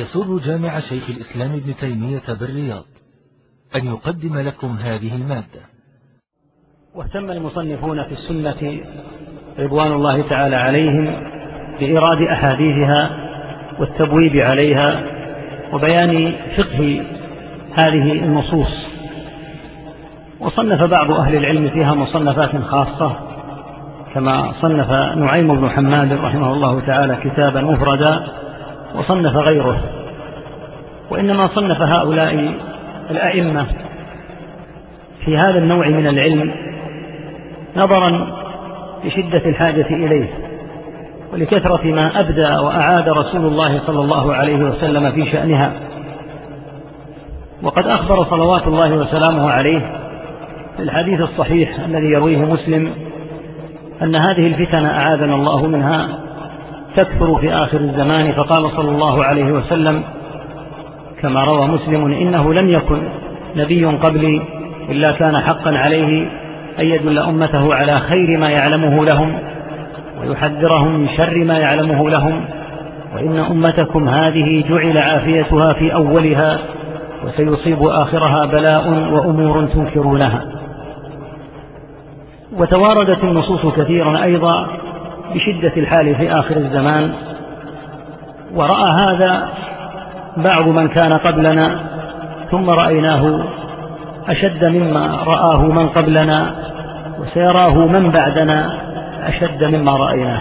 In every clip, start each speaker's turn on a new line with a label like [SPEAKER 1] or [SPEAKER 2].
[SPEAKER 1] يسر جامع شيخ الإسلام ابن تيمية بالرياض أن يقدم لكم هذه المادة.
[SPEAKER 2] واهتم المصنفون في السنة رضوان الله تعالى عليهم بإيراد أحاديثها والتبويب عليها وبيان فقه هذه النصوص. وصنف بعض أهل العلم فيها مصنفات خاصة كما صنف نعيم بن حماد رحمه الله تعالى كتابا مفردا وصنف غيره. وإنما صنف هؤلاء الأئمة في هذا النوع من العلم نظرا لشدة الحاجة إليه ولكثرة ما أبدى وأعاد رسول الله صلى الله عليه وسلم في شأنها. وقد أخبر صلوات الله وسلامه عليه في الحديث الصحيح الذي يرويه مسلم أن هذه الفتن أعاذنا الله منها تكثر في آخر الزمان فقال صلى الله عليه وسلم كما روى مسلم إنه لم يكن نبي قبلي إلا كان حقا عليه أن يدل أمته على خير ما يعلمه لهم ويحذرهم من شر ما يعلمه لهم وإن أمتكم هذه جعل عافيتها في أولها وسيصيب آخرها بلاء وأمور تنكرونها وتواردت النصوص كثيرا أيضا بشدة الحال في آخر الزمان ورأى هذا بعض من كان قبلنا ثم رأيناه أشد مما رآه من قبلنا وسيراه من بعدنا أشد مما رأيناه.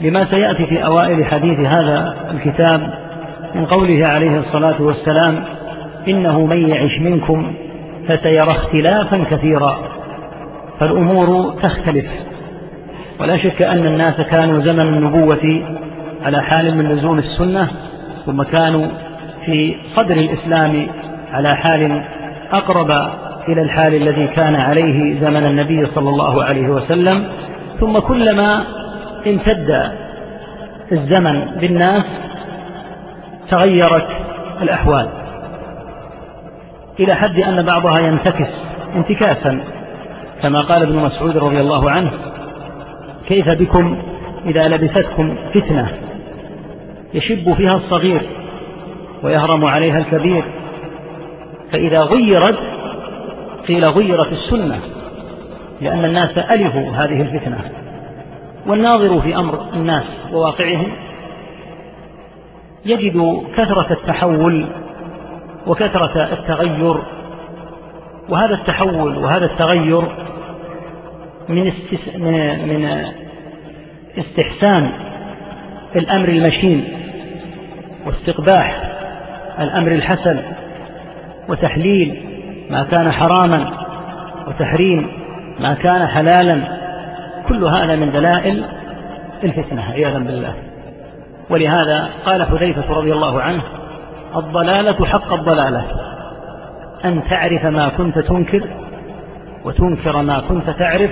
[SPEAKER 2] لما سيأتي في أوائل حديث هذا الكتاب من قوله عليه الصلاة والسلام إنه من يعش منكم فسيرى اختلافا كثيرا فالأمور تختلف. ولا شك أن الناس كانوا زمن النبوة على حال من لزوم السنة ثم كانوا في صدر الإسلام على حال أقرب إلى الحال الذي كان عليه زمن النبي صلى الله عليه وسلم. ثم كلما امتد الزمن بالناس تغيرت الأحوال. إلى حد أن بعضها ينتكس انتكاسا كما قال ابن مسعود رضي الله عنه كيف بكم إذا لبستكم فتنة يشب فيها الصغير ويهرم عليها الكبير فإذا غيرت قيل غيرت السنة لأن الناس ألفوا هذه الفتنة والناظر في أمر الناس وواقعهم يجد كثرة التحول وكثرة التغير وهذا التحول وهذا التغير من. من استحسان الأمر المشين واستقباح الأمر الحسن وتحليل ما كان حراما وتحريم ما كان حلالا كل هذا من دلائل الفتنة عياذا بالله ولهذا قال حذيفة رضي الله عنه الضلالة حق الضلالة أن تعرف ما كنت تنكر وتنكر ما كنت تعرف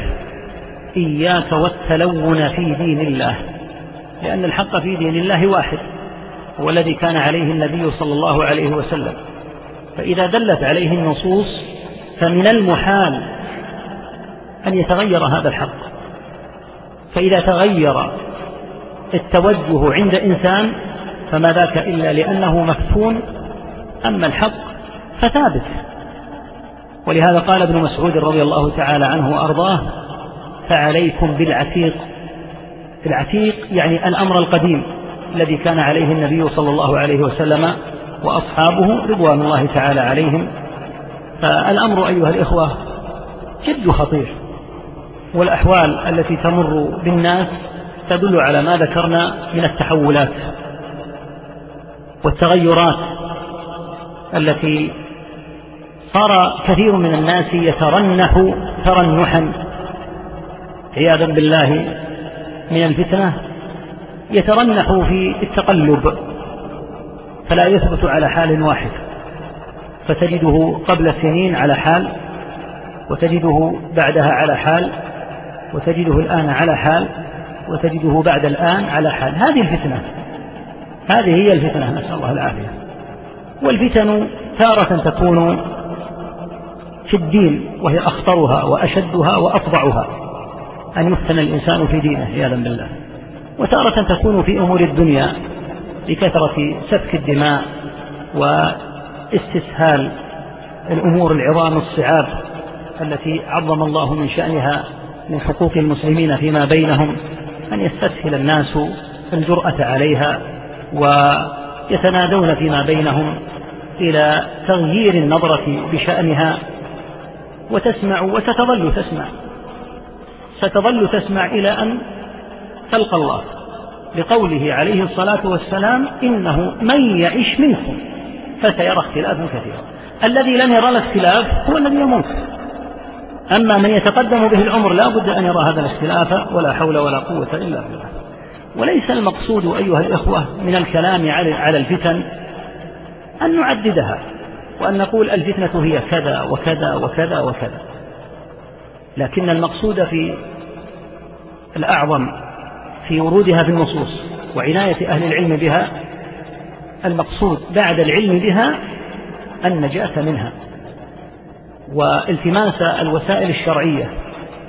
[SPEAKER 2] إياك والتلون في دين الله لأن الحق في دين الله واحد هو الذي كان عليه النبي صلى الله عليه وسلم. فإذا دلت عليه النصوص فمن المحال أن يتغير هذا الحق. فإذا تغير التوجه عند إنسان فما ذاك إلا لأنه مفتون أما الحق فثابت. ولهذا قال ابن مسعود رضي الله تعالى عنه وأرضاه فعليكم بالعتيق. العتيق يعني الأمر القديم الذي كان عليه النبي صلى الله عليه وسلم وأصحابه رضوان الله تعالى عليهم. فالأمر أيها الإخوة جد خطير والأحوال التي تمر بالناس تدل على ما ذكرنا من التحولات والتغيرات التي صار كثير من الناس يترنح ترنحا. عياذا بالله من الفتنة. يترنح في التقلب. فلا يثبت على حال واحد. فتجده قبل سنين على حال وتجده بعدها على حال وتجده الآن على حال وتجده بعد الآن على حال. هذه الفتنة. هذه هي الفتنة نسأل الله العافية. والفتن تارة تكون في الدين وهي أخطرها وأشدها وأطبعها أن يفتن الإنسان في دينه عياذا بالله. وتارة تكون في أمور الدنيا لكثرة سفك الدماء واستسهال الأمور العظام الصعاب التي عظم الله من شأنها من حقوق المسلمين فيما بينهم أن يستسهل الناس الجرأة عليها ويتنادون فيما بينهم إلى تغيير النظرة بشأنها وتسمع وستظل تسمع. ستظل تسمع إلى أن تلقى الله. لقوله عليه الصلاة والسلام إنه من يعش منكم. فسيرى اختلافا كثيرا. الذي لم يرى الاختلاف هو الذي يموت أما من يتقدم به العمر لا بد أن يرى هذا الاختلاف ولا حول ولا قوة إلا بالله. وليس المقصود أيها الإخوة من الكلام على الفتن أن نعددها. وأن نقول الفتنة هي كذا وكذا وكذا وكذا. لكن المقصود في الأعظم في ورودها في النصوص وعناية أهل العلم بها المقصود بعد العلم بها النجاة منها. والتماس الوسائل الشرعية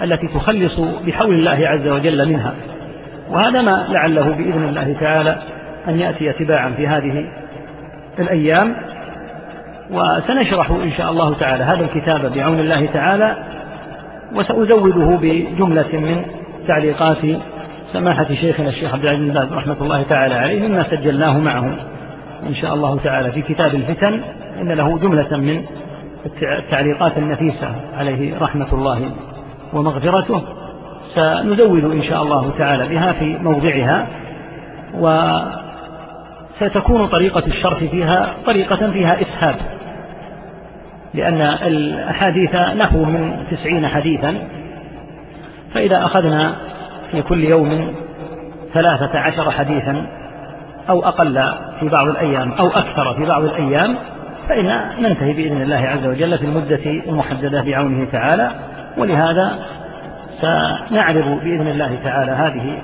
[SPEAKER 2] التي تخلص بحول الله عز وجل منها. وهذا ما لعله بإذن الله تعالى أن يأتي تباعا في هذه الأيام. وسنشرح إن شاء الله تعالى هذا الكتاب بعون الله تعالى وسأزوده بجملة من تعليقات سماحة شيخنا الشيخ عبد العزيز بن رحمة الله تعالى عليه مما سجلناه معه إن شاء الله تعالى في كتاب الفتن إن له جملة من التعليقات النفيسة عليه رحمة الله ومغفرته. سنزود إن شاء الله تعالى بها في موضعها وستكون طريقة الشرح فيها طريقة فيها إسهاب. لأن الأحاديث نحو من تسعين حديثا فإذا أخذنا في كل يوم ثلاثة عشر حديثا أو أقل في بعض الأيام أو أكثر في بعض الأيام فإن ننتهي بإذن الله عز وجل في المدة المحددة بعونه تعالى ولهذا سنعرض بإذن الله تعالى هذه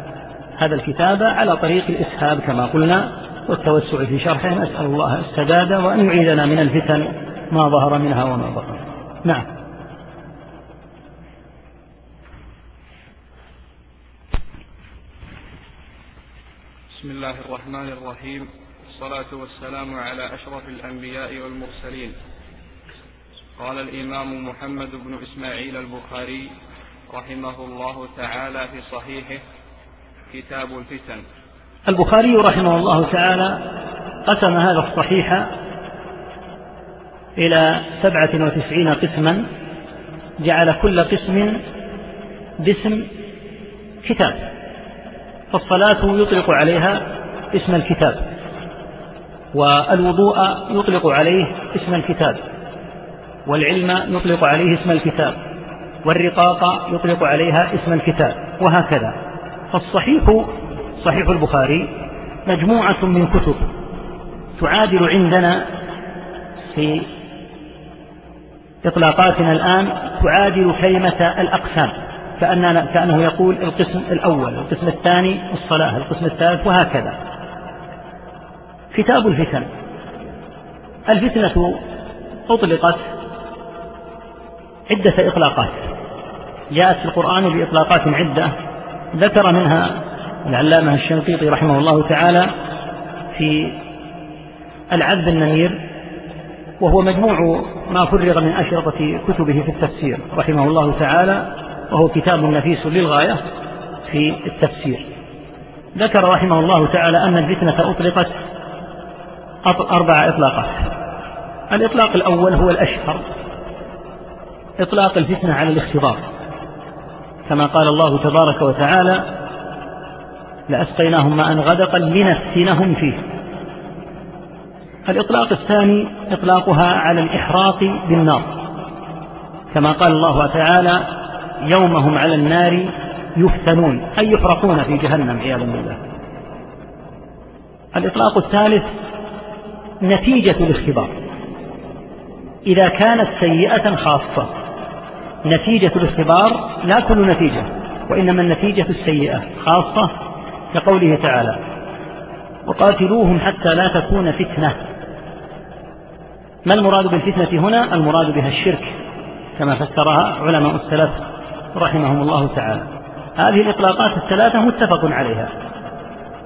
[SPEAKER 2] هذا الكتاب على طريق الإسهاب كما قلنا والتوسع في شرحه نسأل الله السداد وأن يعيذنا من الفتن ما ظهر منها وما بطن. نعم.
[SPEAKER 3] بسم الله الرحمن الرحيم. والصلاة والسلام على أشرف الأنبياء والمرسلين. قال الإمام محمد بن إسماعيل البخاري رحمه الله تعالى في صحيحه كتاب الفتن.
[SPEAKER 2] البخاري رحمه الله تعالى قسم هذا الصحيح إلى سبعة وتسعين قسما جعل كل قسم باسم كتاب فالصلاة يطلق عليها اسم الكتاب والوضوء يطلق عليه اسم الكتاب والعلم يطلق عليه اسم الكتاب والرقاق يطلق عليها اسم الكتاب وهكذا. فالصحيح صحيح البخاري مجموعة من كتب تعادل عندنا في إطلاقاتنا الآن تعادل كلمة الأقسام كأننا كأنه يقول القسم الأول القسم الثاني الصلاة القسم الثالث وهكذا. كتاب الفتن. الفتنة أطلقت عدة إطلاقات. جاءت في القرآن بإطلاقات عدة. ذكر منها العلامة الشنقيطي رحمه الله تعالى في العذب النمير وهو مجموع ما فرغ من أشرطة كتبه في التفسير رحمه الله تعالى وهو كتاب نفيس للغاية في التفسير. ذكر رحمه الله تعالى أن الفتنة أطلقت أربع إطلاقات. الإطلاق الأول هو الأشهر. إطلاق الفتنة على الاختبار. كما قال الله تبارك وتعالى لأسقيناهم ماء غدقا لنفتنهم فيه. الإطلاق الثاني إطلاقها على الإحراق بالنار. كما قال الله تعالى يومهم على النار يفتنون أي يحرقون في جهنم عياذا بالله. الإطلاق الثالث نتيجة الاختبار. إذا كانت سيئة خاصة نتيجة الاختبار لا كل نتيجة وإنما النتيجة السيئة خاصة كقوله تعالى وقاتلوهم حتى لا تكون فتنة. ما المراد بالفتنة هنا؟ المراد بها الشرك كما فسرها علماء السلف رحمهم الله تعالى. هذه الإطلاقات الثلاثة متفق عليها.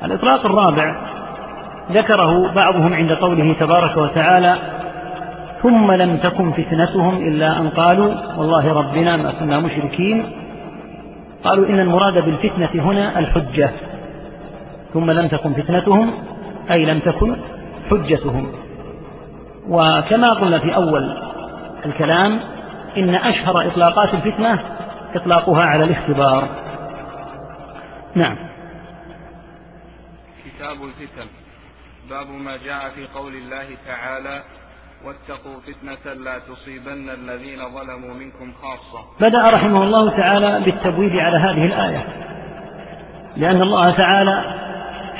[SPEAKER 2] الإطلاق الرابع ذكره بعضهم عند قوله تبارك وتعالى ثم لم تكن فتنتهم إلا أن قالوا والله ربنا ما كنا مشركين. قالوا إن المراد بالفتنة هنا الحجة. ثم لم تكن فتنتهم أي لم تكن حجتهم. وكما قلنا في أول الكلام إن أشهر إطلاقات الفتنة إطلاقها على الاختبار. نعم.
[SPEAKER 3] كتاب الفتن. باب ما جاء في قول الله تعالى واتقوا فتنة لا تصيبن الذين ظلموا منكم خاصة.
[SPEAKER 2] بدأ رحمه الله تعالى بالتبويب على هذه الآية. لأن الله تعالى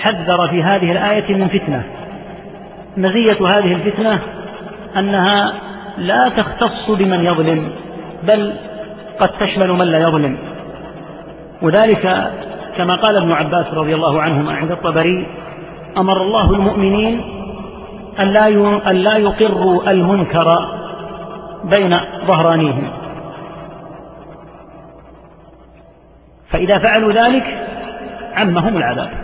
[SPEAKER 2] حذر في هذه الآية من فتنة. مزية هذه الفتنة أنها لا تختص بمن يظلم بل قد تشمل من لا يظلم. وذلك كما قال ابن عباس رضي الله عنهما عند الطبري أمر الله المؤمنين أن لا يقروا المنكر بين ظهرانيهم. فإذا فعلوا ذلك عمهم العذاب.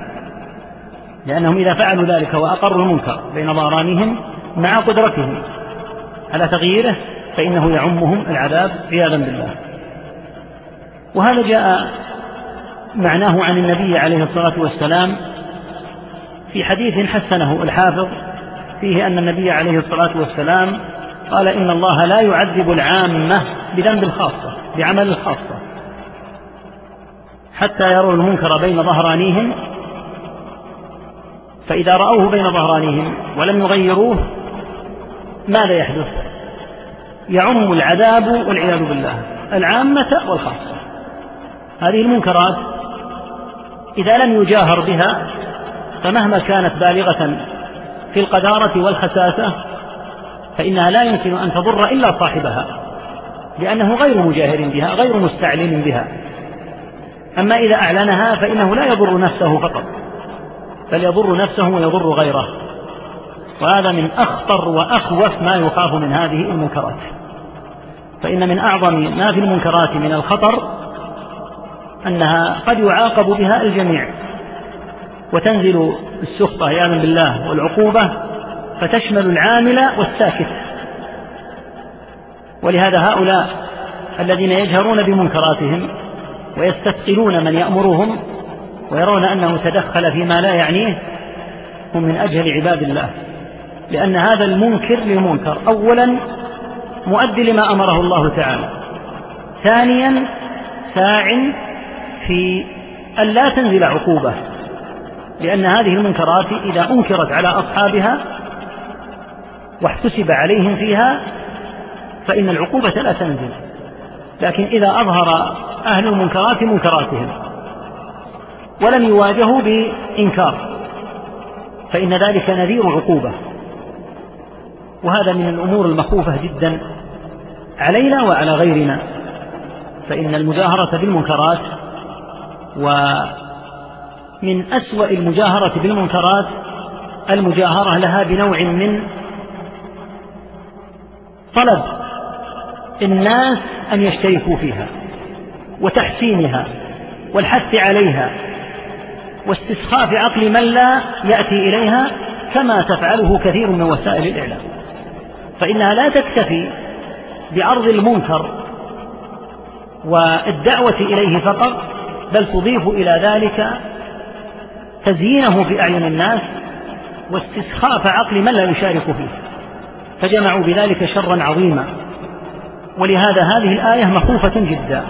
[SPEAKER 2] لأنهم إذا فعلوا ذلك وأقروا المنكر بين ظهرانيهم مع قدرتهم على تغييره فإنه يعمهم العذاب عياذا بالله. وهذا جاء معناه عن النبي عليه الصلاة والسلام في حديث حسنه الحافظ فيه أن النبي عليه الصلاة والسلام قال إن الله لا يعذب العامة بذنب الخاصة بعمل الخاصة حتى يروا المنكر بين ظهرانيهم فإذا رأوه بين ظهرانيهم ولم يغيروه ماذا يحدث؟ يعم العذاب والعياذ بالله العامة والخاصة. هذه المنكرات إذا لم يجاهر بها فمهما كانت بالغة في القذارة والخساسة فإنها لا يمكن أن تضر إلا صاحبها لأنه غير مجاهر بها غير مستعلم بها. أما إذا أعلنها فإنه لا يضر نفسه فقط. بل يضر نفسه ويضر غيره. وهذا من أخطر وأخوف ما يخاف من هذه المنكرات. فإن من أعظم ما في المنكرات من الخطر أنها قد يعاقب بها الجميع. وتنزل السخطة عياذا بالله والعقوبة فتشمل العامل والساكت. ولهذا هؤلاء الذين يجهرون بمنكراتهم ويستثقلون من يأمرهم ويرون أنه تدخل فيما لا يعنيه هم من أجهل عباد الله لأن هذا المنكر للمنكر. أولا مؤدي لما أمره الله تعالى. ثانيا ساع في أن لا تنزل عقوبة لأن هذه المنكرات إذا أنكرت على أصحابها واحتسب عليهم فيها فإن العقوبة لا تنزل. لكن إذا أظهر أهل المنكرات منكراتهم ولم يواجهوا بإنكار. فإن ذلك نذير عقوبة. وهذا من الأمور المخوفة جدا علينا وعلى غيرنا. فإن المجاهرة بالمنكرات ومن أسوأ المجاهرة بالمنكرات المجاهرة لها بنوع من طلب الناس أن يشتركوا فيها وتحسينها والحث عليها. واستسخاف عقل من لا يأتي إليها كما تفعله كثير من وسائل الإعلام. فإنها لا تكتفي بعرض المنكر والدعوة إليه فقط بل تضيف إلى ذلك تزيينه في أعين الناس واستسخاف عقل من لا يشارك فيه. فجمعوا بذلك شرا عظيما. ولهذا هذه الآية مخوفة جدا.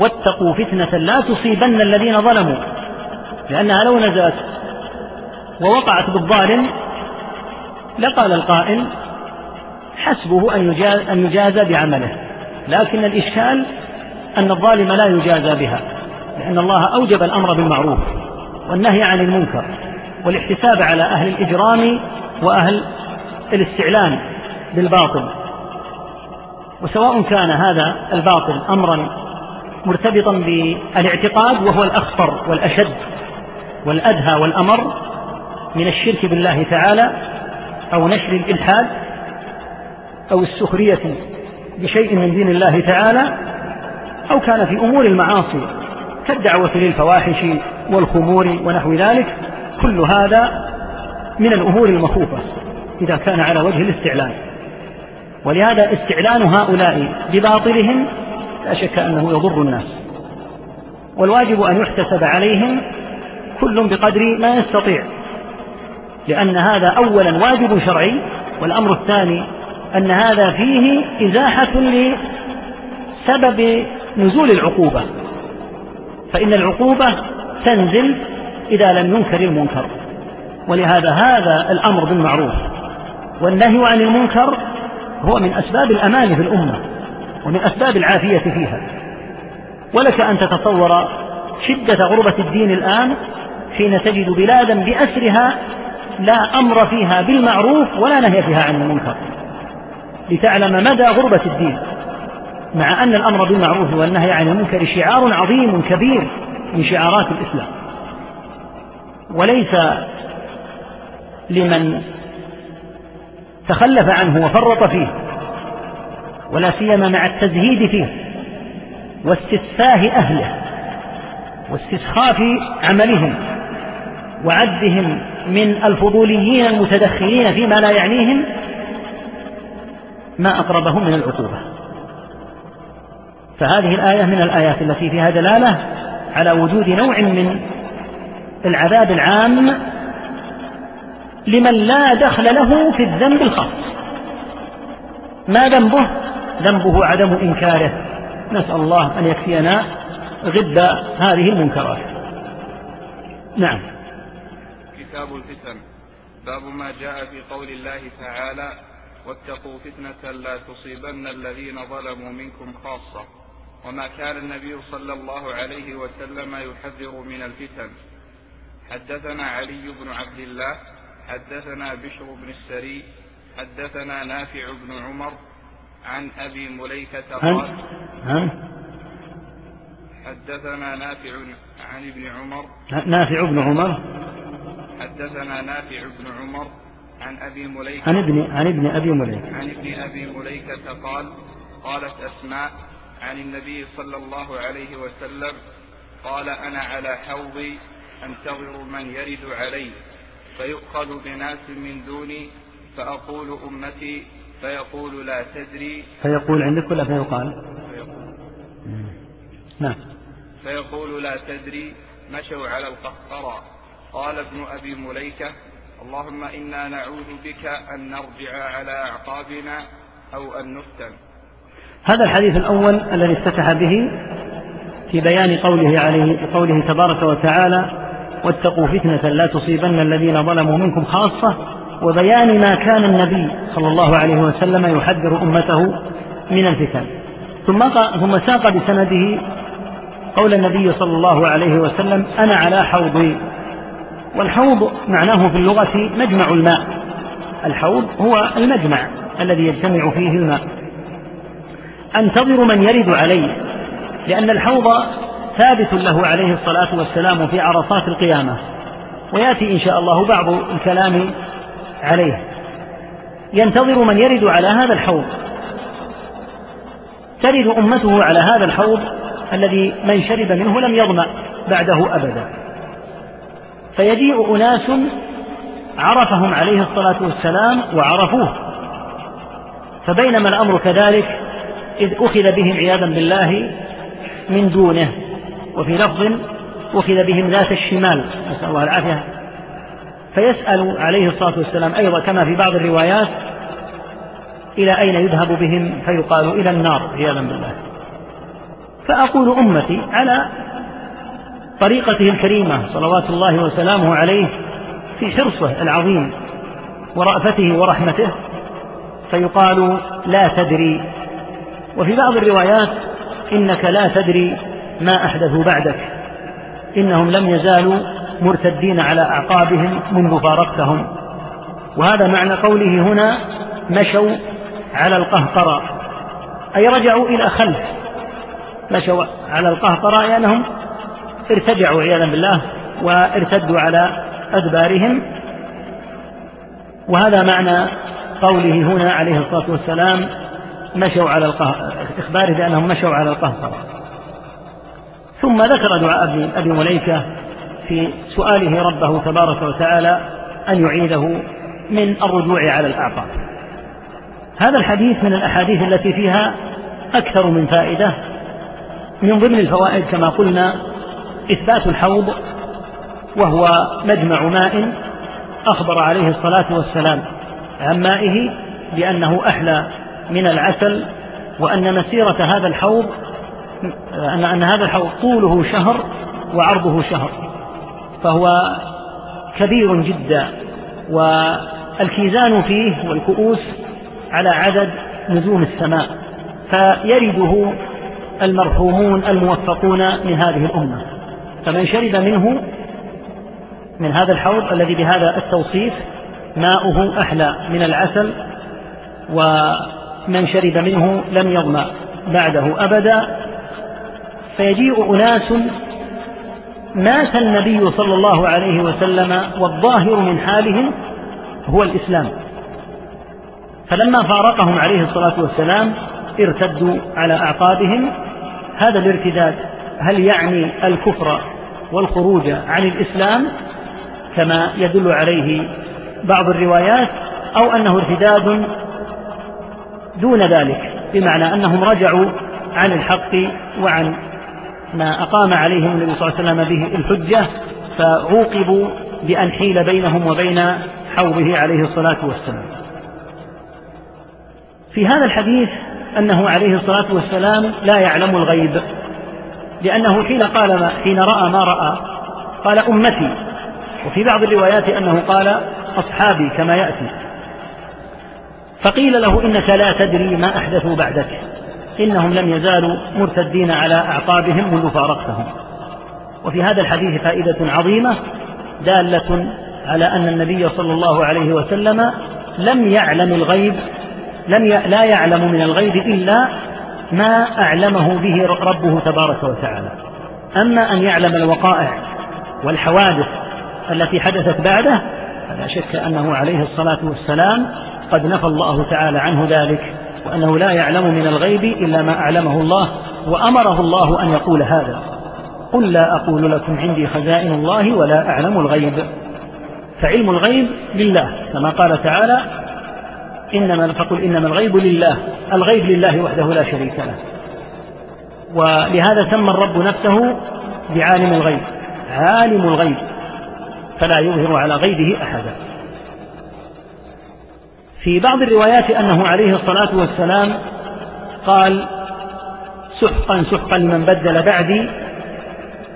[SPEAKER 2] واتقوا فتنة لا تصيبن الذين ظلموا. لأنها لو نزلت ووقعت بالظالم لقال القائل حسبه أن يجازى, أن يجازى بعمله لكن الإشكال أن الظالم لا يجازى بها لأن الله أوجب الأمر بالمعروف والنهي عن المنكر والاحتساب على أهل الإجرام وأهل الاستعلان بالباطل. وسواء كان هذا الباطل أمرا مرتبطا بالإعتقاد وهو الأخطر والأشد. والأدهى والأمر من الشرك بالله تعالى أو نشر الإلحاد أو السخرية بشيء من دين الله تعالى أو كان في أمور المعاصي كالدعوة للفواحش والخمور ونحو ذلك كل هذا من الأمور المخوفة إذا كان على وجه الاستعلان. ولهذا استعلان هؤلاء بباطلهم لا شك أنه يضر الناس. والواجب أن يحتسب عليهم كل بقدر ما يستطيع. لأن هذا أولا واجب شرعي والأمر الثاني أن هذا فيه إزاحة لسبب نزول العقوبة. فإن العقوبة تنزل إذا لم ينكر المنكر. ولهذا هذا الأمر بالمعروف. والنهي عن المنكر هو من أسباب الأمان في الأمة ومن أسباب العافية فيها. ولك أن تتصور شدة غربة الدين الآن حين تجد بلادا بأسرها لا أمر فيها بالمعروف ولا نهي فيها عن المنكر. لتعلم مدى غربة الدين. مع أن الأمر بالمعروف والنهي عن المنكر شعار عظيم كبير من شعارات الإسلام. وليس لمن تخلف عنه وفرط فيه ولا سيما مع التزهيد فيه واستسفاه أهله واستسخاف عملهم وعدهم من الفضوليين المتدخلين فيما لا يعنيهم ما أقربهم من العقوبة. فهذه الآية من الآيات التي فيها دلالة على وجود نوع من العذاب العام لمن لا دخل له في الذنب الخاص. ما ذنبه؟ ذنبه عدم إنكاره. نسأل الله أن يكفينا غد هذه المنكرات. نعم.
[SPEAKER 3] كتاب الفتن. باب ما جاء في قول الله تعالى واتقوا فتنة لا تصيبن الذين ظلموا منكم خاصة. وما كان النبي صلى الله عليه وسلم يحذر من الفتن. حدثنا علي بن عبد الله حدثنا بشر بن السري حدثنا نافع بن عمر عن أبي مليكة قال حدثنا نافع عن ابن عمر.
[SPEAKER 2] نافع بن عمر؟
[SPEAKER 3] حدثنا نافع بن عمر عن أبي مليكة
[SPEAKER 2] عن ابن عن ابن أبي مليكة.
[SPEAKER 3] عن ابن أبي مليكة قال قالت أسماء عن النبي صلى الله عليه وسلم قال أنا على حوضي أنتظر من يرد علي فيؤخذ بناس من دوني فأقول أمتي فيقول لا تدري.
[SPEAKER 2] فيقول عندك ولا فيقال؟
[SPEAKER 3] فيقول.
[SPEAKER 2] نعم.
[SPEAKER 3] فيقول لا تدري مشوا على القهقرى. قال ابن أبي مليكة اللهم إنا نعوذ بك أن نرجع على أعقابنا أو أن نفتن.
[SPEAKER 2] هذا الحديث الأول الذي افتتح به في بيان قوله عليه قوله تبارك وتعالى واتقوا فتنة لا تصيبن الذين ظلموا منكم خاصة وبيان ما كان النبي صلى الله عليه وسلم يحذر أمته من الفتن. ثم ثم ساق بسنده قول النبي صلى الله عليه وسلم أنا على حوضي. والحوض معناه في اللغة مجمع الماء. الحوض هو المجمع الذي يجتمع فيه الماء. أنتظر من يرد علي لأن الحوض ثابت له عليه الصلاة والسلام في عرصات القيامة. ويأتي إن شاء الله بعض الكلام عليه. ينتظر من يرد على هذا الحوض. ترد أمته على هذا الحوض الذي من شرب منه لم يظمأ بعده أبدا. فيجيء أناس عرفهم عليه الصلاة والسلام وعرفوه. فبينما الأمر كذلك إذ أخذ بهم عياذا بالله من دونه وفي لفظ أخذ بهم ذات الشمال نسأل الله العافية. فيسأل عليه الصلاة والسلام أيضا كما في بعض الروايات إلى أين يذهب بهم؟ فيقال إلى النار عياذا بالله. فأقول أمتي على طريقته الكريمة صلوات الله وسلامه عليه في حرصه العظيم ورأفته ورحمته فيقال لا تدري. وفي بعض الروايات إنك لا تدري ما أحدثوا بعدك إنهم لم يزالوا مرتدين على أعقابهم منذ فارقتهم. وهذا معنى قوله هنا مشوا على القهقرى أي رجعوا إلى خلف مشوا على القهقرى لأنهم ارتجعوا عياذا بالله وارتدوا على أدبارهم. وهذا معنى قوله هنا عليه الصلاة والسلام مشوا على القهقرى إخباره بأنهم مشوا على القهقرى ثم ذكر دعاء أبي مليكة في سؤاله ربه تبارك وتعالى أن يعيده من الرجوع على الأعقاب. هذا الحديث من الأحاديث التي فيها أكثر من فائدة من ضمن الفوائد كما قلنا إثبات الحوض وهو مجمع ماء أخبر عليه الصلاة والسلام عن مائه بأنه أحلى من العسل وأن مسيرة هذا الحوض أن أن هذا الحوض طوله شهر وعرضه شهر فهو كبير جدا والكيزان فيه والكؤوس على عدد نجوم السماء فيرده المرحومون الموفقون من هذه الأمة فمن شرب منه من هذا الحوض الذي بهذا التوصيف ماؤه أحلى من العسل ومن شرب منه لم يظمأ بعده أبدا. فيجيء أناس مات النبي صلى الله عليه وسلم والظاهر من حالهم هو الإسلام. فلما فارقهم عليه الصلاة والسلام ارتدوا على أعقابهم. هذا الارتداد هل يعني الكفر والخروج عن الإسلام كما يدل عليه بعض الروايات أو أنه ارتداد دون ذلك بمعنى أنهم رجعوا عن الحق وعن ما أقام عليهم النبي صلى الله عليه وسلم به الحجة فعوقبوا بأن حيل بينهم وبين حوضه عليه الصلاة والسلام. في هذا الحديث أنه عليه الصلاة والسلام لا يعلم الغيب. لأنه حين قال ما حين رأى ما رأى قال أمتي. وفي بعض الروايات أنه قال أصحابي كما يأتي. فقيل له إنك لا تدري ما أحدثوا بعدك. إنهم لم يزالوا مرتدين على أعقابهم منذ فارقتهم. وفي هذا الحديث فائدة عظيمة دالة على أن النبي صلى الله عليه وسلم لم يعلم الغيب لم ي... لا يعلم من الغيب إلا ما أعلمه به ربه تبارك وتعالى. أما أن يعلم الوقائع والحوادث التي حدثت بعده فلا شك أنه عليه الصلاة والسلام قد نفى الله تعالى عنه ذلك وأنه لا يعلم من الغيب إلا ما أعلمه الله وأمره الله أن يقول هذا. قل لا أقول لكم عندي خزائن الله ولا أعلم الغيب. فعلم الغيب لله كما قال تعالى إنما فقل إنما الغيب لله الغيب لله وحده لا شريك له. ولهذا سمى الرب نفسه بعالم الغيب عالم الغيب فلا يظهر على غيبه أحدا. في بعض الروايات أنه عليه الصلاة والسلام قال سحقا سحقا لمن بدل بعدي.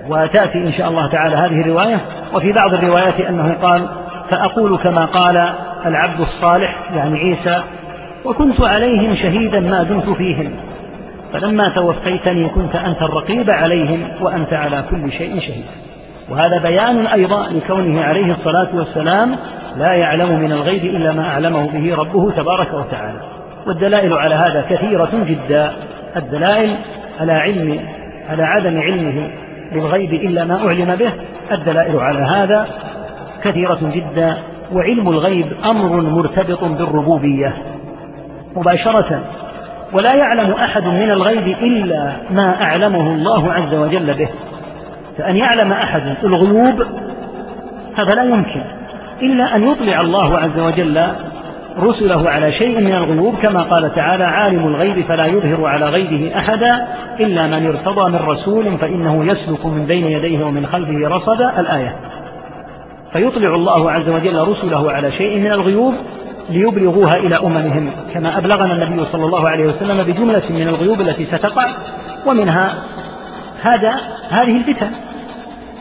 [SPEAKER 2] وتأتي إن شاء الله تعالى هذه الرواية. وفي بعض الروايات أنه قال فأقول كما قال العبد الصالح يعني عيسى وكنت عليهم شهيدا ما دمت فيهم. فلما توفيتني كنت أنت الرقيب عليهم وأنت على كل شيء شهيد. وهذا بيان أيضا لكونه عليه الصلاة والسلام لا يعلم من الغيب إلا ما أعلمه به ربه تبارك وتعالى. والدلائل على هذا كثيرة جدا. الدلائل على علم على عدم علمه بالغيب إلا ما أعلم به. الدلائل على هذا كثيرة جدا. وعلم الغيب أمر مرتبط بالربوبية. مباشرة ولا يعلم أحد من الغيب إلا ما أعلمه الله عز وجل به. فأن يعلم أحد الغيوب هذا لا يمكن. إلا أن يطلع الله عز وجل رسله على شيء من الغيوب كما قال تعالى عالم الغيب فلا يظهر على غيبه أحدا إلا من ارتضى من رسول فإنه يسلك من بين يديه ومن خلفه رصدا. الآية. فيطلع الله عز وجل رسله على شيء من الغيوب ليبلغوها إلى أممهم كما أبلغنا النبي صلى الله عليه وسلم بجملة من الغيوب التي ستقع ومنها هذا هذه الفتن.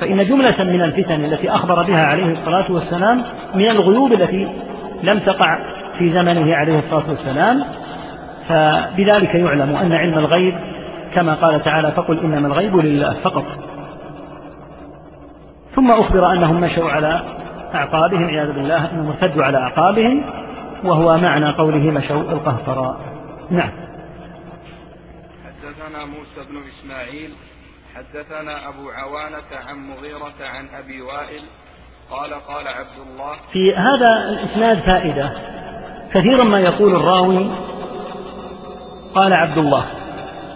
[SPEAKER 2] فإن جملة من الفتن التي أخبر بها عليه الصلاة والسلام من الغيوب التي لم تقع في زمنه عليه الصلاة والسلام فبذلك يعلم أن علم الغيب كما قال تعالى فقل إنما الغيب لله فقط. ثم أخبر أنهم مشوا على أعقابهم عياذا بالله أنهم ارتدوا على أعقابهم وهو معنى قوله مشوا القهقراء نعم.
[SPEAKER 3] حدثنا موسى بن إسماعيل حدثنا أبو عوانة عن مغيرة عن أبي وائل قال قال عبد الله
[SPEAKER 2] في هذا الإسناد فائدة. كثيرا ما يقول الراوي قال عبد الله.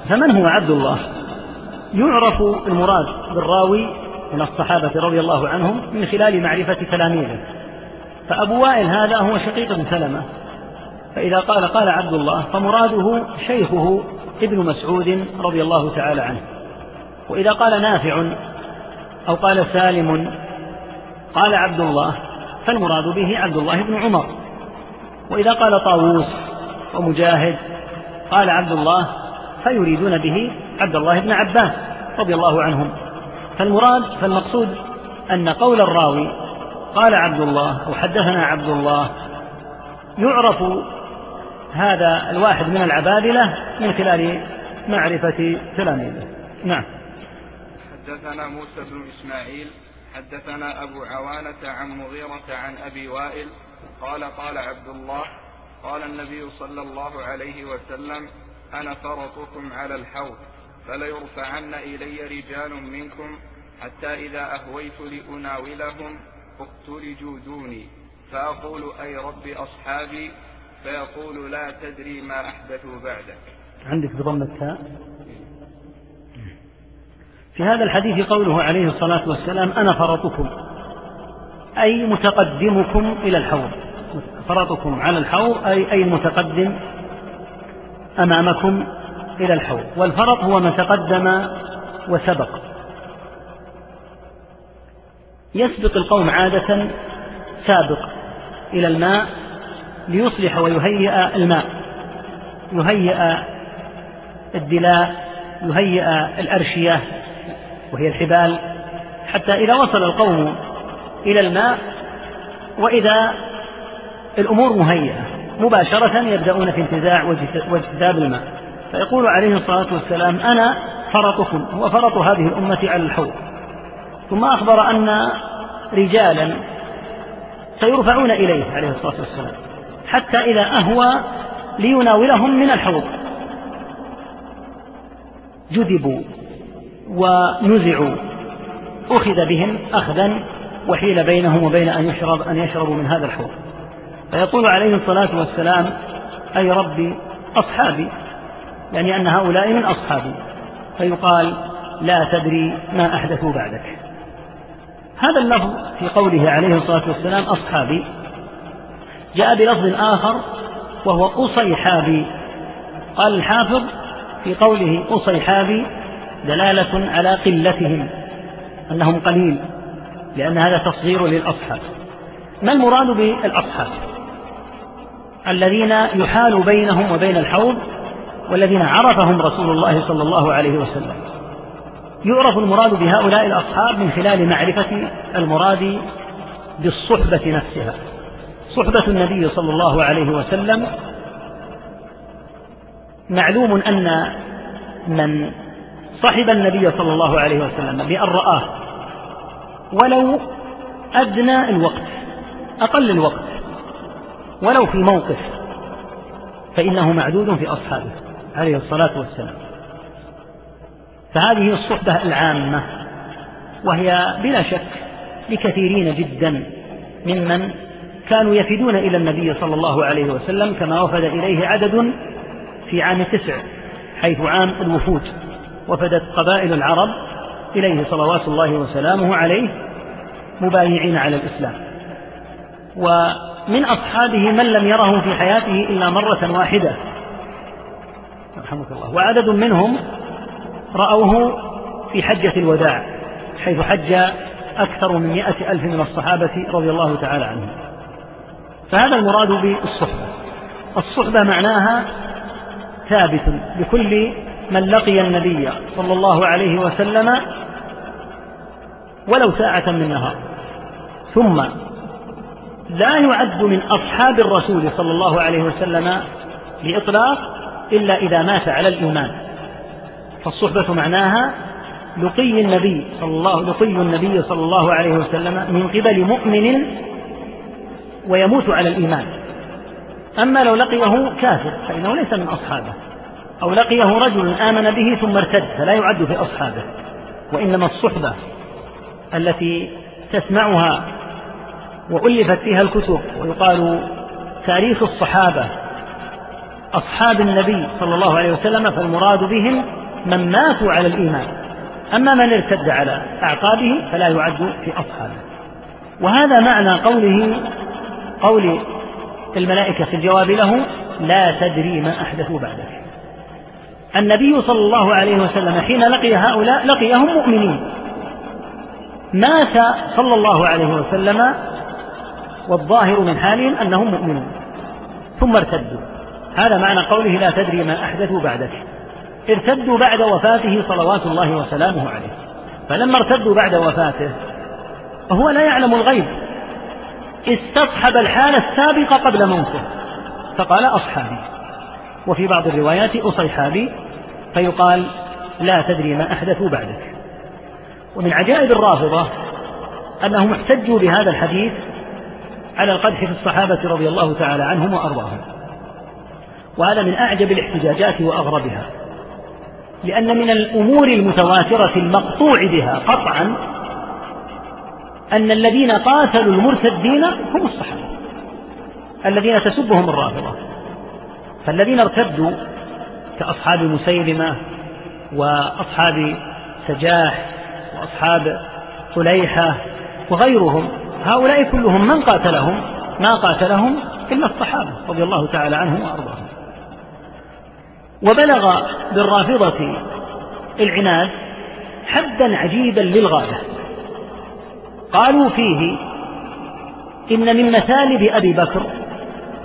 [SPEAKER 2] فمن هو عبد الله؟ يعرف المراد بالراوي من الصحابة رضي الله عنهم من خلال معرفة تلاميذه. فأبو وائل هذا هو شقيق بن سلمة. فإذا قال قال عبد الله فمراده شيخه ابن مسعود رضي الله تعالى عنه. وإذا قال نافع أو قال سالم قال عبد الله فالمراد به عبد الله بن عمر. وإذا قال طاووس ومجاهد قال عبد الله فيريدون به عبد الله بن عباس رضي الله عنهم. فالمراد فالمقصود أن قول الراوي قال عبد الله أو حدثنا عبد الله يعرف هذا الواحد من العبادلة من خلال معرفة تلاميذه. نعم.
[SPEAKER 3] حدثنا موسى بن إسماعيل حدثنا أبو عوانة عن مغيرة عن أبي وائل قال قال عبد الله قال النبي صلى الله عليه وسلم أنا فرطكم على الحوض. فليرفعن إلي رجال منكم حتى إذا أهويت لأناولهم اقتلجوا دوني فأقول أي رب أصحابي فيقول لا تدري ما أحدثوا بعدك.
[SPEAKER 2] عندك بضم التاء؟ في هذا الحديث قوله عليه الصلاة والسلام أنا فرطكم أي متقدمكم إلى الحوض. فرطكم على الحوض أي أي المتقدم أمامكم إلى الحوض. والفرط هو من تقدم وسبق. يسبق القوم عادة سابق إلى الماء ليصلح ويهيئ الماء. يهيئ الدلاء يهيئ الأرشية وهي الحبال حتى إذا وصل القوم إلى الماء وإذا الأمور مهيئة. مباشرة يبدأون في انتزاع واجتذاب الماء. فيقول عليه الصلاة والسلام أنا فرطكم هو فرط هذه الأمة على الحوض. ثم أخبر أن رجالا سيرفعون إليه عليه الصلاة والسلام حتى إذا أهوى ليناولهم من الحوض. جذبوا ونزعوا أخذ بهم أخذا وحيل بينهم وبين أن يشرب أن يشربوا من هذا الحوض. فيقول عليه الصلاة والسلام أي ربي أصحابي يعني أن هؤلاء من أصحابي. فيقال لا تدري ما أحدثوا بعدك. هذا اللفظ في قوله عليه الصلاة والسلام أصحابي. جاء بلفظ آخر وهو أصيحابي. قال الحافظ في قوله أصيحابي دلالة على قلتهم أنهم قليل لأن هذا تصغير للأصحاب. ما المراد بالأصحاب؟ الذين يحال بينهم وبين الحوض والذين عرفهم رسول الله صلى الله عليه وسلم. يعرف المراد بهؤلاء الأصحاب من خلال معرفة المراد بالصحبة نفسها. صحبة النبي صلى الله عليه وسلم معلوم أن من صحب النبي صلى الله عليه وسلم بأن رآه ولو أدنى الوقت أقل الوقت ولو في موقف فإنه معدود في أصحابه. عليه الصلاة والسلام. فهذه الصحبة العامة وهي بلا شك لكثيرين جدا ممن كانوا يفدون إلى النبي صلى الله عليه وسلم كما وفد إليه عدد في عام تسع حيث عام الوفود. وفدت قبائل العرب إليه صلوات الله وسلامه عليه مبايعين على الإسلام. ومن أصحابه من لم يره في حياته إلا مرة واحدة رحمك الله. وعدد منهم رأوه في حجة الوداع حيث حج أكثر من مئة ألف من الصحابة رضي الله تعالى عنهم. فهذا المراد بالصحبة. الصحبة معناها ثابت لكل من لقي النبي صلى الله عليه وسلم ولو ساعة من نهار. ثم لا يعد من أصحاب الرسول صلى الله عليه وسلم بإطلاق إلا إذا مات على الإيمان. فالصحبة معناها لقي النبي صلى الله لقي النبي صلى الله عليه وسلم من قبل مؤمن ويموت على الإيمان. أما لو لقيه كافر فإنه ليس من أصحابه. أو لقيه رجل آمن به ثم ارتد فلا يعد في أصحابه. وإنما الصحبة التي تسمعها وألفت فيها الكتب ويقال تاريخ الصحابة أصحاب النبي صلى الله عليه وسلم فالمراد بهم من ماتوا على الإيمان. أما من ارتد على أعقابه فلا يعد في أصحابه. وهذا معنى قوله قول الملائكة في الجواب له لا تدري ما أحدثوا بعدك. النبي صلى الله عليه وسلم حين لقي هؤلاء لقيهم مؤمنين. مات صلى الله عليه وسلم والظاهر من حالهم أنهم مؤمنون ثم ارتدوا. هذا معنى قوله لا تدري ما أحدثوا بعدك. ارتدوا بعد وفاته صلوات الله وسلامه عليه. فلما ارتدوا بعد وفاته وهو لا يعلم الغيب. استصحب الحالة السابقة قبل موته. فقال أصحابي. وفي بعض الروايات أصيحابي فيقال لا تدري ما أحدثوا بعدك. ومن عجائب الرافضة أنهم احتجوا بهذا الحديث على القدح في الصحابة رضي الله تعالى عنهم وأرضاهم. وهذا من أعجب الاحتجاجات وأغربها لأن من الأمور المتواترة المقطوع بها قطعا أن الذين قاتلوا المرتدين هم الصحابة الذين تسبهم الرافضة فالذين ارتدوا كأصحاب مسيلمة وأصحاب سجاح وأصحاب طليحة وغيرهم هؤلاء كلهم من قاتلهم؟ ما قاتلهم إلا الصحابة رضي الله تعالى عنهم وأرضاهم. وبلغ بالرافضة العناد حدا عجيبا للغاية قالوا فيه إن من مثالب أبي بكر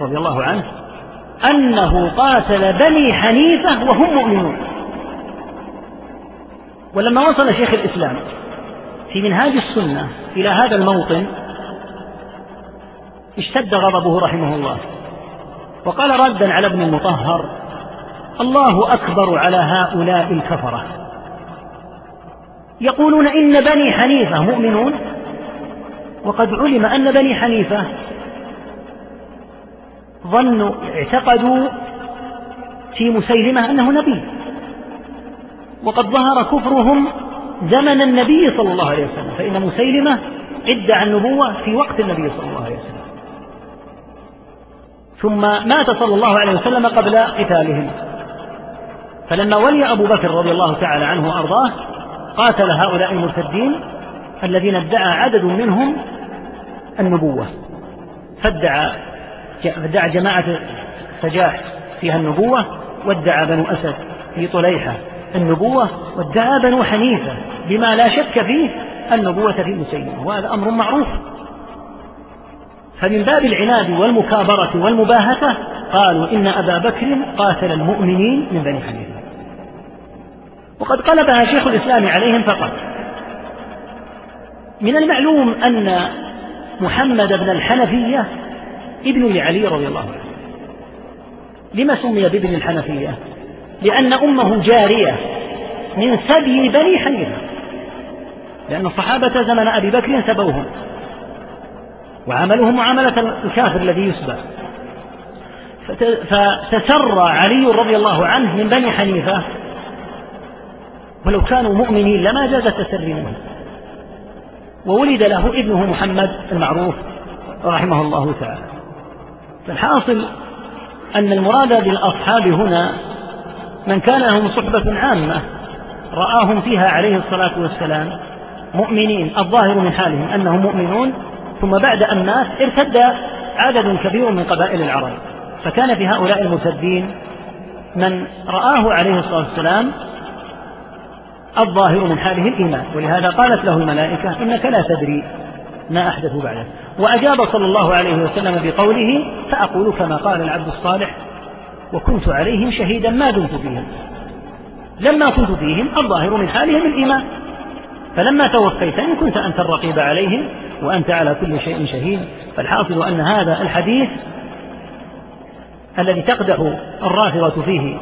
[SPEAKER 2] رضي الله عنه أنه قاتل بني حنيفة وهم مؤمنون. ولما وصل شيخ الإسلام في منهاج السنة إلى هذا الموطن اشتد غضبه رحمه الله وقال ردا على ابن المطهر الله أكبر على هؤلاء الكفرة. يقولون إن بني حنيفة مؤمنون وقد علم أن بني حنيفة ظنوا اعتقدوا في مسيلمة أنه نبي. وقد ظهر كفرهم زمن النبي صلى الله عليه وسلم فإن مسيلمة ادعى النبوة في وقت النبي صلى الله عليه وسلم. ثم مات صلى الله عليه وسلم قبل قتالهم. فلما ولي أبو بكر رضي الله تعالى عنه وأرضاه قاتل هؤلاء المرتدين الذين ادعى عدد منهم النبوة. فادعى فادعى جماعة سجاح فيها النبوة وادعى بنو أسد في طليحة النبوة وادعى بنو حنيفة بما لا شك فيه النبوة في مسيلمة وهذا أمر معروف. فمن باب العناد والمكابرة والمباهة قالوا إن أبا بكر قاتل المؤمنين من بني حنيفة. وقد قلبها شيخ الإسلام عليهم فقط. من المعلوم أن محمد بن الحنفية ابن لعلي رضي الله عنه. لما سمي بابن الحنفية؟ لأن أمه جارية من سبي بني حنيفة. لأن الصحابة زمن أبي بكر سبوهم. وعملهم معاملة الكافر الذي يسبى. فتسرى علي رضي الله عنه من بني حنيفة ولو كانوا مؤمنين لما جاز التسري منهم وولد له ابنه محمد المعروف رحمه الله تعالى. فالحاصل أن المراد بالأصحاب هنا من كان لهم صحبة عامة رآهم فيها عليه الصلاة والسلام مؤمنين. الظاهر من حالهم أنهم مؤمنون ثم بعد أن مات ارتد عدد كبير من قبائل العرب. فكان في هؤلاء المرتدين من رآه عليه الصلاة والسلام الظاهر من حاله الإيمان. ولهذا قالت له الملائكة إنك لا تدري ما أحدث بعدك وأجاب صلى الله عليه وسلم بقوله فأقول كما قال العبد الصالح وكنت عليهم شهيدا ما دمت فيهم. لما كنت فيهم الظاهر من حالهم الإيمان. فلما توفيتني كنت أنت الرقيب عليهم وأنت على كل شيء شهيد. فالحاصل أن هذا الحديث الذي تقدح الرافضة فيه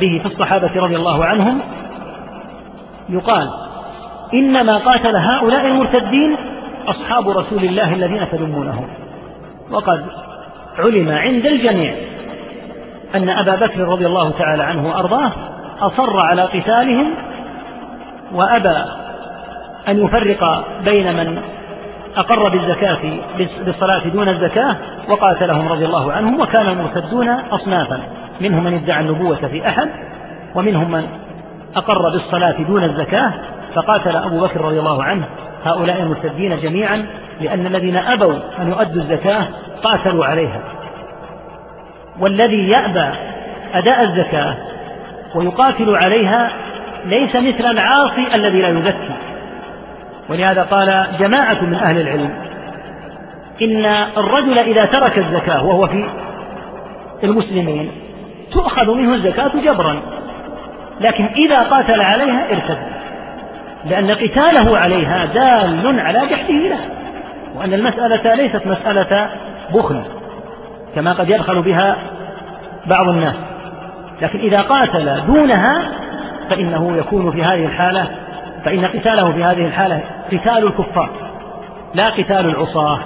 [SPEAKER 2] به في الصحابة رضي الله عنهم يقال إنما قاتل هؤلاء المرتدين أصحاب رسول الله الذين تلمونهم. وقد علم عند الجميع أن أبا بكر رضي الله تعالى عنه وأرضاه أصر على قتالهم وأبى أن يفرق بين من أقر بالزكاة بالصلاة دون الزكاة وقاتلهم رضي الله عنهم وكان المرتدون أصنافا منهم من ادعى النبوة في أحد ومنهم من أقر بالصلاة دون الزكاة فقاتل أبو بكر رضي الله عنه. هؤلاء المرتدين جميعا لأن الذين أبوا أن يؤدوا الزكاة قاتلوا عليها. والذي يأبى أداء الزكاة ويقاتل عليها ليس مثل العاصي الذي لا يزكي. ولهذا قال جماعة من أهل العلم إن الرجل إذا ترك الزكاة وهو في المسلمين تؤخذ منه الزكاة جبرا. لكن إذا قاتل عليها ارتد. لأن قتاله عليها دال على جحده لها وأن المسألة ليست مسألة بخل كما قد يبخل بها بعض الناس. لكن إذا قاتل دونها فإنه يكون في هذه الحالة فإن قتاله في هذه الحالة قتال الكفار لا قتال العصاة.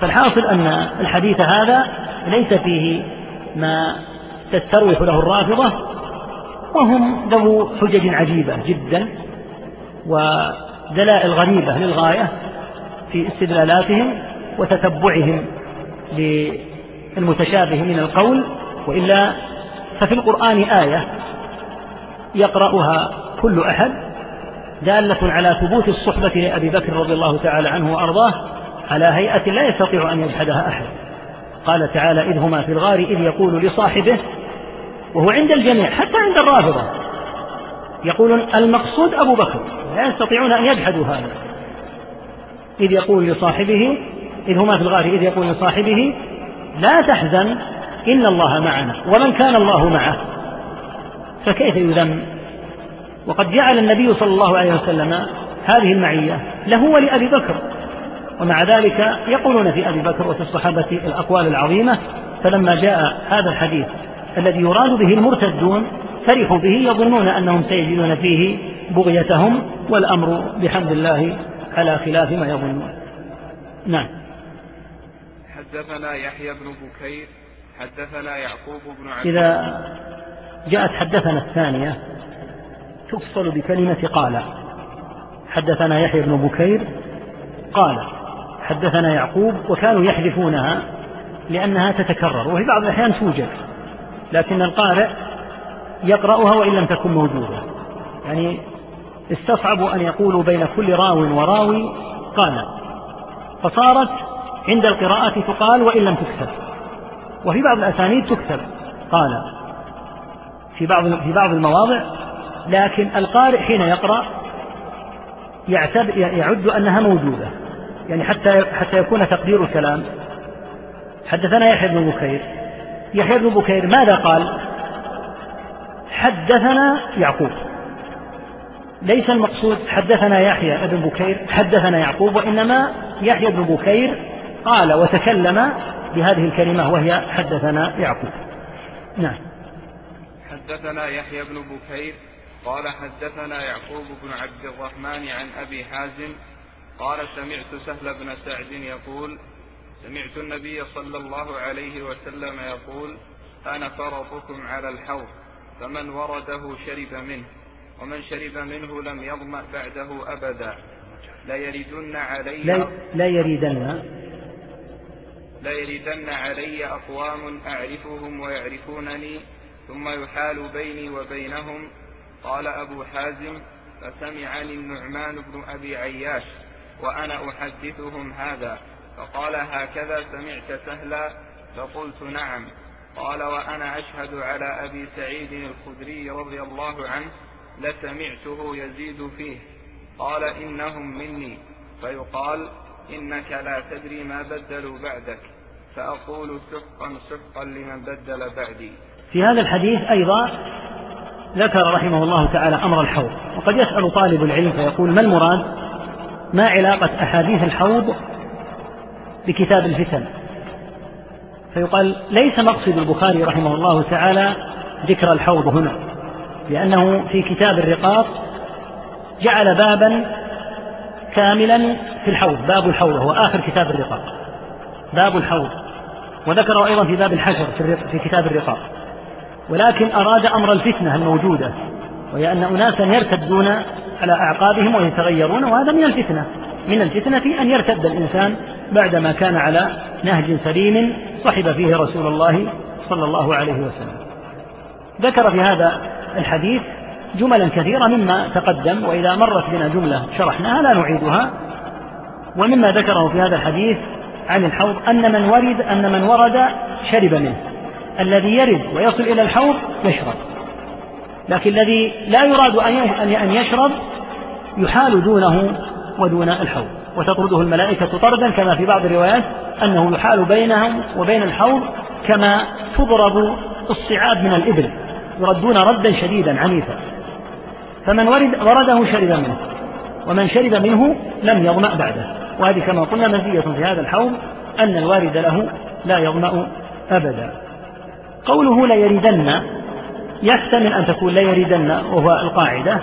[SPEAKER 2] فالحاصل أن الحديث هذا ليس فيه ما تستروح له الرافضة وهم ذو حجج عجيبة جدا ودلائل غريبة للغاية في استدلالاتهم وتتبعهم للمتشابه من القول وإلا ففي القرآن آية يقرأها كل أحد دالة على ثبوت الصحبة لأبي بكر رضي الله تعالى عنه وأرضاه على هيئة لا يستطيع أن يجحدها أحد. قال تعالى إذ هما في الغار إذ يقول لصاحبه وهو عند الجميع حتى عند الرافضة. يقول المقصود أبو بكر لا يستطيعون أن يجحدوا هذا. إذ يقول لصاحبه إذ هما في الغار إذ يقول لصاحبه لا تحزن إن الله معنا ومن كان الله معه. فكيف يذم؟ وقد جعل النبي صلى الله عليه وسلم هذه المعية له ولأبي بكر. ومع ذلك يقولون في أبي بكر وفي الصحابة الأقوال العظيمة فلما جاء هذا الحديث الذي يراد به المرتدون فرحوا به يظنون أنهم سيجدون فيه بغيتهم والأمر بحمد الله على خلاف ما يظنون. نعم.
[SPEAKER 3] حدثنا يحيى بن بكير حدثنا يعقوب بن عبد
[SPEAKER 2] إذا جاءت حدثنا الثانية تفصل بكلمة قال. حدثنا يحيى بن بكير قال. حدثنا يعقوب وكانوا يحذفونها لأنها تتكرر وفي بعض الأحيان توجد. لكن القارئ يقرأها وإن لم تكن موجودة. يعني استصعبوا أن يقولوا بين كل راو وراوي قال. فصارت عند القراءة تقال وإن لم تكتب. وفي بعض الأسانيد تكتب. قال. في بعض في بعض المواضع. لكن القارئ حين يقرأ يعتد يعد أنها موجودة. يعني حتى حتى يكون تقدير الكلام. حدثنا يحيى بن بكير. يحيى بن بكير ماذا قال؟ حدثنا يعقوب. ليس المقصود حدثنا يحيى بن بكير حدثنا يعقوب وإنما يحيى بن بكير قال وتكلم بهذه الكلمة وهي حدثنا يعقوب. نعم.
[SPEAKER 3] حدثنا يحيى بن بكير قال حدثنا يعقوب بن عبد الرحمن عن أبي حازم قال سمعت سهل بن سعد يقول سمعت النبي صلى الله عليه وسلم يقول أنا فرطكم على الحوض فمن ورده شرب منه ومن شرب منه لم يظمأ بعده أبدا. لا يردن علي
[SPEAKER 2] لا, لا يريدن.
[SPEAKER 3] لا يردن علي أقوام أعرفهم ويعرفونني ثم يحال بيني وبينهم. قال أبو حازم فسمعني النعمان بن أبي عياش وأنا أحدثهم هذا. فقال هكذا سمعت سهلا فقلت نعم. قال وأنا أشهد على أبي سعيد الخدري رضي الله عنه لسمعته يزيد فيه. قال إنهم مني. فيقال إنك لا تدري ما بدلوا بعدك. فأقول سحقا سحقا لمن بدل بعدي.
[SPEAKER 2] في هذا الحديث أيضا ذكر رحمه الله تعالى أمر الحوض. وقد يسأل طالب العلم فيقول ما المراد؟ ما علاقة أحاديث الحوض بكتاب الفتن. فيقال ليس مقصد البخاري رحمه الله تعالى ذكر الحوض هنا لأنه في كتاب الرقاق جعل بابا كاملا في الحوض باب الحوض هو آخر كتاب الرقاق. باب الحوض. وذكره أيضا في باب الحشر في كتاب الرقاق. ولكن أراد أمر الفتنة الموجودة وهي أن أناسا يرتدون على أعقابهم ويتغيرون وهذا من الفتنة. من الفتنة أن يرتد الإنسان بعدما كان على نهج سليم صحب فيه رسول الله صلى الله عليه وسلم. ذكر في هذا الحديث جملا كثيرة مما تقدم وإذا مرت بنا جملة شرحناها لا نعيدها. ومما ذكره في هذا الحديث عن الحوض أن من ورد أن من ورد شرب منه. الذي يرد ويصل إلى الحوض يشرب. لكن الذي لا يراد أن يشرب يحال دونه ودون الحوض وتطرده الملائكة طردا كما في بعض الروايات أنه يحال بينهم وبين الحوض كما تضرب الصعاب من الإبل يردون ردا شديدا عنيفا. فمن ورد ورده شرب منه ومن شرب منه لم يظمأ بعده. وهذه كما قلنا مزية في هذا الحوض أن الوارد له لا يظمأ أبدا. قوله لا يردن يحتمل أن تكون لا يردن وهو القاعدة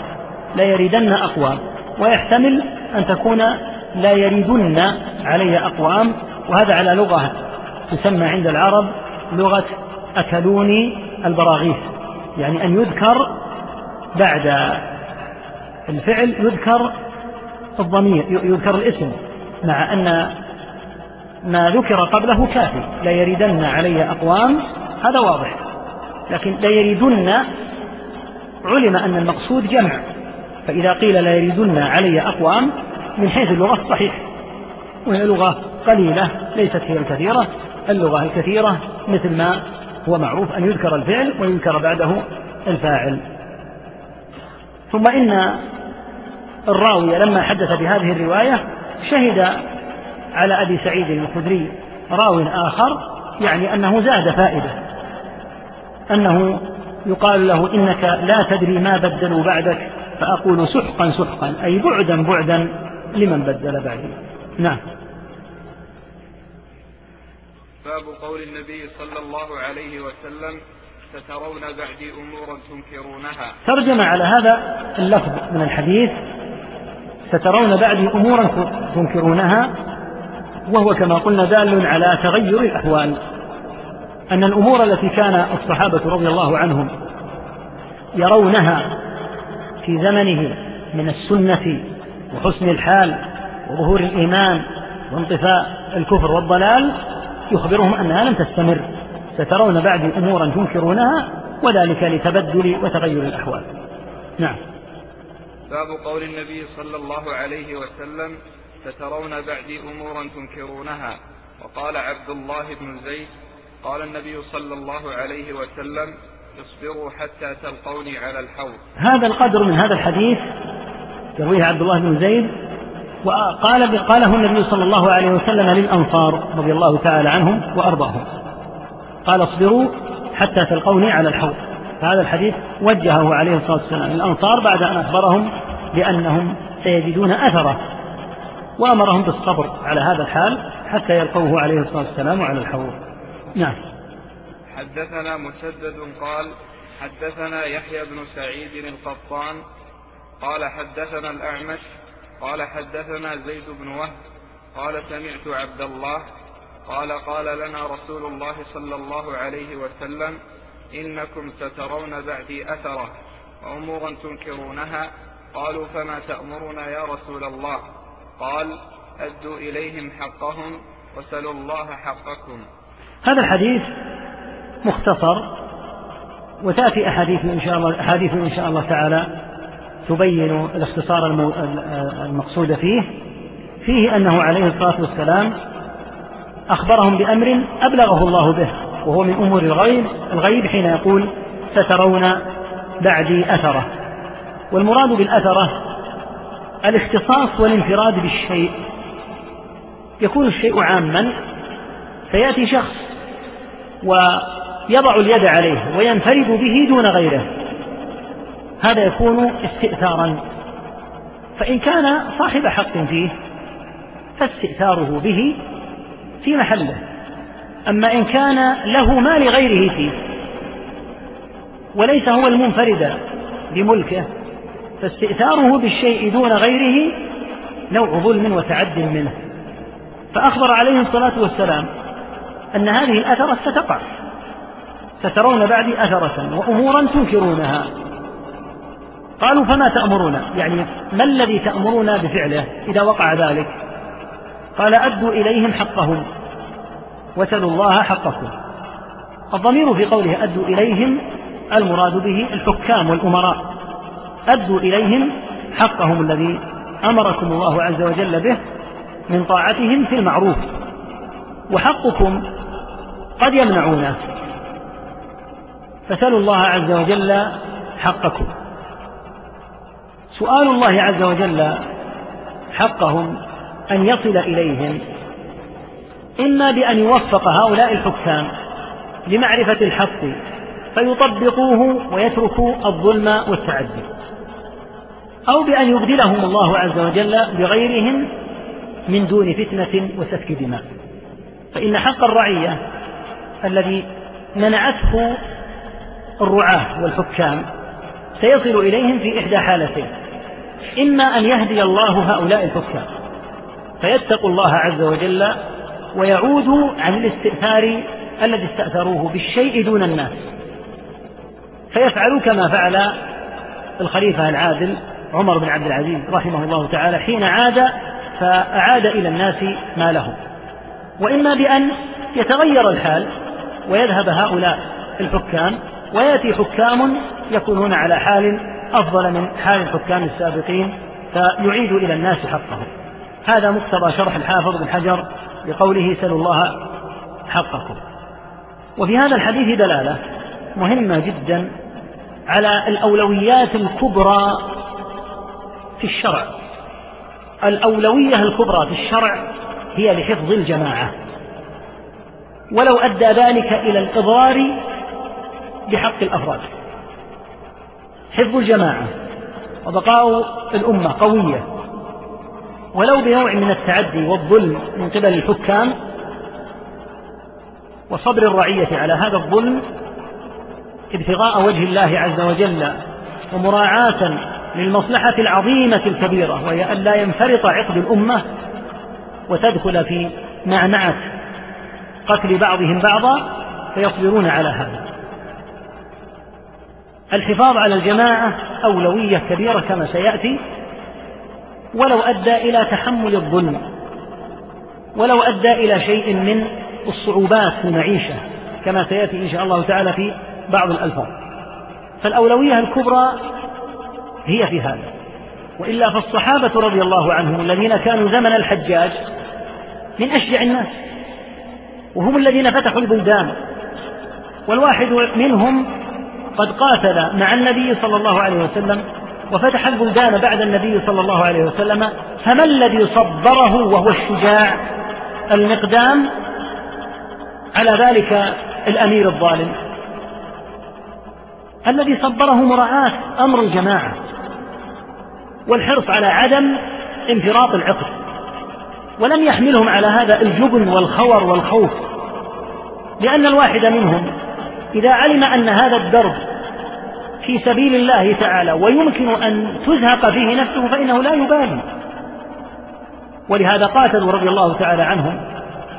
[SPEAKER 2] لا يردن أقوام. ويحتمل أن تكون لا يردن علي أقوام وهذا على لغة تسمى عند العرب لغة أكلوني البراغيث يعني أن يذكر بعد الفعل يذكر الضمير يذكر الاسم مع أن ما ذكر قبله كافي لا يردن علي أقوام هذا واضح لكن لا يردن علم أن المقصود جمع. فإذا قيل لا يردن علي أقوام من حيث اللغة صحيح. وهي لغة قليلة ليست هي الكثيرة. اللغة الكثيرة مثل ما هو معروف أن يذكر الفعل ويذكر بعده الفاعل. ثم إن الراوي لما حدث بهذه الرواية شهد على أبي سعيد الخدري راو آخر يعني أنه زاد فائدة. أنه يقال له إنك لا تدري ما بدلوا بعدك. فأقول سحقا سحقا أي بعدا بعدا لمن بدل بعدي نعم.
[SPEAKER 3] باب قول النبي صلى الله عليه وسلم سترون بعدي أمورا تنكرونها.
[SPEAKER 2] ترجم على هذا اللفظ من الحديث سترون بعدي أمورا تنكرونها. وهو كما قلنا دال على تغير الأحوال أن الأمور التي كان الصحابة رضي الله عنهم يرونها في زمنه من السنة وحسن الحال وظهور الإيمان وانطفاء الكفر والضلال يخبرهم أنها لم تستمر. سترون بعد أمورا تنكرونها وذلك لتبدل وتغير الأحوال. نعم.
[SPEAKER 3] باب قول النبي صلى الله عليه وسلم سترون بعدي أمورا تنكرونها وقال عبد الله بن زيد قال النبي صلى الله عليه وسلم اصبروا حتى تلقوني على الحوض.
[SPEAKER 2] هذا القدر من هذا الحديث يرويه عبد الله بن زيد وقال قاله النبي صلى الله عليه وسلم للأنصار رضي الله تعالى عنهم وأرضاهم. قال اصبروا حتى تلقوني على الحوض. فهذا الحديث وجهه عليه الصلاة والسلام. للأنصار بعد أن أخبرهم بأنهم سيجدون أثره وأمرهم بالصبر على هذا الحال حتى يلقوه عليه الصلاة والسلام على الحوض. نعم.
[SPEAKER 3] حدثنا مسدد قال حدثنا يحيى بن سعيد القطان قال حدثنا الأعمش قال حدثنا زيد بن وهب قال سمعت عبد الله قال قال لنا رسول الله صلى الله عليه وسلم إنكم سترون بعدي أثرة وأمورا تنكرونها قالوا فما تأمرنا يا رسول الله قال أدوا إليهم حقهم وسلوا الله حقكم
[SPEAKER 2] هذا الحديث مختصر وتأتي أحاديث إن شاء الله أحاديث إن شاء الله تعالى تبين الاختصار المقصود فيه. فيه أنه عليه الصلاة والسلام أخبرهم بأمر أبلغه الله به وهو من أمور الغيب الغيب حين يقول سترون بعدي أثرة. والمراد بالأثرة الاختصاص والانفراد بالشيء. يكون الشيء عاما فيأتي شخص ويضع اليد عليه وينفرد به دون غيره. هذا يكون استئثارا. فإن كان صاحب حق فيه فاستئثاره به في محله. أما إن كان له ما لغيره فيه وليس هو المنفرد بملكه فاستئثاره بالشيء دون غيره نوع ظلم وتعد منه. فأخبر عليه الصلاة والسلام أن هذه الأثرة ستقع. سترون بعدي أثرة وأمورا تنكرونها. قالوا فما تأمرون يعني ما الذي تأمرون بفعله إذا وقع ذلك؟ قال أدوا إليهم حقهم. وسلوا الله حقكم. الضمير في قوله أدوا إليهم المراد به الحكام والأمراء. أدوا إليهم حقهم الذي أمركم الله عز وجل به من طاعتهم في المعروف. وحقكم قد يمنعونه. فسلوا الله عز وجل حقكم. سؤال الله عز وجل حقهم أن يصل إليهم إما بأن يوفق هؤلاء الحكام لمعرفة الحق فيطبقوه ويتركوا الظلم والتعدي أو بأن يبدلهم الله عز وجل بغيرهم من دون فتنة وسفك دماء. فإن حق الرعية الذي منعته الرعاة والحكام سيصل إليهم في إحدى حالتين إما أن يهدي الله هؤلاء الحكام فيتقوا الله عز وجل ويعودوا عن الاستئثار الذي استأثروه بالشيء دون الناس فيفعلوا كما فعل الخليفة العادل عمر بن عبد العزيز رحمه الله تعالى حين عاد فأعاد إلى الناس ما لهم وإما بأن يتغير الحال ويذهب هؤلاء الحكام ويأتي حكام يكونون على حال أفضل من حال الحكام السابقين فيعيد إلى الناس حقهم. هذا مقتضى شرح الحافظ بن حجر لقوله سلوا الله حقكم. وفي هذا الحديث دلالة مهمة جدا على الأولويات الكبرى في الشرع. الأولوية الكبرى في الشرع هي لحفظ الجماعة. ولو أدى ذلك إلى الإضرار بحق الأفراد. حفظ الجماعة وبقاء الأمة قوية. ولو بنوع من التعدي والظلم من قبل الحكام وصبر الرعية على هذا الظلم ابتغاء وجه الله عز وجل ومراعاة للمصلحة العظيمة الكبيرة وهي أن لا ينفرط عقد الأمة وتدخل في معمعة قتل بعضهم بعضا فيصبرون على هذا. الحفاظ على الجماعة أولوية كبيرة كما سيأتي ولو أدى إلى تحمل الظلم ولو أدى إلى شيء من الصعوبات في المعيشة كما سيأتي إن شاء الله تعالى في بعض الألفاظ. فالأولوية الكبرى هي في هذا وإلا فالصحابة رضي الله عنهم الذين كانوا زمن الحجاج من أشجع الناس وهم الذين فتحوا البلدان والواحد منهم قد قاتل مع النبي صلى الله عليه وسلم وفتح البلدان بعد النبي صلى الله عليه وسلم فما الذي صبره وهو الشجاع؟ المقدام على ذلك الأمير الظالم. الذي صبره مراعاة أمر الجماعة والحرص على عدم انفراط العقد ولم يحملهم على هذا الجبن والخور والخوف لأن الواحد منهم إذا علم أن هذا الدرب في سبيل الله تعالى ويمكن أن تزهق فيه نفسه فإنه لا يبالي. ولهذا قاتلوا رضي الله تعالى عنهم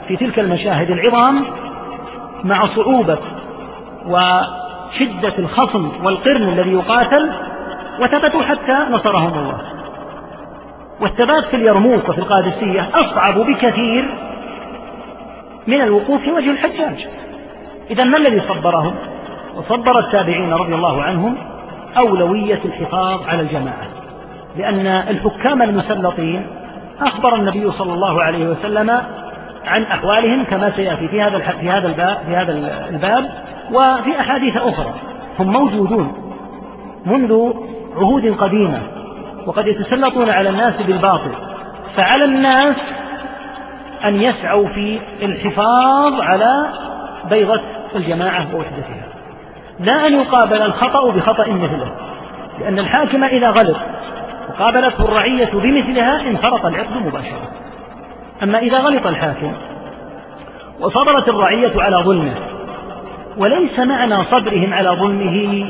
[SPEAKER 2] في تلك المشاهد العظام مع صعوبة وشدة الخصم والقرن الذي يقاتل وثبتوا حتى نصرهم الله. والثبات في اليرموك وفي القادسية أصعب بكثير من الوقوف في وجه الحجاج. إذا ما الذي صبرهم؟ وصبر التابعين رضي الله عنهم أولوية الحفاظ على الجماعة لأن الحكام المسلطين أخبر النبي صلى الله عليه وسلم عن أحوالهم كما سيأتي في هذا في هذا الباب في هذا الباب وفي أحاديث أخرى. هم موجودون منذ عهود قديمة وقد يتسلطون على الناس بالباطل. فعلى الناس أن يسعوا في الحفاظ على بيضة الجماعة ووحدتها. لا أن يقابل الخطأ بخطأ مثله لأن الحاكم إذا غلط وقابلته الرعية بمثلها انفرط العقد مباشرة. أما إذا غلط الحاكم وصبرت الرعية على ظلمه وليس معنى صبرهم على ظلمه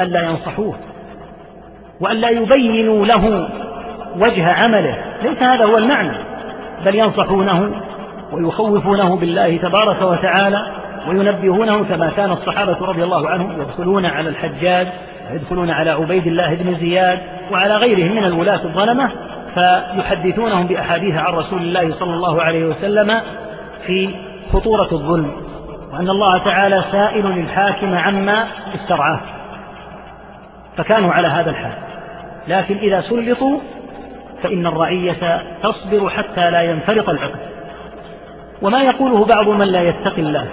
[SPEAKER 2] ألا ينصحوه وألا يبينوا له وجه عمله. ليس هذا هو المعنى بل ينصحونه ويخوفونه بالله تبارك وتعالى وينبهونه كما كان الصحابة رضي الله عنهم يدخلون على الحجاج ويدخلون على عبيد الله بن زياد وعلى غيرهم من الولاة الظلمة فيحدثونهم بأحاديث عن رسول الله صلى الله عليه وسلم في خطورة الظلم وأن الله تعالى سائل الحاكم عما استرعاه. فكانوا على هذا الحال. لكن إذا سلطوا فإن الرعية تصبر حتى لا ينفرط العقد وما يقوله بعض من لا يتقي الله.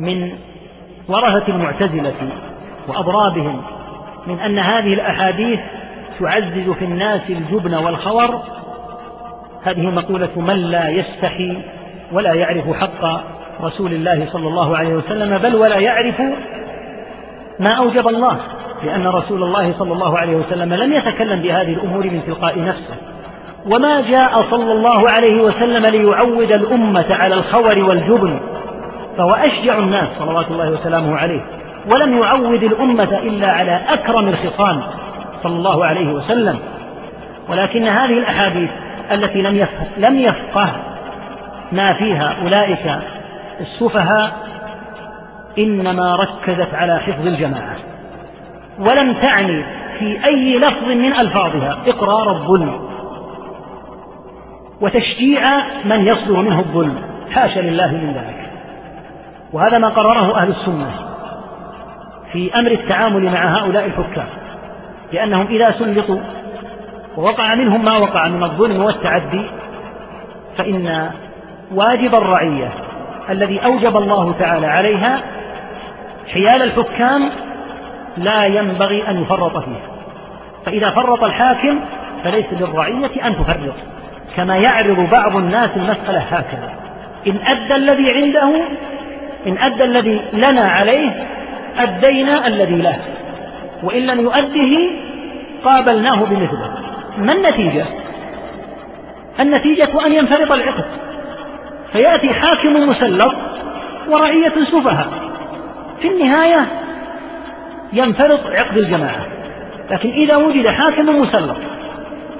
[SPEAKER 2] من ورثة المعتزلة وأضرابهم من أن هذه الأحاديث تعزز في الناس الجبن والخور. هذه مقولة من لا يستحي ولا يعرف حق رسول الله صلى الله عليه وسلم بل ولا يعرف ما أوجب الله لأن رسول الله صلى الله عليه وسلم لم يتكلم بهذه الأمور من تلقاء نفسه. وما جاء صلى الله عليه وسلم ليعود الأمة على الخور والجبن فهو أشجع الناس صلوات الله وسلامه عليه ولم يعود الأمة إلا على أكرم الخصام صلى الله عليه وسلم. ولكن هذه الأحاديث التي لم يفقه, لم يفقه ما فيها أولئك السفهاء إنما ركزت على حفظ الجماعة ولم تعني في أي لفظ من ألفاظها إقرار الظلم وتشجيع من يصدر منه الظلم. حاشا لله من ذلك. وهذا ما قرره أهل السنة في أمر التعامل مع هؤلاء الحكام لأنهم إذا سلطوا ووقع منهم ما وقع من الظلم والتعدي فإن واجب الرعية الذي أوجب الله تعالى عليها حيال الحكام لا ينبغي أن يفرط فيه فإذا فرط الحاكم فليس للرعية أن تفرط كما يعرض بعض الناس المسألة هكذا إن أدى الذي عنده إن أدى الذي لنا عليه أدينا الذي له. وإن لم يؤده قابلناه بمثله. ما النتيجة؟ النتيجة أن ينفرط العقد. فيأتي حاكم مسلط ورعية سفهاء. في النهاية ينفرط عقد الجماعة. لكن إذا وجد حاكم مسلط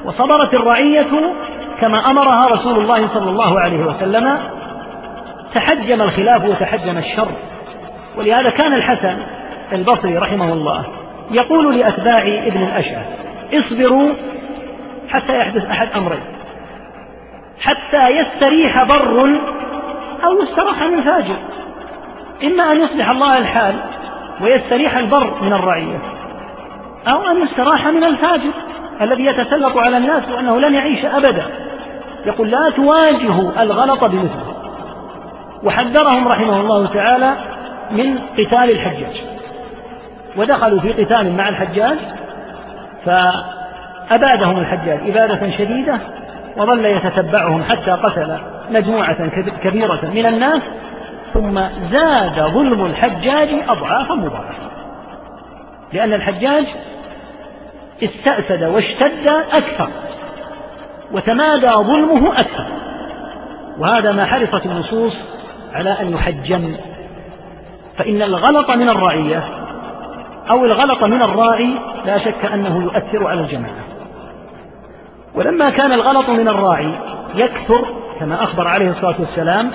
[SPEAKER 2] وصبرت الرعية كما أمرها رسول الله صلى الله عليه وسلم تحجم الخلاف وتحجم الشر. ولهذا كان الحسن البصري رحمه الله يقول لأتباع ابن الأشعث اصبروا حتى يحدث أحد أمرين حتى يستريح بر أو يستراح من فاجر. إما أن يصلح الله الحال ويستريح البر من الرعية أو أن يستراح من الفاجر الذي يتسلط على الناس وأنه لن يعيش أبدا. يقول لا تواجهوا الغلط بمثله. وحذرهم رحمه الله تعالى من قتال الحجاج. ودخلوا في قتال مع الحجاج فأبادهم الحجاج إبادة شديدة وظل يتتبعهم حتى قتل مجموعة كبيرة من الناس ثم زاد ظلم الحجاج أضعافا مضاعفة. لأن الحجاج استأسد واشتد أكثر وتمادى ظلمه أكثر. وهذا ما حرصت النصوص على أن يحجم. فإن الغلط من الرعية أو الغلط من الراعي لا شك أنه يؤثر على الجماعة. ولما كان الغلط من الراعي يكثر كما أخبر عليه الصلاة والسلام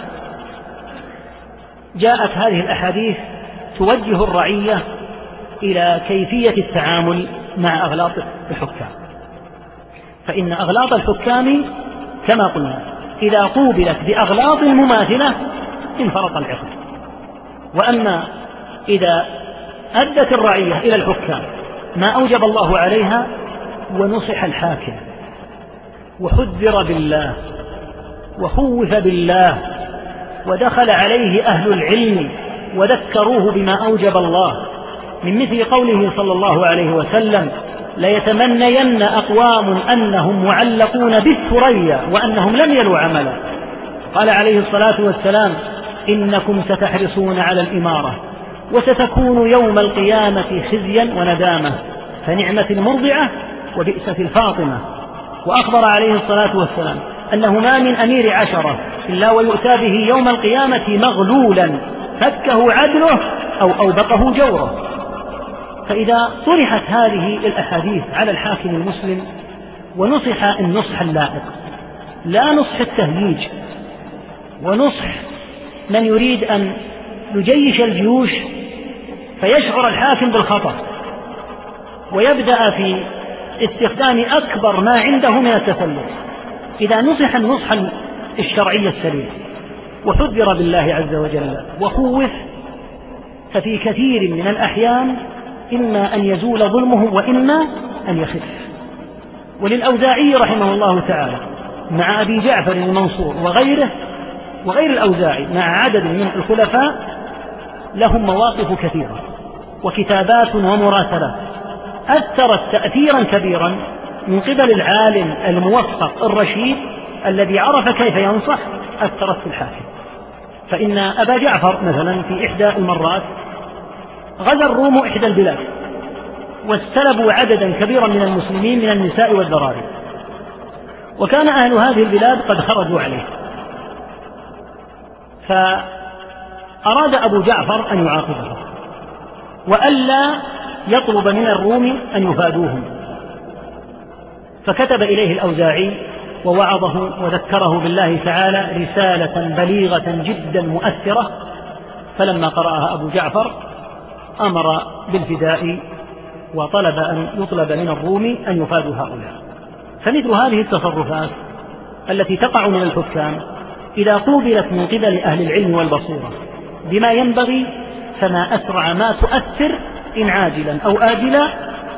[SPEAKER 2] جاءت هذه الأحاديث توجه الرعية إلى كيفية التعامل مع أغلاط الحكام. فإن أغلاط الحكام كما قلنا إذا قوبلت بأغلاط مماثلة انفرط العقد. وأما إذا أدت الرعية إلى الحكام ما أوجب الله عليها ونصح الحاكم وحذر بالله وخوف بالله ودخل عليه أهل العلم وذكروه بما أوجب الله. من مثل قوله صلى الله عليه وسلم ليتمنين أقوام أنهم معلقون بالثريا وأنهم لم يلوا عملا. قال عليه الصلاة والسلام إنكم ستحرصون على الإمارة وستكون يوم القيامة خزيا وندامة فنعمة المرضعة وبئسة الفاطمة. وأخبر عليه الصلاة والسلام أنه ما من أمير عشرة إلا ويؤتى به يوم القيامة مغلولا فكه عدله أو أوبقه جوره. فإذا طرحت هذه الأحاديث على الحاكم المسلم ونصح النصح اللائق لا نصح التهييج ونصح من يريد أن يجيش الجيوش فيشعر الحاكم بالخطر ويبدأ في استخدام أكبر ما عنده من التسلط إذا نصح النصح الشرعي السليم وحذر بالله عز وجل وخوف ففي كثير من الأحيان إما أن يزول ظلمه وإما أن يخف. وللأوزاعي رحمه الله تعالى مع أبي جعفر المنصور وغيره وغير الأوزاعي مع عدد من الخلفاء لهم مواقف كثيرة وكتابات ومراسلات. أثرت تأثيرا كبيرا من قبل العالم الموفق الرشيد الذي عرف كيف ينصح أثرت في الحاكم. فإن أبا جعفر مثلا في إحدى المرات غزا الروم إحدى البلاد واستلبوا عددا كبيرا من المسلمين من النساء والذراري. وكان أهل هذه البلاد قد خرجوا عليه. فأراد أبو جعفر أن يعاقبه وألا يطلب من الروم أن يفادوهم فكتب إليه الأوزاعي ووعظه وذكره بالله تعالى رسالة بليغة جدا مؤثرة فلما قرأها أبو جعفر أمر بالفداء وطلب أن يطلب من الروم أن يفادوا هؤلاء. فمثل هذه التصرفات التي تقع من الحكام إذا قوبلت من قبل أهل العلم والبصيرة بما ينبغي فما أسرع ما تؤثر إن عاجلا أو آجلا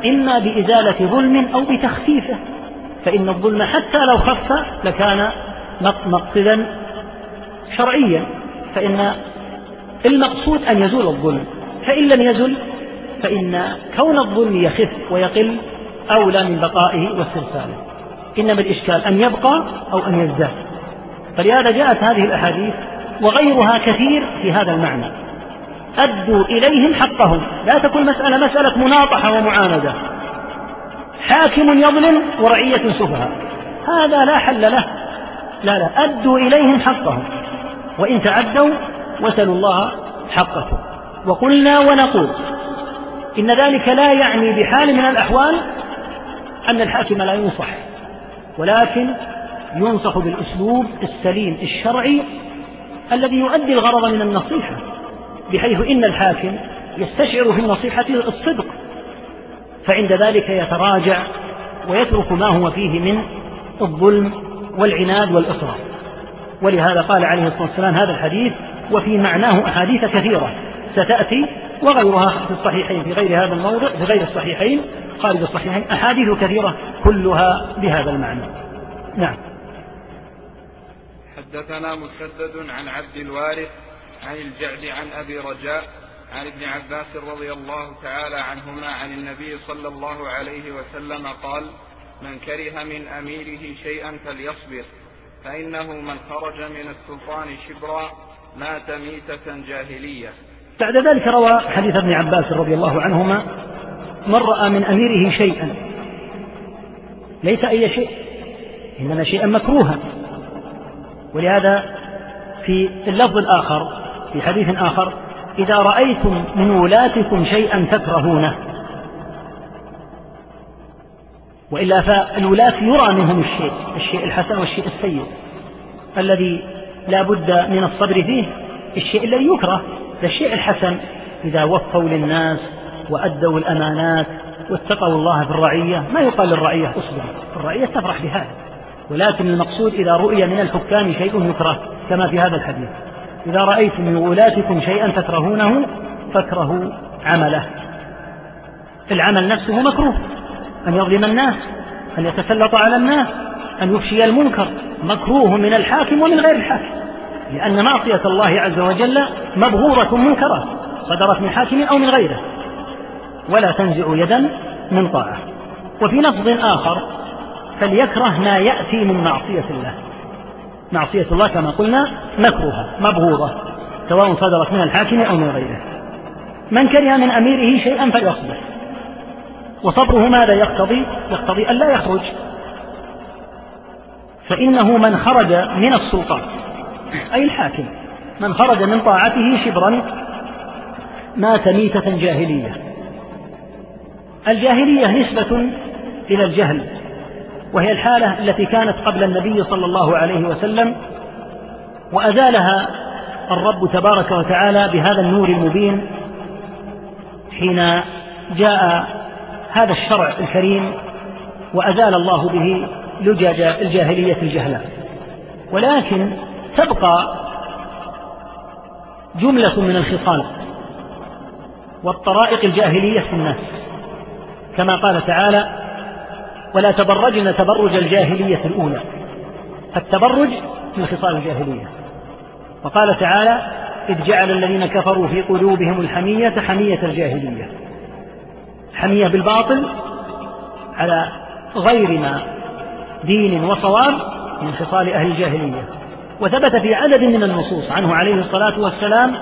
[SPEAKER 2] إما بإزالة ظلم أو بتخفيفه فإن الظلم حتى لو خف لكان مقصدا شرعيا فإن المقصود أن يزول الظلم فإن لم يزل فإن كون الظلم يخف ويقل أولى من بقائه واسترساله. إنما الإشكال أن يبقى أو أن يزداد. فلهذا جاءت هذه الأحاديث وغيرها كثير في هذا المعنى. أدوا إليهم حقهم. لا تكون مسألة مسألة مناطحة ومعاندة. حاكم يظلم ورعية سفهاء. هذا لا حل له. لا لا. أدوا إليهم حقهم. وإن تعدوا وسلوا الله حقكم. وقلنا ونقول إن ذلك لا يعني بحال من الأحوال أن الحاكم لا ينصح. ولكن ينصح بالأسلوب السليم الشرعي الذي يؤدي الغرض من النصيحة بحيث إن الحاكم يستشعر في النصيحة الصدق فعند ذلك يتراجع ويترك ما هو فيه من الظلم والعناد والإصرار. ولهذا قال عليه الصلاة والسلام هذا الحديث وفي معناه أحاديث كثيرة ستأتي وغيرها في الصحيحين في غير هذا الموضع في غير الصحيحين خارج الصحيحين أحاديث كثيرة كلها بهذا المعنى. نعم.
[SPEAKER 3] حدثنا مسدد عن عبد الوارث عن الجعد عن أبي رجاء عن ابن عباس رضي الله تعالى عنهما عن النبي صلى الله عليه وسلم قال من كره من أميره شيئا فليصبر فإنه من خرج من السلطان شبرا مات ميتة جاهلية.
[SPEAKER 2] بعد ذلك روى حديث ابن عباس رضي الله عنهما من رأى من أميره شيئا ليس أي شيء إنما شيئا مكروها. ولهذا في اللفظ الآخر في حديث آخر إذا رأيتم من ولاتكم شيئا تكرهونه. وإلا فالولاة يرى منهم الشيء الشيء الحسن والشيء السيء. الذي لا بد من الصبر فيه الشيء الذي يكره الشيء الحسن. إذا وفوا للناس وأدوا الأمانات واتقوا الله في الرعية ما يقال للرعية أصبر الرعية تفرح بهذا. ولكن المقصود إذا رؤي من الحكام شيء يكره كما في هذا الحديث. إذا رأيتم من ولاتكم شيئا تكرهونه فاكرهوا عمله. العمل نفسه مكروه. أن يظلم الناس أن يتسلط على الناس أن يفشي المنكر. مكروه من الحاكم ومن غير الحاكم. لأن معصية الله عز وجل مبغوضة منكرة صدرت من حاكم أو من غيره. ولا تنزع يدا من طاعة. وفي لفظ آخر فليكره ما يأتي من معصية الله. معصية الله كما قلنا مكروهة مبغوضة سواء صدرت من الحاكم أو من غيره. من كره من أميره شيئا فليصبر. وصبره ماذا يقتضي؟ يقتضي أن لا يخرج. فإنه من خرج من السلطان أي الحاكم من خرج من طاعته شبرا مات ميتة جاهلية. الجاهلية نسبة إلى الجهل. وهي الحالة التي كانت قبل النبي صلى الله عليه وسلم وأزالها الرب تبارك وتعالى بهذا النور المبين حين جاء هذا الشرع الكريم وأزال الله به لجج الجاهلية الجهلاء ولكن تبقى جملة من الخصال والطرائق الجاهلية في الناس كما قال تعالى ولا تبرجن تبرج الجاهلية الأولى. فالتبرج من خصال الجاهلية. وقال تعالى إذ جعل الذين كفروا في قلوبهم الحمية حمية الجاهلية. حمية بالباطل على غير ما دين وصواب من خصال أهل الجاهلية. وثبت في عدد من النصوص عنه عليه الصلاة والسلام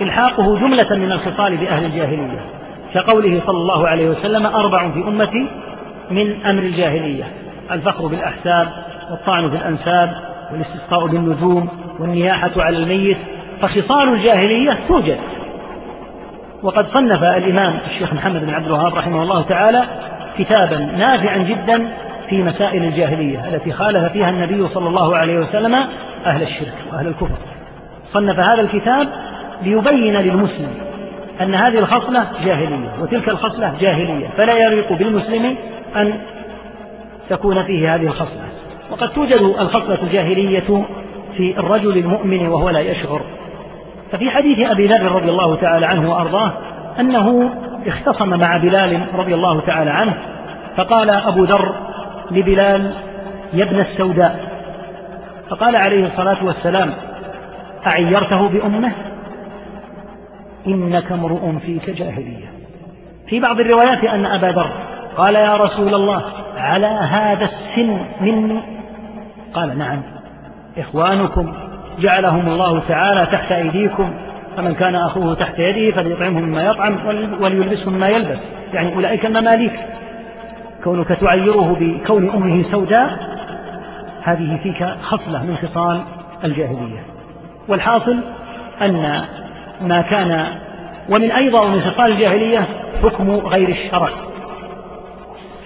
[SPEAKER 2] إلحاقه جملة من الخصال بأهل الجاهلية. كقوله صلى الله عليه وسلم أربع في أمتي من أمر الجاهلية الفخر بالأحساب والطعن في الأنساب والاستسقاء بالنجوم والنياحة على الميت فخصال الجاهلية توجد. وقد صنف الإمام الشيخ محمد بن عبد الوهاب رحمه الله تعالى كتابا نافعا جدا في مسائل الجاهلية التي خالف فيها النبي صلى الله عليه وسلم أهل الشرك وأهل الكفر. صنف هذا الكتاب ليبين للمسلم أن هذه الخصلة جاهلية وتلك الخصلة جاهلية فلا يليق بالمسلم أن تكون فيه هذه الخصلة. وقد توجد الخصلة الجاهلية في الرجل المؤمن وهو لا يشعر. ففي حديث أبي ذر رضي الله تعالى عنه وأرضاه أنه اختصم مع بلال رضي الله تعالى عنه فقال أبو ذر لبلال يا ابن السوداء. فقال عليه الصلاة والسلام أعيرته بأمه؟ إنك امرؤ فيك جاهلية. في بعض الروايات أن أبا ذر قال يا رسول الله على هذا السن مني. قال نعم. إخوانكم جعلهم الله تعالى تحت أيديكم. فمن كان أخوه تحت يده فليطعمه مما يطعم وليلبسه مما يلبس. يعني أولئك المماليك كونك تعيره بكون أمه سوداء هذه فيك خصلة من خصال الجاهلية. والحاصل أن ما كان ومن أيضا من خصال الجاهلية حكم غير الشرع.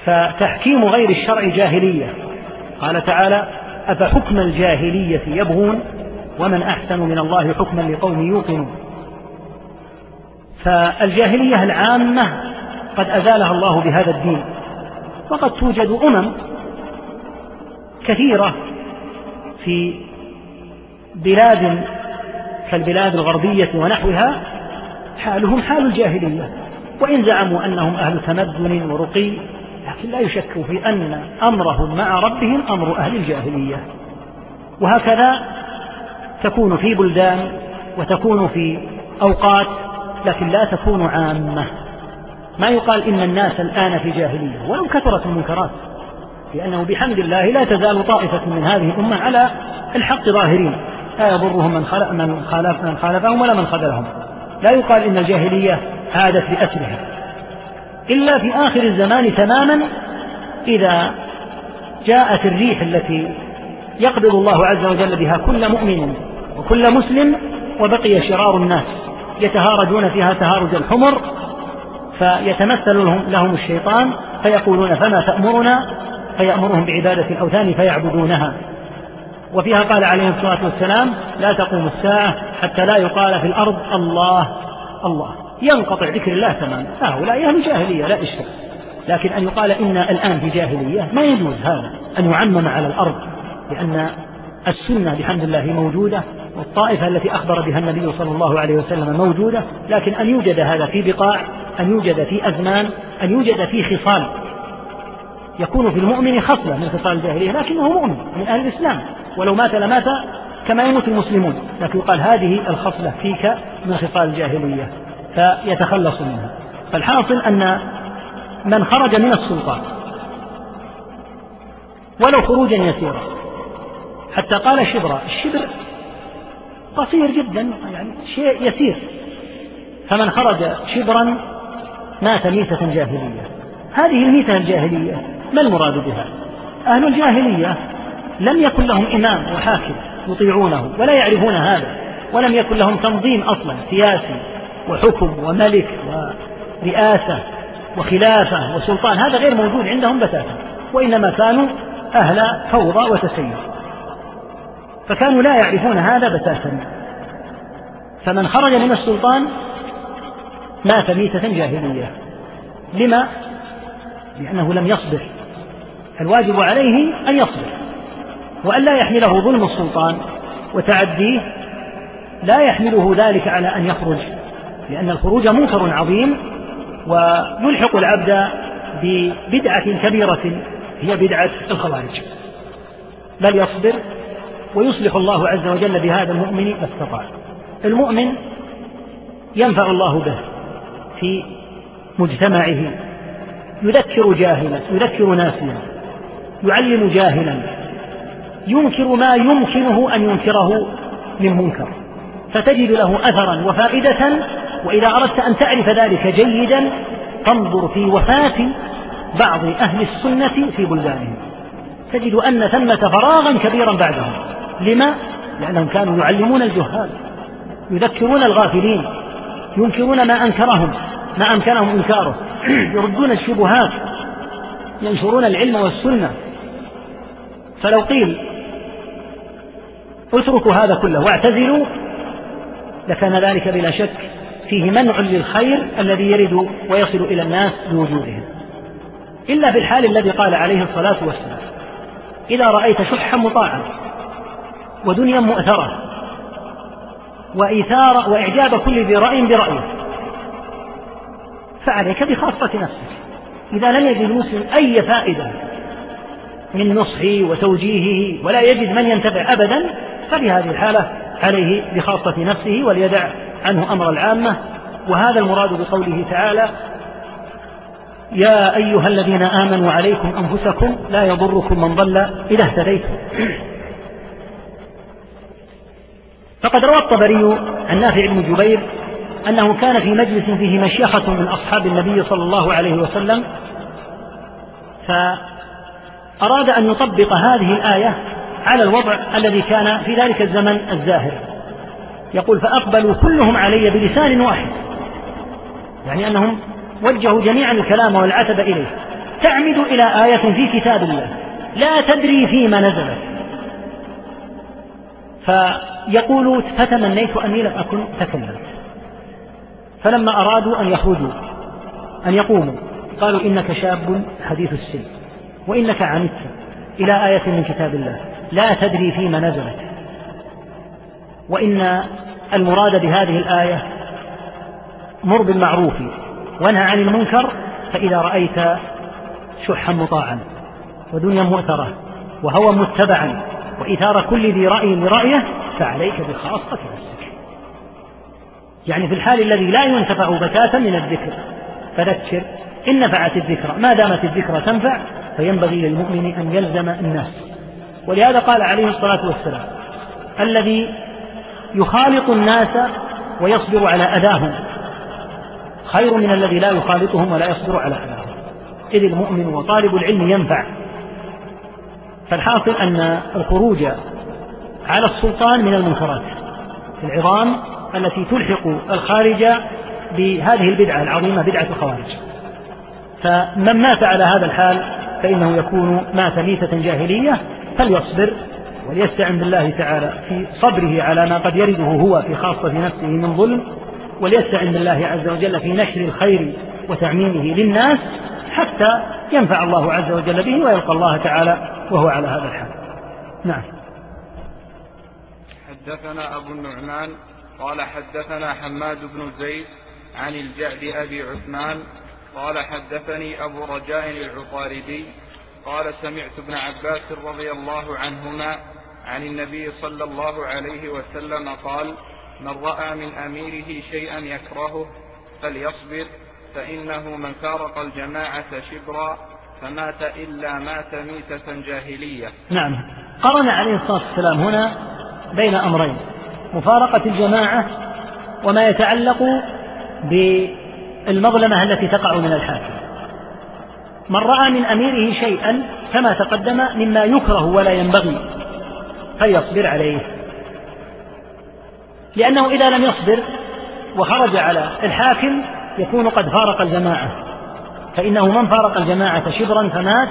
[SPEAKER 2] فتحكيم غير الشرع جاهلية. قال تعالى أفحكم الجاهلية يبغون ومن أحسن من الله حكما لقوم يوقنون. فالجاهلية العامة قد أزالها الله بهذا الدين. وقد توجد أمم كثيرة في بلاد كالبلاد الغربية ونحوها حالهم حال الجاهلية. وإن زعموا أنهم أهل تمدن ورقي لكن لا يشك في أن أمرهم مع ربهم أمر أهل الجاهلية. وهكذا تكون في بلدان وتكون في أوقات لكن لا تكون عامة. ما يقال إن الناس الآن في جاهلية ولو كثرت المنكرات لأنه بحمد الله لا تزال طائفة من هذه الأمة على الحق ظاهرين. لا يضرهم من خلق من خالف من خالفهم ولا من خذلهم. لا يقال إن الجاهلية عادت بأسرها. إلا في آخر الزمان تماما إذا جاءت الريح التي يقبض الله عز وجل بها كل مؤمن وكل مسلم وبقي شرار الناس يتهارجون فيها تهارج الحمر فيتمثل لهم, لهم الشيطان فيقولون فما تأمرنا؟ فيأمرهم بعبادة الأوثان فيعبدونها. وفيها قال عليه الصلاة والسلام لا تقوم الساعة حتى لا يقال في الأرض الله الله. ينقطع ذكر الله تماما. هؤلاء أهل جاهلية لا إشكال. لكن أن يقال إنا الآن في جاهلية ما يجوز هذا أن يعمم على الأرض لأن السنة بحمد الله موجودة والطائفة التي أخبر بها النبي صلى الله عليه وسلم موجودة لكن أن يوجد هذا في بقاع أن يوجد في أزمان أن يوجد في خصال. يكون في المؤمن خصلة من خصال الجاهلية لكنه مؤمن من أهل الإسلام. ولو مات لمات كما يموت المسلمون لكن يقال هذه الخصلة فيك من خصال الجاهلية فيتخلص منها. فالحاصل أن من خرج من السلطان ولو خروجا يسيرا حتى قال شبرا الشبر قصير جدا يعني شيء يسير. فمن خرج شبرا مات ميتة جاهلية. هذه الميتة الجاهلية ما المراد بها؟ أهل الجاهلية لم يكن لهم إمام وحاكم يطيعونه ولا يعرفون هذا ولم يكن لهم تنظيم أصلا سياسي وحكم وملك ورئاسة وخلافة وسلطان هذا غير موجود عندهم بتاتا وإنما كانوا أهل فوضى وتسير. فكانوا لا يعرفون هذا بتاتا فمن خرج من السلطان مات ميتة جاهلية. لما؟ لأنه لم يصبر. الواجب عليه أن يصبر. وأن لا يحمله ظلم السلطان وتعديه لا يحمله ذلك على أن يخرج لأن الخروج منكر عظيم ويلحق العبد ببدعة كبيرة هي بدعة الخوارج. بل يصبر ويصلح الله عز وجل بهذا المؤمن ما استطاع. المؤمن ينفع الله به في مجتمعه يذكر جاهلا يذكر ناسيا يعلم جاهلا. ينكر ما يمكنه أن ينكره من منكر. فتجد له أثرا وفائدة وإذا أردت أن تعرف ذلك جيدا فانظر في وفاة بعض أهل السنة في بلدانهم. تجد أن ثمة فراغا كبيرا بعدهم. لما؟ لأنهم كانوا يعلمون الجهال يذكرون الغافلين ينكرون ما أنكرهم ما أمكنهم إنكاره يردون الشبهات ينشرون العلم والسنة. فلو قيل اتركوا هذا كله واعتزلوا لكان ذلك بلا شك فيه منع للخير الذي يرد ويصل إلى الناس بوجودهم. إلا في الحال الذي قال عليه الصلاة والسلام إذا رأيت شحا مطاعا ودنيا مؤثرة وإيثار وإعجاب كل ذي رأي برأيه فعليك بخاصة نفسك. إذا لم يجد المسلم أي فائدة من نصحه وتوجيهه ولا يجد من ينتفع أبدا ففي هذه الحالة عليه بخاصة نفسه وليدع عنه أمر العامة. وهذا المراد بقوله تعالى يا أيها الذين آمنوا عليكم أنفسكم لا يضركم من ضل إذا اهتديتم. فقد روى الطبري عن نافع بن جبير أنه كان في مجلس فيه مشيخة من أصحاب النبي صلى الله عليه وسلم فأراد أن يطبق هذه الآية على الوضع الذي كان في ذلك الزمن الزاهر يقول فأقبلوا كلهم علي بلسان واحد. يعني أنهم وجهوا جميعا الكلام والعتب إليه. تعمد إلى آية في كتاب الله. لا تدري فيما نزلت. فيقول فتمنيت أني لم أكن تكلمت. فلما أرادوا أن يخرجوا أن يقوموا قالوا إنك شاب حديث السن وإنك عنت إلى آية من كتاب الله. لا تدري فيما نزلت. وإن المراد بهذه الآية مر بالمعروف وانهى عن المنكر فإذا رأيت شحا مطاعا ودنيا مؤثرة وهوى متبعا وإثار كل ذي رأي لرأيه فعليك بخاصة نفسك. يعني في الحال الذي لا ينتفع بتاتا من الذكر فذكر. إن نفعت الذكرى ما دامت الذكرى تنفع فينبغي للمؤمن أن يلزم الناس. ولهذا قال عليه الصلاة والسلام الذي يخالط الناس ويصبر على أذاهم خير من الذي لا يخالطهم ولا يصبر على أذاهم. إذ المؤمن وطالب العلم ينفع. فالحاصل أن الخروج على السلطان من المنكرات العظام التي تلحق الخارج بهذه البدعة العظيمة بدعة الخوارج. فمن مات على هذا الحال فإنه يكون مات ميتة جاهلية فليصبر وليستعن بالله تعالى في صبره على ما قد يرده هو في خاصة نفسه من ظلم وليستعن بالله عز وجل في نشر الخير وتعميمه للناس حتى ينفع الله عز وجل به ويلقى الله تعالى وهو على هذا الحال. نعم.
[SPEAKER 3] حدثنا أبو النعمان قال حدثنا حماد بن زيد عن الجعد أبي عثمان قال حدثني أبو رجاء العطاردي قال سمعت ابن عباس رضي الله عنهما عن النبي صلى الله عليه وسلم قال من رأى من أميره شيئا يكرهه فليصبر فإنه من فارق الجماعة شبرا فمات إلا مات ميتة جاهلية.
[SPEAKER 2] نعم. قرن عليه الصلاة والسلام هنا بين أمرين مفارقة الجماعة وما يتعلق بالمظلمة التي تقع من الحاكم. من رأى من أميره شيئا كما تقدم مما يكره ولا ينبغي فليصبر عليه. لأنه إذا لم يصبر وخرج على الحاكم يكون قد فارق الجماعة. فإنه من فارق الجماعة شبرا فمات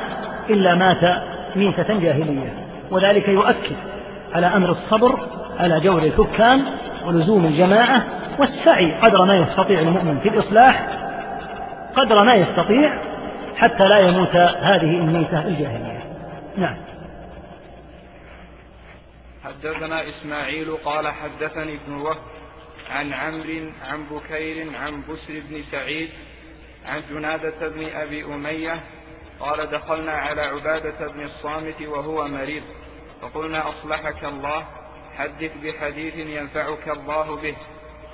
[SPEAKER 2] إلا مات ميتة جاهلية. وذلك يؤكد على أمر الصبر على جور الحكام ولزوم الجماعة والسعي. قدر ما يستطيع المؤمن في الإصلاح قدر ما يستطيع حتى لا يموت هذه الميتة الجاهلية. نعم.
[SPEAKER 3] حدثنا إسماعيل قال حدثني ابن وهب عن عمرو عن بكير عن بسر بن سعيد عن جنادة بن أبي أمية قال دخلنا على عبادة بن الصامت وهو مريض. فقلنا أصلحك الله حدث بحديث ينفعك الله به.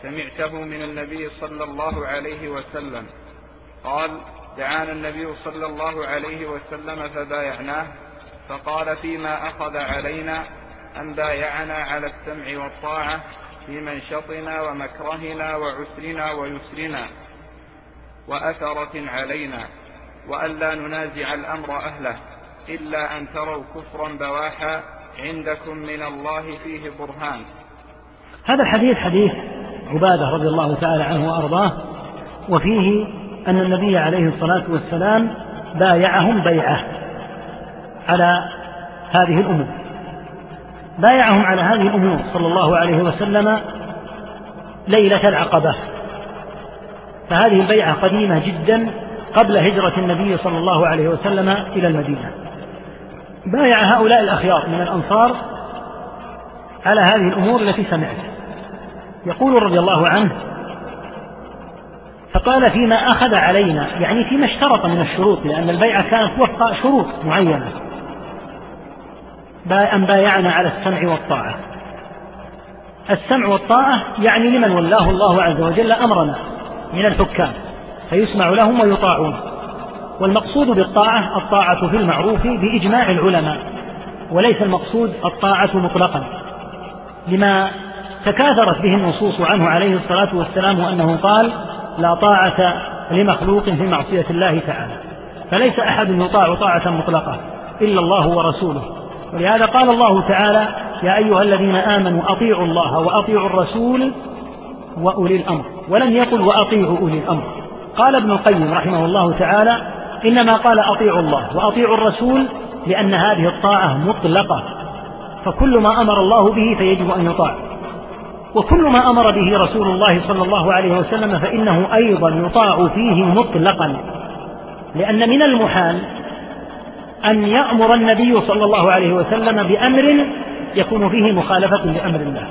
[SPEAKER 3] سمعته من النبي صلى الله عليه وسلم. قال دعانا النبي صلى الله عليه وسلم فبايعناه فقال فيما أخذ علينا أن بايعنا على السمع والطاعة في منشطنا ومكرهنا وعسرنا ويسرنا وأثرة علينا وألا ننازع الأمر أهله إلا أن تروا كفرا بواحا عندكم من الله فيه برهان.
[SPEAKER 2] هذا الحديث حديث عبادة رضي الله تعالى عنه وأرضاه وفيه أن النبي عليه الصلاة والسلام بايعهم بيعة على هذه الأمور. بايعهم على هذه الأمور صلى الله عليه وسلم ليلة العقبة. فهذه البيعة قديمة جدا قبل هجرة النبي صلى الله عليه وسلم إلى المدينة. بايع هؤلاء الأخيار من الأنصار على هذه الأمور التي سمعت. يقول رضي الله عنه فقال فيما أخذ علينا يعني فيما اشترط من الشروط لأن البيعة كانت وفق شروط معينة أن بايعنا على السمع والطاعة. السمع والطاعة يعني لمن ولاه الله عز وجل أمرنا من الحكام فيسمع لهم ويطاعون. والمقصود بالطاعة الطاعة في المعروف بإجماع العلماء وليس المقصود الطاعة مطلقا لما تكاثرت به النصوص عنه عليه الصلاة والسلام أنه قال لا طاعة لمخلوق في معصية الله تعالى فليس أحد يطاع طاعة مطلقة إلا الله ورسوله. ولهذا قال الله تعالى يا أيها الذين آمنوا أطيعوا الله وأطيعوا الرسول وأولي الأمر ولم يقل وأطيعوا أولي الأمر. قال ابن القيم رحمه الله تعالى إنما قال أطيعوا الله وأطيعوا الرسول لأن هذه الطاعة مطلقة فكل ما أمر الله به فيجب أن يطاع. وكل ما أمر به رسول الله صلى الله عليه وسلم فإنه أيضا يطاع فيه مطلقا. لأن من المحال أن يأمر النبي صلى الله عليه وسلم بأمر يكون فيه مخالفة لأمر الله.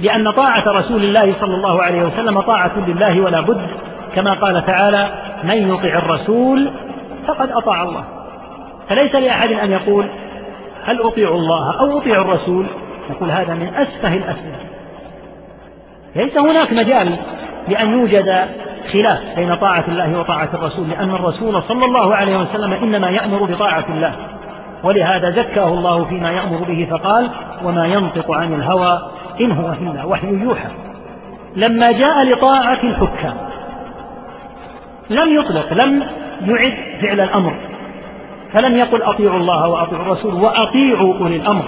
[SPEAKER 2] لأن طاعة رسول الله صلى الله عليه وسلم طاعة لله ولا بد. كما قال تعالى من يطع الرسول فقد أطاع الله. فليس لأحد أن يقول هل أطيع الله أو أطيع الرسول؟ نقول هذا من أسفه الأسئلة ليس هناك مجال لأن يوجد خلاف بين طاعة الله وطاعة الرسول لأن الرسول صلى الله عليه وسلم إنما يأمر بطاعة الله. ولهذا زكاه الله فيما يأمر به فقال وما ينطق عن الهوى إن هو إلا وحي يوحى لما جاء لطاعة الحكام لم يطلق لم يعد فعل الأمر فلم يقل أطيعوا الله وأطيعوا الرسول وأطيعوا أولي الأمر.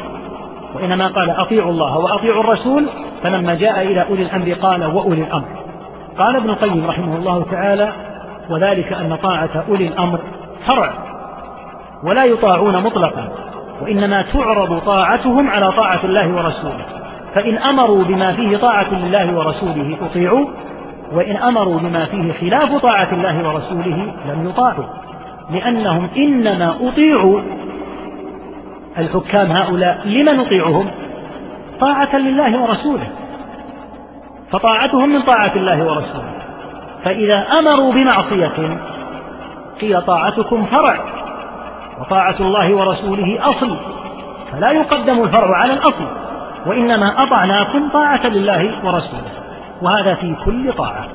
[SPEAKER 2] وإنما قال أطيعوا الله وأطيعوا الرسول فلما جاء إلى أولي الأمر قال وأولي الأمر. قال ابن القيم رحمه الله تعالى وذلك أن طاعة أولي الأمر فرع ولا يطاعون مطلقا وإنما تعرض طاعتهم على طاعة الله ورسوله. فإن أمروا بما فيه طاعة لله ورسوله أطيعوا وإن أمروا بما فيه خلاف طاعة الله ورسوله لم يطاعوا لأنهم إنما أطيعوا الحكام هؤلاء لمن نطيعهم؟ طاعة لله ورسوله. فطاعتهم من طاعة الله ورسوله. فإذا أمروا بمعصية قيل طاعتكم فرع وطاعة الله ورسوله أصل فلا يقدم الفرع على الأصل وإنما أطعناكم طاعة لله ورسوله وهذا في كل طاعة.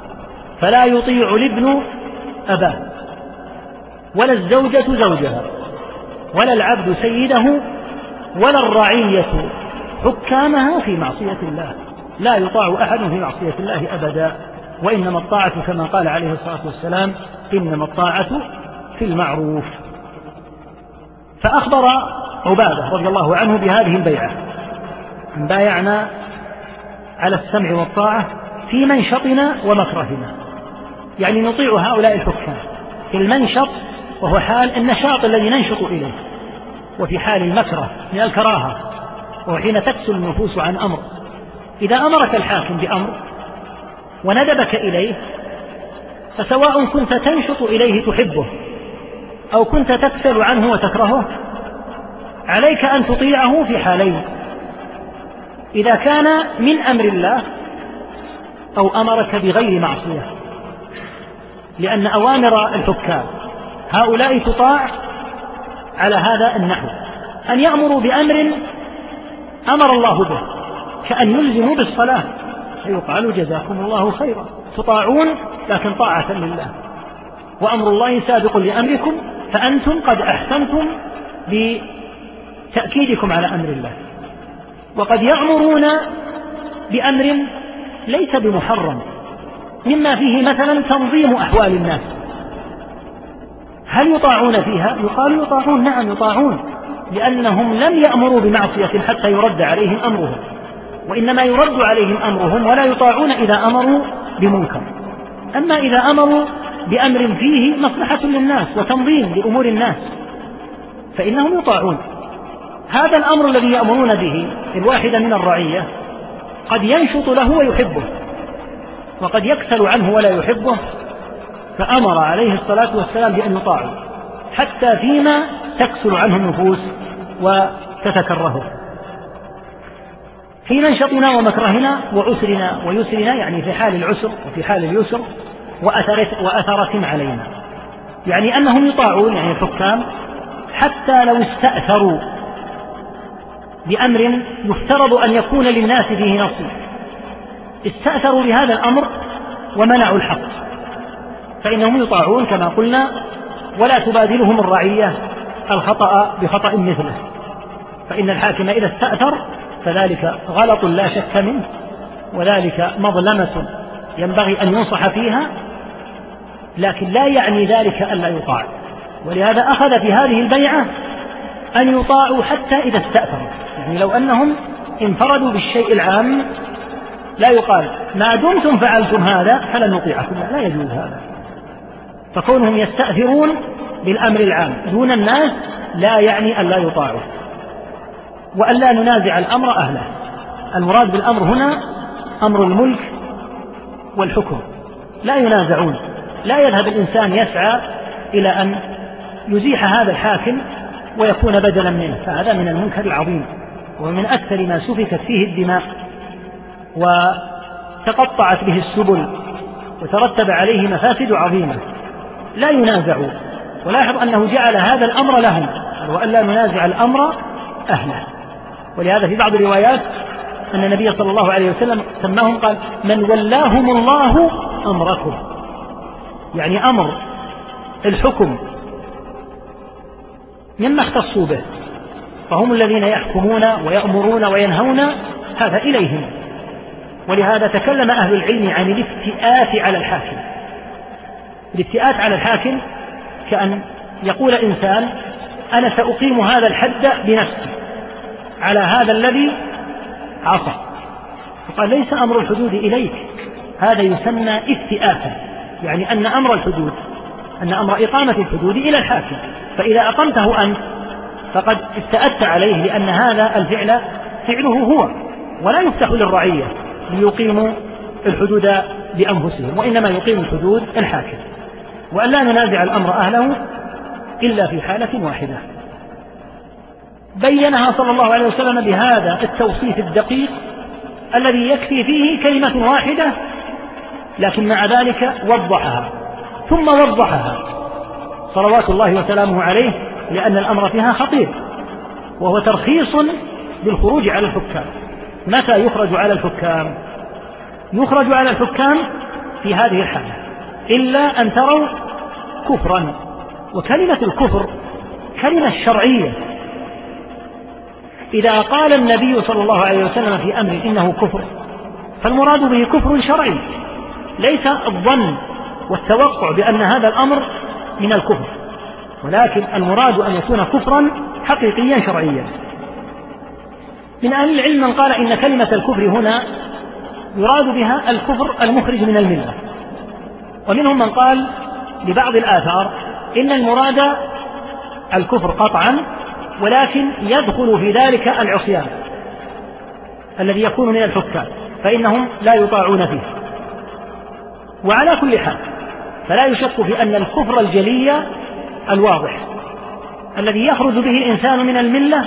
[SPEAKER 2] فلا يطيع الابن أباه ولا الزوجة زوجها. ولا العبد سيده ولا الرعية حكامها في معصية الله. لا يطاع أحد في معصية الله أبدا وإنما الطاعة كما قال عليه الصلاة والسلام إنما الطاعة في المعروف. فأخبر عبادة رضي الله عنه بهذه البيعة. بايعنا على السمع والطاعة في منشطنا ومكرهنا. يعني نطيع هؤلاء الحكام في المنشط وهو حال النشاط الذي ننشط إليه وفي حال المكره من الكراهة وهو حين تكسل النفوس عن أمر. إذا أمرك الحاكم بأمر وندبك إليه فسواء كنت تنشط إليه تحبه أو كنت تكسل عنه وتكرهه عليك أن تطيعه في حالين. إذا كان من أمر الله أو أمرك بغير معصية لأن أوامر الحكام هؤلاء تطاع على هذا النحو. أن يأمروا بأمر أمر الله به كأن يلزموا بالصلاة. فيقال جزاكم الله خيرا. تطاعون لكن طاعة لله. وأمر الله سابق لأمركم فأنتم قد أحسنتم بتأكيدكم على أمر الله. وقد يأمرون بأمر ليس بمحرم مما فيه مثلا تنظيم أحوال الناس. هل يطاعون فيها؟ يقال يطاعون. نعم يطاعون لأنهم لم يأمروا بمعصية حتى يرد عليهم أمرهم وإنما يرد عليهم أمرهم ولا يطاعون إذا أمروا بمنكر. أما إذا أمروا بأمر فيه مصلحة للناس وتنظيم لأمور الناس فإنهم يطاعون. هذا الأمر الذي يأمرون به الواحد من الرعية قد ينشط له ويحبه وقد يكسل عنه ولا يحبه فأمر عليه الصلاة والسلام بأن يطاعوا حتى فيما تكسل عنه النفوس وتتكرهه في منشطنا ومكرهنا وعسرنا ويسرنا يعني في حال العسر وفي حال اليسر وأثرة, وأثرة علينا. يعني أنهم يطاعون يعني الحكام حتى لو استأثروا بأمر يفترض أن يكون للناس فيه نصيب. استأثروا بهذا الأمر ومنعوا الحق. فإنهم يطاعون كما قلنا ولا تبادلهم الرعية الخطأ بخطأ مثله. فإن الحاكم إذا استأثر فذلك غلط لا شك منه وذلك مظلمة ينبغي أن ينصح فيها لكن لا يعني ذلك ألا يطاع. ولهذا أخذ في هذه البيعة أن يطاعوا حتى إذا استأثروا. يعني لو أنهم انفردوا بالشيء العام لا يقال ما دمتم فعلتم هذا فلن نطيعكم. لا, يجوز هذا. فكونهم يستأثرون بالأمر العام دون الناس لا يعني أن لا يطاعوا وأن لا ننازع الأمر أهله. المراد بالأمر هنا أمر الملك والحكم. لا ينازعون. لا يذهب الإنسان يسعى إلى أن يزيح هذا الحاكم ويكون بدلا منه. فهذا من المنكر العظيم ومن أكثر ما سفكت فيه الدماء وتقطعت به السبل وترتب عليه مفاسد عظيمة. لا ينازعون ولاحظ أنه جعل هذا الأمر لهم. وألا ننازع الأمر أهله. ولهذا في بعض الروايات أن النبي صلى الله عليه وسلم سماهم قال من ولاهم الله أمركم. يعني أمر الحكم. مما اختصوا به. فهم الذين يحكمون ويأمرون وينهون هذا إليهم. ولهذا تكلم أهل العلم عن الافتئات على الحاكم. الافتئات على الحاكم كأن يقول إنسان أنا سأقيم هذا الحد بنفسي على هذا الذي عصى. فقال ليس أمر الحدود إليك. هذا يسمى افتئاتا يعني أن أمر الحدود أن أمر إقامة الحدود إلى الحاكم. فإذا أقمته أنت فقد استأدت عليه لأن هذا الفعل فعله هو ولا يفتح للرعية ليقيموا الحدود بأنفسهم وإنما يقيم الحدود الحاكم. وأن لا ننازع الأمر أهله إلا في حالة واحدة. بينها صلى الله عليه وسلم بهذا التوصيف الدقيق الذي يكفي فيه كلمة واحدة لكن مع ذلك وضحها. ثم وضحها صلوات الله وسلامه عليه لأن الأمر فيها خطير وهو ترخيص بالخروج على الحكام. متى يخرج على الحكام؟ يخرج على الحكام في هذه الحالة. إلا أن تروا كفرا. وكلمة الكفر كلمة شرعية. إذا قال النبي صلى الله عليه وسلم في أمر إنه كفر فالمراد به كفر شرعي ليس الظن والتوقع بأن هذا الأمر من الكفر. ولكن المراد أن يكون كفرا حقيقيا شرعيا. من أهل العلم من قال إن كلمة الكفر هنا يراد بها الكفر المخرج من الملة. ومنهم من قال ببعض الآثار إن المراد الكفر قطعا ولكن يدخل في ذلك العصيان الذي يكون من الحكام فإنهم لا يطاعون فيه. وعلى كل حال فلا يشك في أن الكفر الجلي الواضح الذي يخرج به الإنسان من الملة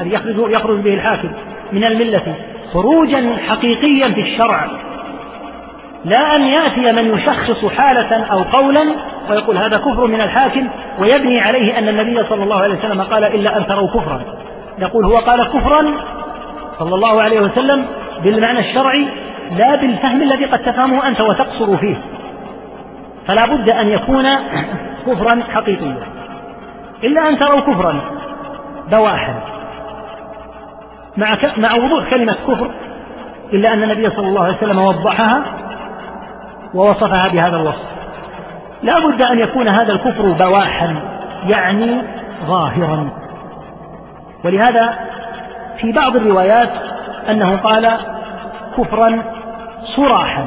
[SPEAKER 2] الذي يخرج, يخرج به الحاكم من الملة خروجا حقيقيا في الشرع لا أن يأتي من يشخص حالة أو قولا ويقول هذا كفر من الحاكم ويبني عليه أن النبي صلى الله عليه وسلم قال إلا أن تروا كفرا. يقول هو قال كفرا صلى الله عليه وسلم بالمعنى الشرعي لا بالفهم الذي قد تفهمه أنت وتقصر فيه. فلا بد أن يكون كفرا حقيقيا. إلا أن تروا كفرا بواحا. مع مع وضوح كلمة كفر إلا أن النبي صلى الله عليه وسلم وضحها ووصفها بهذا الوصف. لا بد أن يكون هذا الكفر بواحا يعني ظاهرا. ولهذا في بعض الروايات أنه قال كفرا صراحا.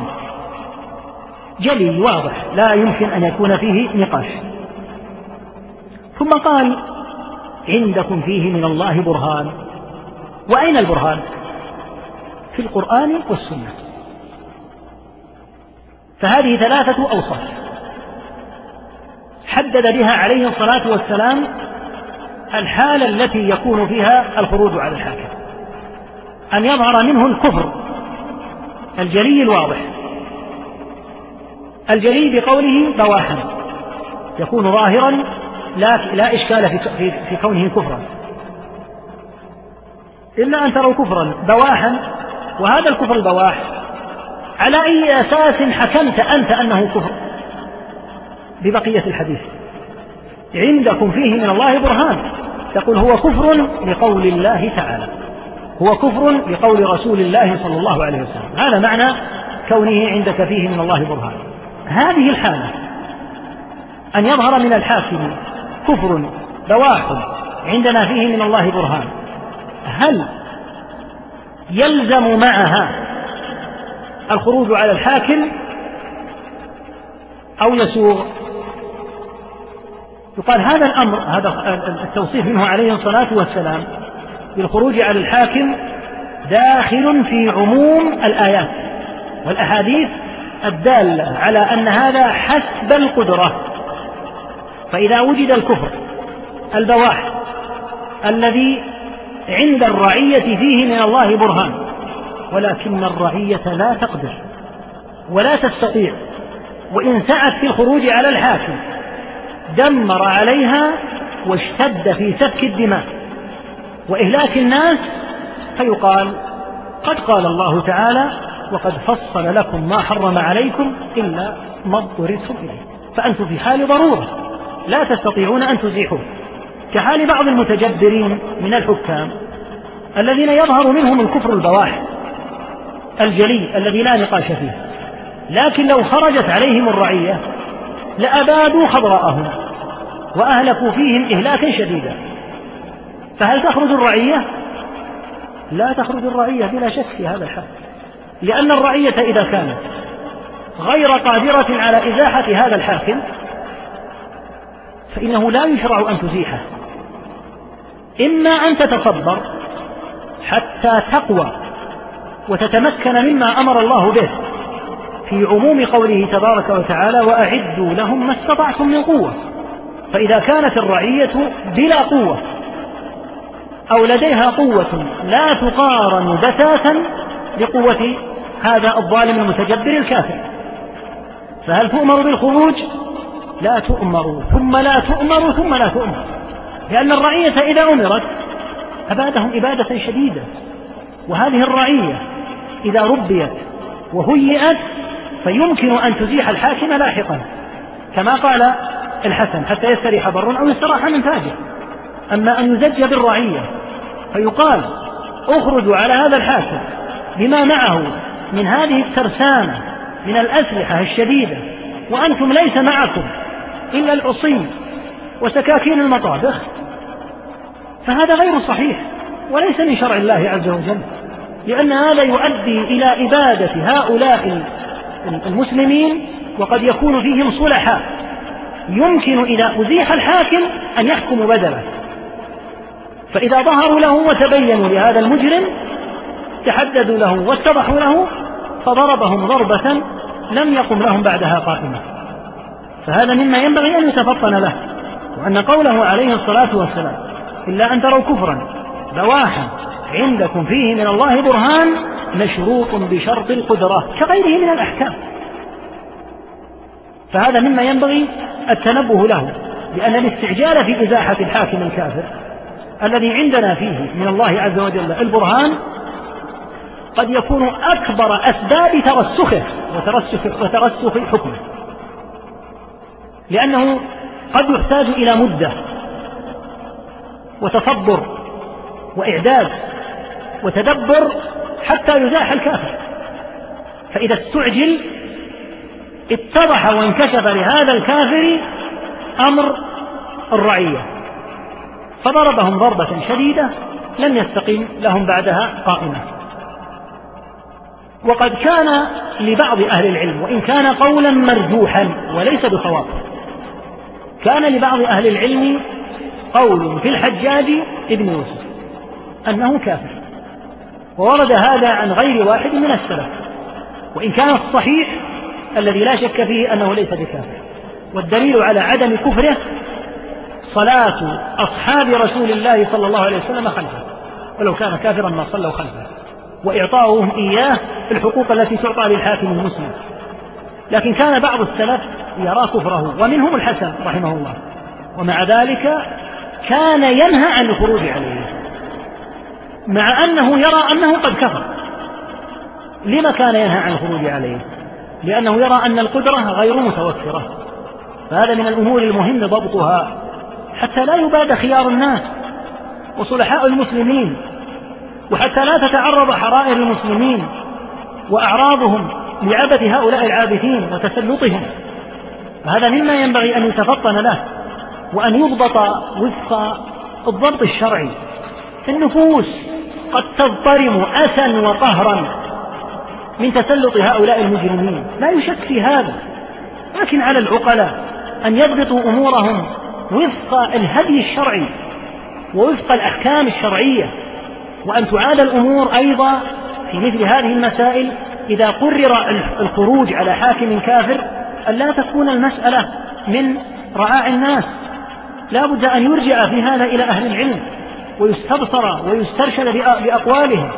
[SPEAKER 2] جلي واضح لا يمكن أن يكون فيه نقاش. ثم قال عندكم فيه من الله برهان. وأين البرهان؟ في القرآن والسنة. فهذه ثلاثة أوصاف. حدد بها عليه الصلاة والسلام الحالة التي يكون فيها الخروج على الحاكم. أن يظهر منه الكفر. الجلي الواضح. الجلي بقوله بواحا يكون ظاهرا لا لا إشكال في, في, كونه كفرا. إلا أن تروا كفرا بواحا. وهذا الكفر البواح. على أي أساس حكمت أنت أنه كفر؟ ببقية الحديث. عندكم فيه من الله برهان. تقول هو كفر لقول الله تعالى. هو كفر لقول رسول الله صلى الله عليه وسلم. هذا معنى كونه عندك فيه من الله برهان. هذه الحالة. أن يظهر من الحاكم كفر بواح عندنا فيه من الله برهان. هل يلزم معها الخروج على الحاكم أو يسوغ يقال هذا الأمر هذا التوصيف منه عليه الصلاة والسلام بالخروج على الحاكم داخل في عموم الآيات والأحاديث الدالة على أن هذا حسب القدرة. فإذا وجد الكفر البواح الذي عند الرعية فيه من الله برهان ولكن الرعية لا تقدر ولا تستطيع. وإن سعت في الخروج على الحاكم دمر عليها واشتد في سفك الدماء. وإهلاك الناس فيقال قد قال الله تعالى وقد فصل لكم ما حرم عليكم إلا ما اضطررتم إليه. فأنتم في حال ضرورة لا تستطيعون أن تزيحوه. كحال بعض المتجبرين من الحكام الذين يظهر منهم الكفر البواح الجلي الذي لا نقاش فيه. لكن لو خرجت عليهم الرعية لأبادوا خضراءهم وأهلكوا فيهم إهلاكا شديدا. فهل تخرج الرعية؟ لا تخرج الرعية بلا شك في هذا الحال. لأن الرعية إذا كانت غير قادرة على إزاحة هذا الحاكم فإنه لا يشرع أن تزيحه. إما أن تتصبر حتى تقوى وتتمكن مما أمر الله به في عموم قوله تبارك وتعالى وأعدوا لهم ما استطعتم من قوة. فإذا كانت الرعية بلا قوة أو لديها قوة لا تقارن بتاتا بقوة هذا الظالم المتجبر الكافر. فهل تؤمر بالخروج؟ لا تؤمر ثم لا تؤمر ثم لا تؤمر. لأن الرعية إذا أمرت أبادهم إبادة شديدة. وهذه الرعية إذا ربيت وهيئت فيمكن أن تزيح الحاكم لاحقا. كما قال الحسن حتى يستريح بر أو يستراح من فاجر أما أن يزج بالرعية فيقال اخرجوا على هذا الحاكم بما معه من هذه الترسانة من الأسلحة الشديدة. وأنتم ليس معكم إلا العصي وسكاكين المطابخ. فهذا غير صحيح. وليس من شرع الله عز وجل لأن هذا يؤدي إلى إبادة هؤلاء المسلمين وقد يكون فيهم صلحاء يمكن إذا أزيح الحاكم أن يحكم بدله. فإذا ظهروا له وتبينوا لهذا المجرم تحددوا له واتضحوا له فضربهم ضربة لم يقم لهم بعدها قائمة. فهذا مما ينبغي أن يتفطن له وأن قوله عليه الصلاة والسلام إلا أن تروا كفرا بواحا عندكم فيه من الله برهان مشروط بشرط القدرة كغيره من الأحكام. فهذا مما ينبغي التنبه له لأن الاستعجال في إزاحة الحاكم الكافر الذي عندنا فيه من الله عز وجل البرهان قد يكون أكبر أسباب ترسخه وترسخ, وترسخ حكمه. لأنه قد يحتاج إلى مدة وتصبر وإعداد وتدبر حتى يزاح الكافر. فإذا استعجل اتضح وانكشف لهذا الكافر أمر الرعية. فضربهم ضربة شديدة لم يستقيم لهم بعدها قائمة. وقد كان لبعض أهل العلم وإن كان قولا مرجوحا وليس بصواب كان لبعض أهل العلم قول في الحجاج ابن يوسف. أنه كافر. وورد هذا عن غير واحد من السلف. وإن كان الصحيح الذي لا شك فيه أنه ليس بكافر. والدليل على عدم كفره صلاة أصحاب رسول الله صلى الله عليه وسلم خلفه. ولو كان كافرا ما صلوا خلفه. وإعطاؤهم إياه الحقوق التي تعطى للحاكم المسلم. لكن كان بعض السلف يرى كفره ومنهم الحسن رحمه الله. ومع ذلك كان ينهى عن الخروج عليه. مع أنه يرى أنه قد كفر. لما كان ينهى عن الخروج عليه؟ لأنه يرى أن القدرة غير متوفرة. فهذا من الأمور المهم ضبطها. حتى لا يباد خيار الناس وصلحاء المسلمين وحتى لا تتعرض حرائر المسلمين وأعراضهم لعبث هؤلاء العابثين وتسلطهم. فهذا مما ينبغي أن يتفطن له وأن يضبط وفق الضبط الشرعي. النفوس قد تضطرم أسا وقهرا من تسلط هؤلاء المجرمين. لا يشك في هذا لكن على العقلاء أن يضبطوا أمورهم وفق الهدي الشرعي ووفق الأحكام الشرعية وأن تعاد الأمور أيضا في مثل هذه المسائل إذا قرر الخروج على حاكم كافر أن لا تكون المسألة من رعاع الناس. لا بد أن يرجع في هذا إلى أهل العلم. ويستبصر ويسترشد بأقوالهم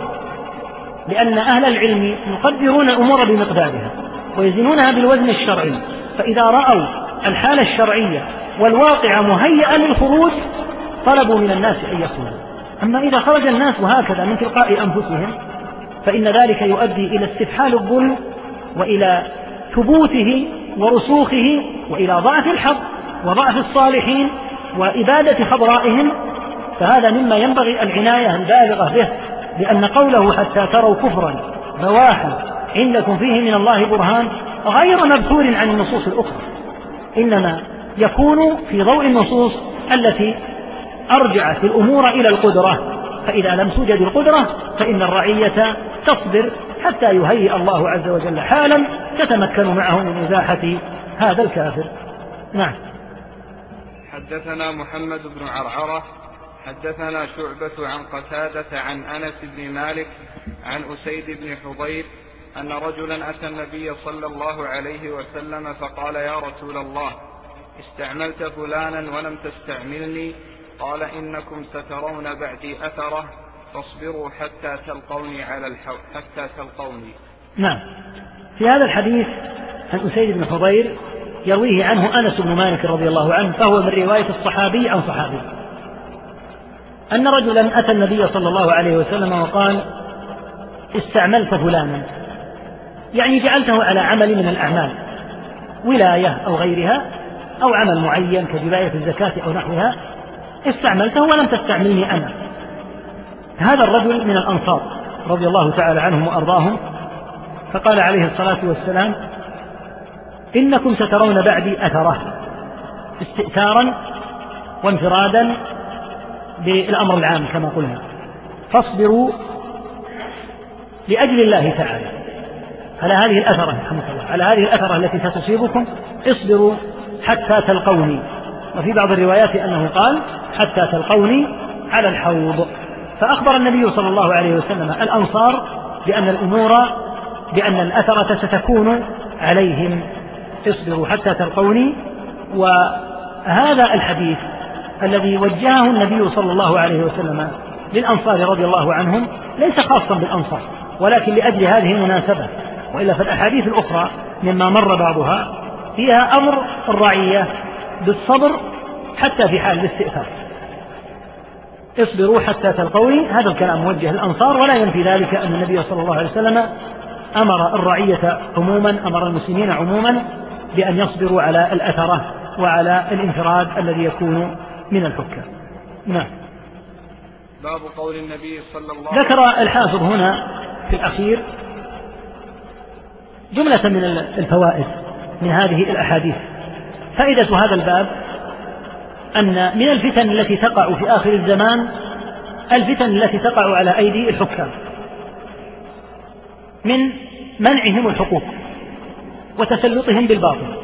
[SPEAKER 2] لأن أهل العلم يقدرون الأمور بمقدارها ويزنونها بالوزن الشرعي. فإذا رأوا الحالة الشرعية والواقع مهيئا للخروج طلبوا من الناس أن يخرجوا. أما إذا خرج الناس هكذا من تلقاء أنفسهم فإن ذلك يؤدي إلى استفحال الظلم وإلى ثبوته ورسوخه وإلى ضعف الحق وضعف الصالحين وإبادة خضرائهم فهذا مما ينبغي العناية البالغة به لأن قوله حتى تروا كفرا بواحا عندكم فيه من الله برهان غير مبثور عن النصوص الأخرى. إنما يكون في ضوء النصوص التي أرجعت الأمور إلى القدرة فإذا لم توجد القدرة فإن الرعية تصبر حتى يهيئ الله عز وجل حالا تتمكن معه من إزاحة هذا الكافر. نعم.
[SPEAKER 3] حدثنا محمد بن عرعرة حدثنا شعبة عن قتادة عن أنس بن مالك عن أسيد بن حضير أن رجلا أتى النبي صلى الله عليه وسلم فقال يا رسول الله استعملت فلانا ولم تستعملني؟ قال إنكم سترون بعدي أثره فاصبروا حتى تلقوني على الحوض حتى تلقوني.
[SPEAKER 2] نعم. في هذا الحديث عن أسيد بن حضير يرويه عنه أنس بن مالك رضي الله عنه فهو من رواية الصحابي عن صحابي. أن رجلا أتى النبي صلى الله عليه وسلم وقال استعملت فلانا. يعني جعلته على عمل من الأعمال ولاية أو غيرها أو عمل معين كجباية الزكاة أو نحوها استعملته ولم تستعملني أنا. هذا الرجل من الأنصار رضي الله تعالى عنهم وأرضاهم فقال عليه الصلاة والسلام إنكم سترون بعدي أثرة استئثارا وانفرادا بالأمر العام كما قلنا. فاصبروا لأجل الله تعالى. على هذه الأثرة الله على هذه الأثرة التي ستصيبكم اصبروا حتى تلقوني. وفي بعض الروايات أنه قال حتى تلقوني على الحوض. فأخبر النبي صلى الله عليه وسلم الأنصار بأن الأمور بأن الأثرة ستكون عليهم. اصبروا حتى تلقوني. وهذا الحديث الذي وجهه النبي صلى الله عليه وسلم للأنصار رضي الله عنهم ليس خاصا بالأنصار ولكن لأجل هذه المناسبة. وإلا فالأحاديث الأخرى مما مر بعضها فيها أمر الرعية بالصبر حتى في حال الاستئثار. اصبروا حتى تلقوني هذا الكلام موجه للأنصار ولا ينفي ذلك أن النبي صلى الله عليه وسلم أمر الرعية عموما أمر المسلمين عموما بأن يصبروا على الأثرة وعلى الانفراد الذي يكون من الحكام. نعم.
[SPEAKER 3] باب قول النبي صلى الله عليه
[SPEAKER 2] وسلم. ذكر الحافظ هنا في الأخير جملة من الفوائد من هذه الأحاديث. فائدة هذا الباب أن من الفتن التي تقع في آخر الزمان الفتن التي تقع على أيدي الحكام. من منعهم الحقوق وتسلطهم بالباطل.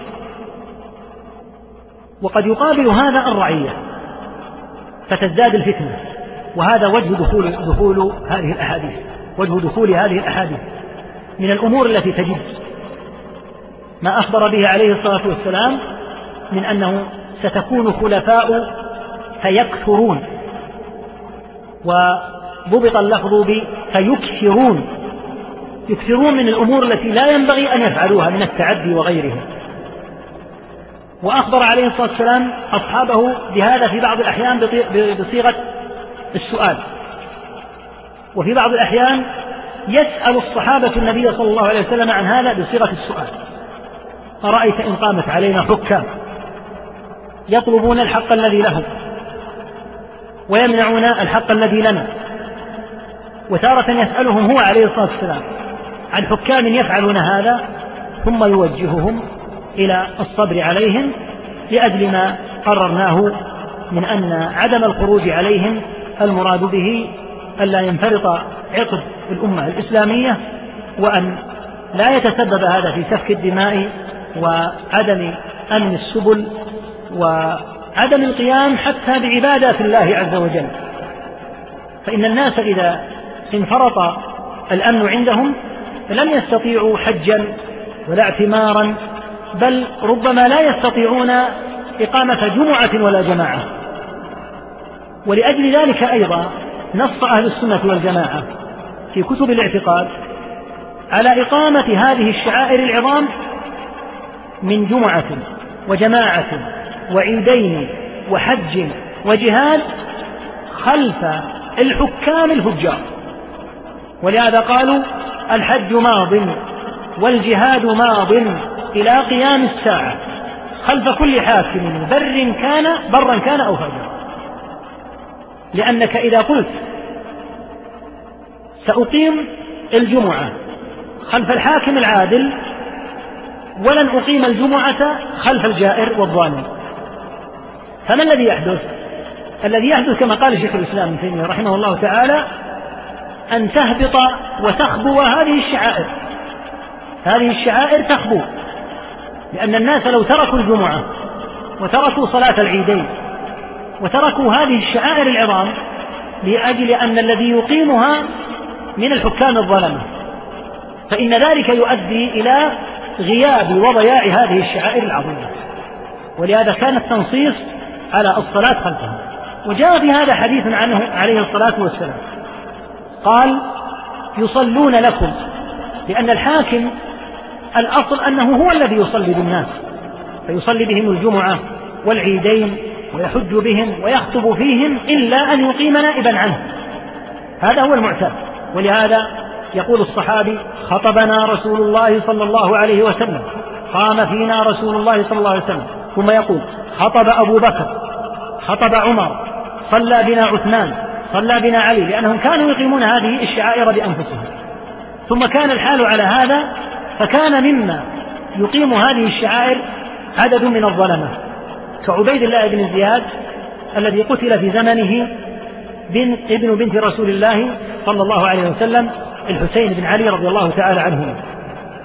[SPEAKER 2] وقد يقابل هذا الرعية. فتزداد الفتنة. وهذا وجه دخول دخول هذه الأحاديث. وجه دخول هذه الأحاديث. من الأمور التي تجد ما أخبر به عليه الصلاة والسلام من أنه ستكون خلفاء فيكثرون. وضبط اللفظ ب فيكثرون. يكثرون من الأمور التي لا ينبغي أن يفعلوها من التعدي وغيره وأخبر عليه الصلاة والسلام أصحابه بهذا في بعض الأحيان بصيغة السؤال. وفي بعض الأحيان يسأل الصحابة النبي صلى الله عليه وسلم عن هذا بصيغة السؤال. أرأيت إن قامت علينا حكام يطلبون الحق الذي لهم ويمنعون الحق الذي لنا. وتارة يسألهم هو عليه الصلاة والسلام عن حكام يفعلون هذا ثم يوجههم إلى الصبر عليهم لأجل ما قررناه من أن عدم الخروج عليهم المراد به ألا ينفرط عقد الأمة الإسلامية وأن لا يتسبب هذا في سفك الدماء وعدم أمن السبل وعدم القيام حتى بعبادات الله عز وجل. فإن الناس إذا انفرط الأمن عندهم لم يستطيعوا حجا ولا اعتمارا بل ربما لا يستطيعون إقامة جمعة ولا جماعة. ولأجل ذلك أيضا نص أهل السنة والجماعة في كتب الاعتقاد على إقامة هذه الشعائر العظام من جمعة وجماعة وعيدين وحج وجهاد خلف الحكام الفجار. ولهذا قالوا الحج ماض والجهاد ماض إلى قيام الساعة خلف كل حاكم بر كان برا كان أو فجرا. لأنك إذا قلت سأقيم الجمعة خلف الحاكم العادل ولن أقيم الجمعة خلف الجائر والظالم. فما الذي يحدث؟ الذي يحدث كما قال شيخ الإسلام ابن تيمية رحمه الله تعالى أن تهبط وتخبو هذه الشعائر. هذه الشعائر تخبو لأن الناس لو تركوا الجمعة وتركوا صلاة العيدين وتركوا هذه الشعائر العظام لأجل أن الذي يقيمها من الحكام الظلمة. فإن ذلك يؤدي إلى غياب وضياع هذه الشعائر العظيمة. ولهذا كان التنصيص على الصلاة خلفهم. وجاء في هذا حديث عنه عليه الصلاة والسلام. قال يصلون لكم لأن الحاكم الأصل أنه هو الذي يصلي بالناس فيصلي بهم الجمعة والعيدين ويحج بهم ويخطب فيهم إلا أن يقيم نائبا عنه. هذا هو المعتاد. ولهذا يقول الصحابي خطبنا رسول الله صلى الله عليه وسلم قام فينا رسول الله صلى الله عليه وسلم. ثم يقول خطب أبو بكر خطب عمر صلى بنا عثمان صلى بنا علي لأنهم كانوا يقيمون هذه الشعائر بأنفسهم. ثم كان الحال على هذا فكان مما يقيم هذه الشعائر عدد من الظلمة كعبيد الله بن زياد الذي قتل في زمنه بن ابن بنت رسول الله صلى الله عليه وسلم الحسين بن علي رضي الله تعالى عنهما.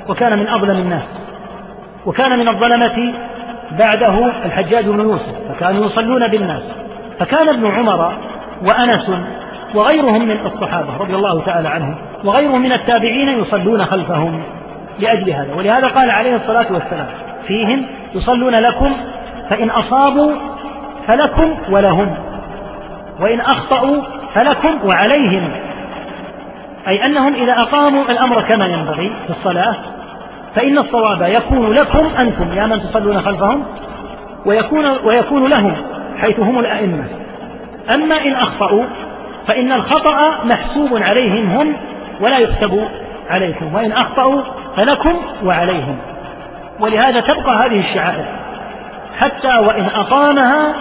[SPEAKER 2] وكان من أظلم الناس. وكان من الظلمة بعده الحجاج بن يوسف فكانوا يصلون بالناس. فكان ابن عمر وأنس وغيرهم من الصحابة رضي الله تعالى عنهم وغيرهم من التابعين يصلون خلفهم. لأجل هذا. ولهذا قال عليه الصلاة والسلام فيهم يصلون لكم فإن أصابوا فلكم ولهم وإن أخطأوا فلكم وعليهم. أي أنهم إذا أقاموا الأمر كما ينبغي في الصلاة فإن الصواب يكون لكم أنتم يا من تصلون خلفهم ويكون, ويكون لهم حيث هم الأئمة. أما إن أخطأوا فإن الخطأ محسوب عليهم هم ولا يكتب عليكم وإن أخطأوا فلكم وعليهم. ولهذا تبقى هذه الشعائر. حتى وإن أقامها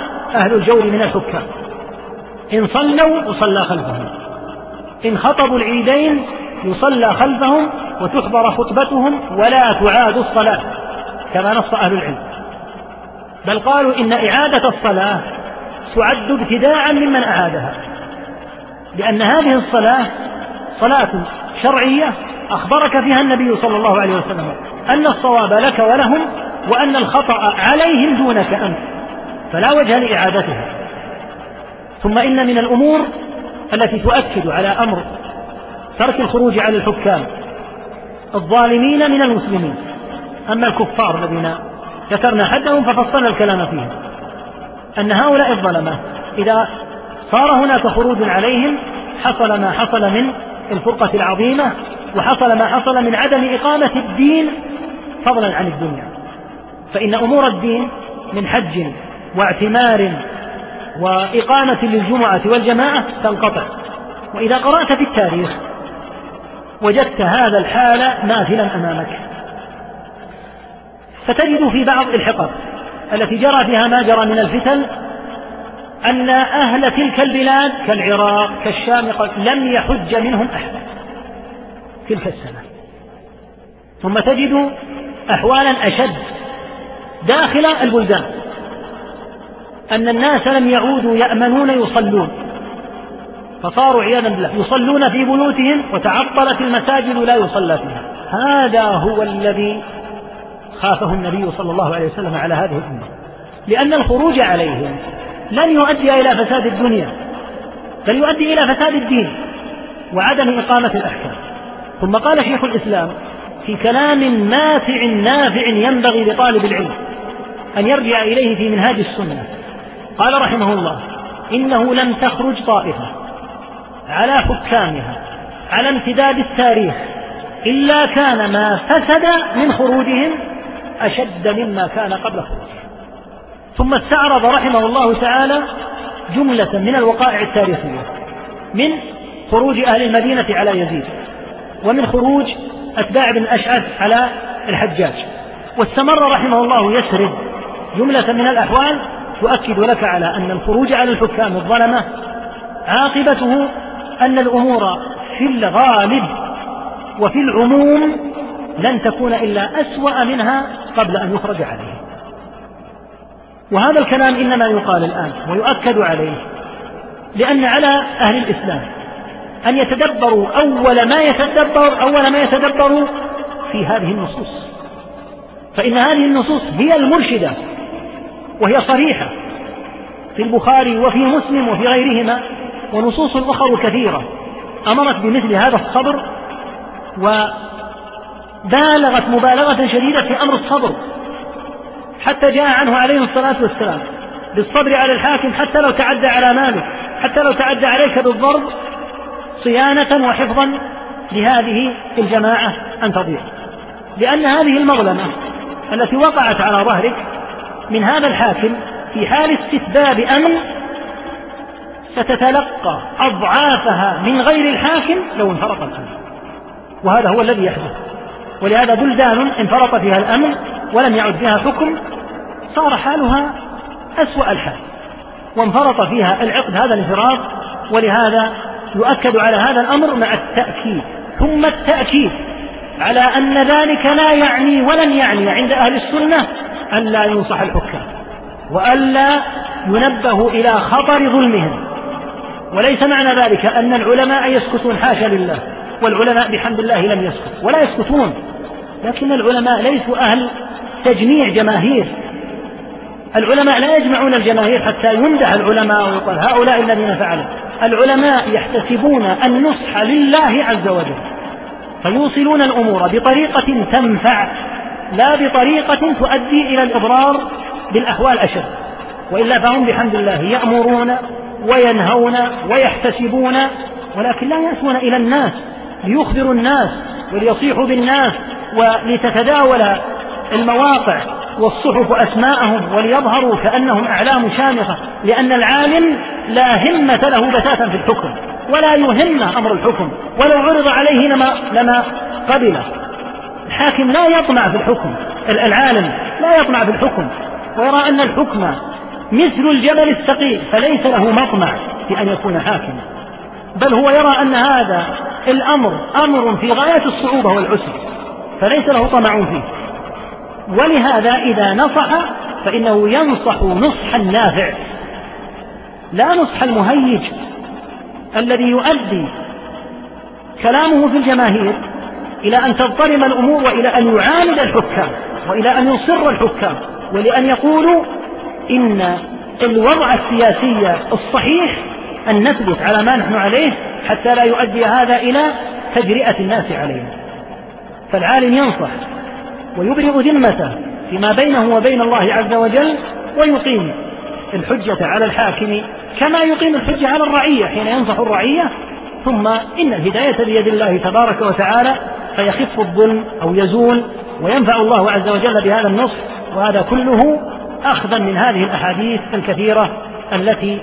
[SPEAKER 2] أهل الجور من الحكام. إن صلوا يصلى خلفهم. إن خطبوا العيدين يصلى خلفهم وتحضر خطبتهم ولا تعاد الصلاة كما نص أهل العلم. بل قالوا إن إعادة الصلاة تعد ابتداعا ممن أعادها. لأن هذه الصلاة صلاة شرعية أخبرك فيها النبي صلى الله عليه وسلم. أن الصواب لك ولهم وأن الخطأ عليهم دونك أنت. فلا وجه لإعادتها ثم إن من الأمور التي تؤكد على أمر ترك الخروج على الحكام الظالمين من المسلمين. أما الكفار الذين ذكرنا حدهم ففصلنا الكلام فيهم. أن هؤلاء الظلمة إذا صار هناك خروج عليهم حصل ما حصل من الفرقة العظيمة وحصل ما حصل من عدم إقامة الدين فضلا عن الدنيا. فإن أمور الدين من حج واعتمار وإقامة للجمعة والجماعة تنقطع. وإذا قرأت في التاريخ وجدت هذا الحال ماثلا أمامك. فتجد في بعض الحقب التي جرى فيها ما جرى من الفتن أن أهل تلك البلاد كالعراق كالشام لم يحج منهم أحد. تلك السنة. ثم تجد أحوالا أشد داخل البلدان. أن الناس لم يعودوا يأمنون يصلون. فصاروا عياذا بالله. يصلون في بيوتهم وتعطلت المساجد لا يصلى فيها. هذا هو الذي خافه النبي صلى الله عليه وسلم على هذه الأمة. لأن الخروج عليهم لن يؤدي إلى فساد الدنيا بل يؤدي إلى فساد الدين وعدم إقامة الأحكام. ثم قال شيخ الإسلام في كلام ماتع نافع ينبغي لطالب العلم أن يرجع إليه في منهاج السنة. قال رحمه الله إنه لم تخرج طائفة على حكامها على امتداد التاريخ إلا كان ما فسد من خروجهم أشد مما كان قبل خروجهم. ثم استعرض رحمه الله تعالى جملة من الوقائع التاريخية من خروج أهل المدينة على يزيد. ومن خروج أتباع بن أشعث على الحجاج. واستمر رحمه الله يسرد جملة من الأحوال تؤكد لك على أن الخروج على الحكام الظلمة عاقبته أن الأمور في الغالب وفي العموم لن تكون إلا أسوأ منها قبل أن يخرج عليه. وهذا الكلام إنما يقال الآن ويؤكد عليه لأن على أهل الإسلام أن يتدبروا أول ما يتدبر أول ما يتدبروا في هذه النصوص. فإن هذه النصوص هي المرشدة وهي صريحة في البخاري وفي مسلم وفي غيرهما ونصوص أخر كثيرة أمرت بمثل هذا الصبر وبالغت مبالغة شديدة في أمر الصبر حتى جاء عنه عليه الصلاة والسلام بالصبر على الحاكم حتى لو تعدى على مالك حتى لو تعدى عليك بالضرب صيانة وحفظا لهذه الجماعة أن تضيع لأن هذه المظلمة التي وقعت على ظهرك من هذا الحاكم في حال استتباب أمن ستتلقى أضعافها من غير الحاكم لو انفرط الأمن. وهذا هو الذي يحدث. ولهذا بلدان انفرط فيها الأمن ولم يعد فيها حكم صار حالها أسوأ الحال. وانفرط فيها العقد هذا الانفراط ولهذا يؤكد على هذا الأمر مع التأكيد ثم التأكيد على أن ذلك لا يعني ولن يعني عند أهل السنة أن لا ينصح الحكام وألا ينبه إلى خطر ظلمهم. وليس معنى ذلك أن العلماء يسكتون حاشا لله والعلماء بحمد الله لم يسكت ولا يسكتون لكن العلماء ليسوا أهل تجميع جماهير. العلماء لا يجمعون الجماهير حتى يمدح العلماء ويقال هؤلاء الذين فعلوا. العلماء يحتسبون النصح لله عز وجل. فيوصلون الأمور بطريقة تنفع لا بطريقة تؤدي إلى الإضرار بالأحوال أشد. وإلا فهم بحمد الله يأمرون وينهون ويحتسبون ولكن لا يأتون إلى الناس ليخبروا الناس وليصيحوا بالناس ولتتداول المواقع. والصحف أسماءهم وليظهروا كأنهم أعلام شامخة لأن العالم لا همة له بتاتا في الحكم ولا يهمه أمر الحكم ولو عرض عليه لما, لما قبله. الحاكم لا يطمع في الحكم العالم لا يطمع في الحكم. ويرى أن الحكم مثل الجبل الثقيل فليس له مطمع في أن يكون حاكما. بل هو يرى أن هذا الأمر أمر في غاية الصعوبة والعسر فليس له طمع فيه. ولهذا إذا نصح فإنه ينصح نصحا نافع. لا نصح المهيج الذي يؤدي كلامه في الجماهير إلى أن تضطرم الأمور وإلى أن يعاند الحكام وإلى أن يصر الحكام ولأن يقولوا إن الوضع السياسي الصحيح أن نثبت على ما نحن عليه حتى لا يؤدي هذا إلى تجرئة الناس علينا. فالعالم ينصح. ويبرئ ذمته فيما بينه وبين الله عز وجل ويقيم الحجة على الحاكم كما يقيم الحجة على الرعية حين ينصح الرعية. ثم إن الهداية بيد الله تبارك وتعالى فيخف الظلم أو يزول وينفع الله عز وجل بهذا النصح. وهذا كله أخذا من هذه الأحاديث الكثيرة التي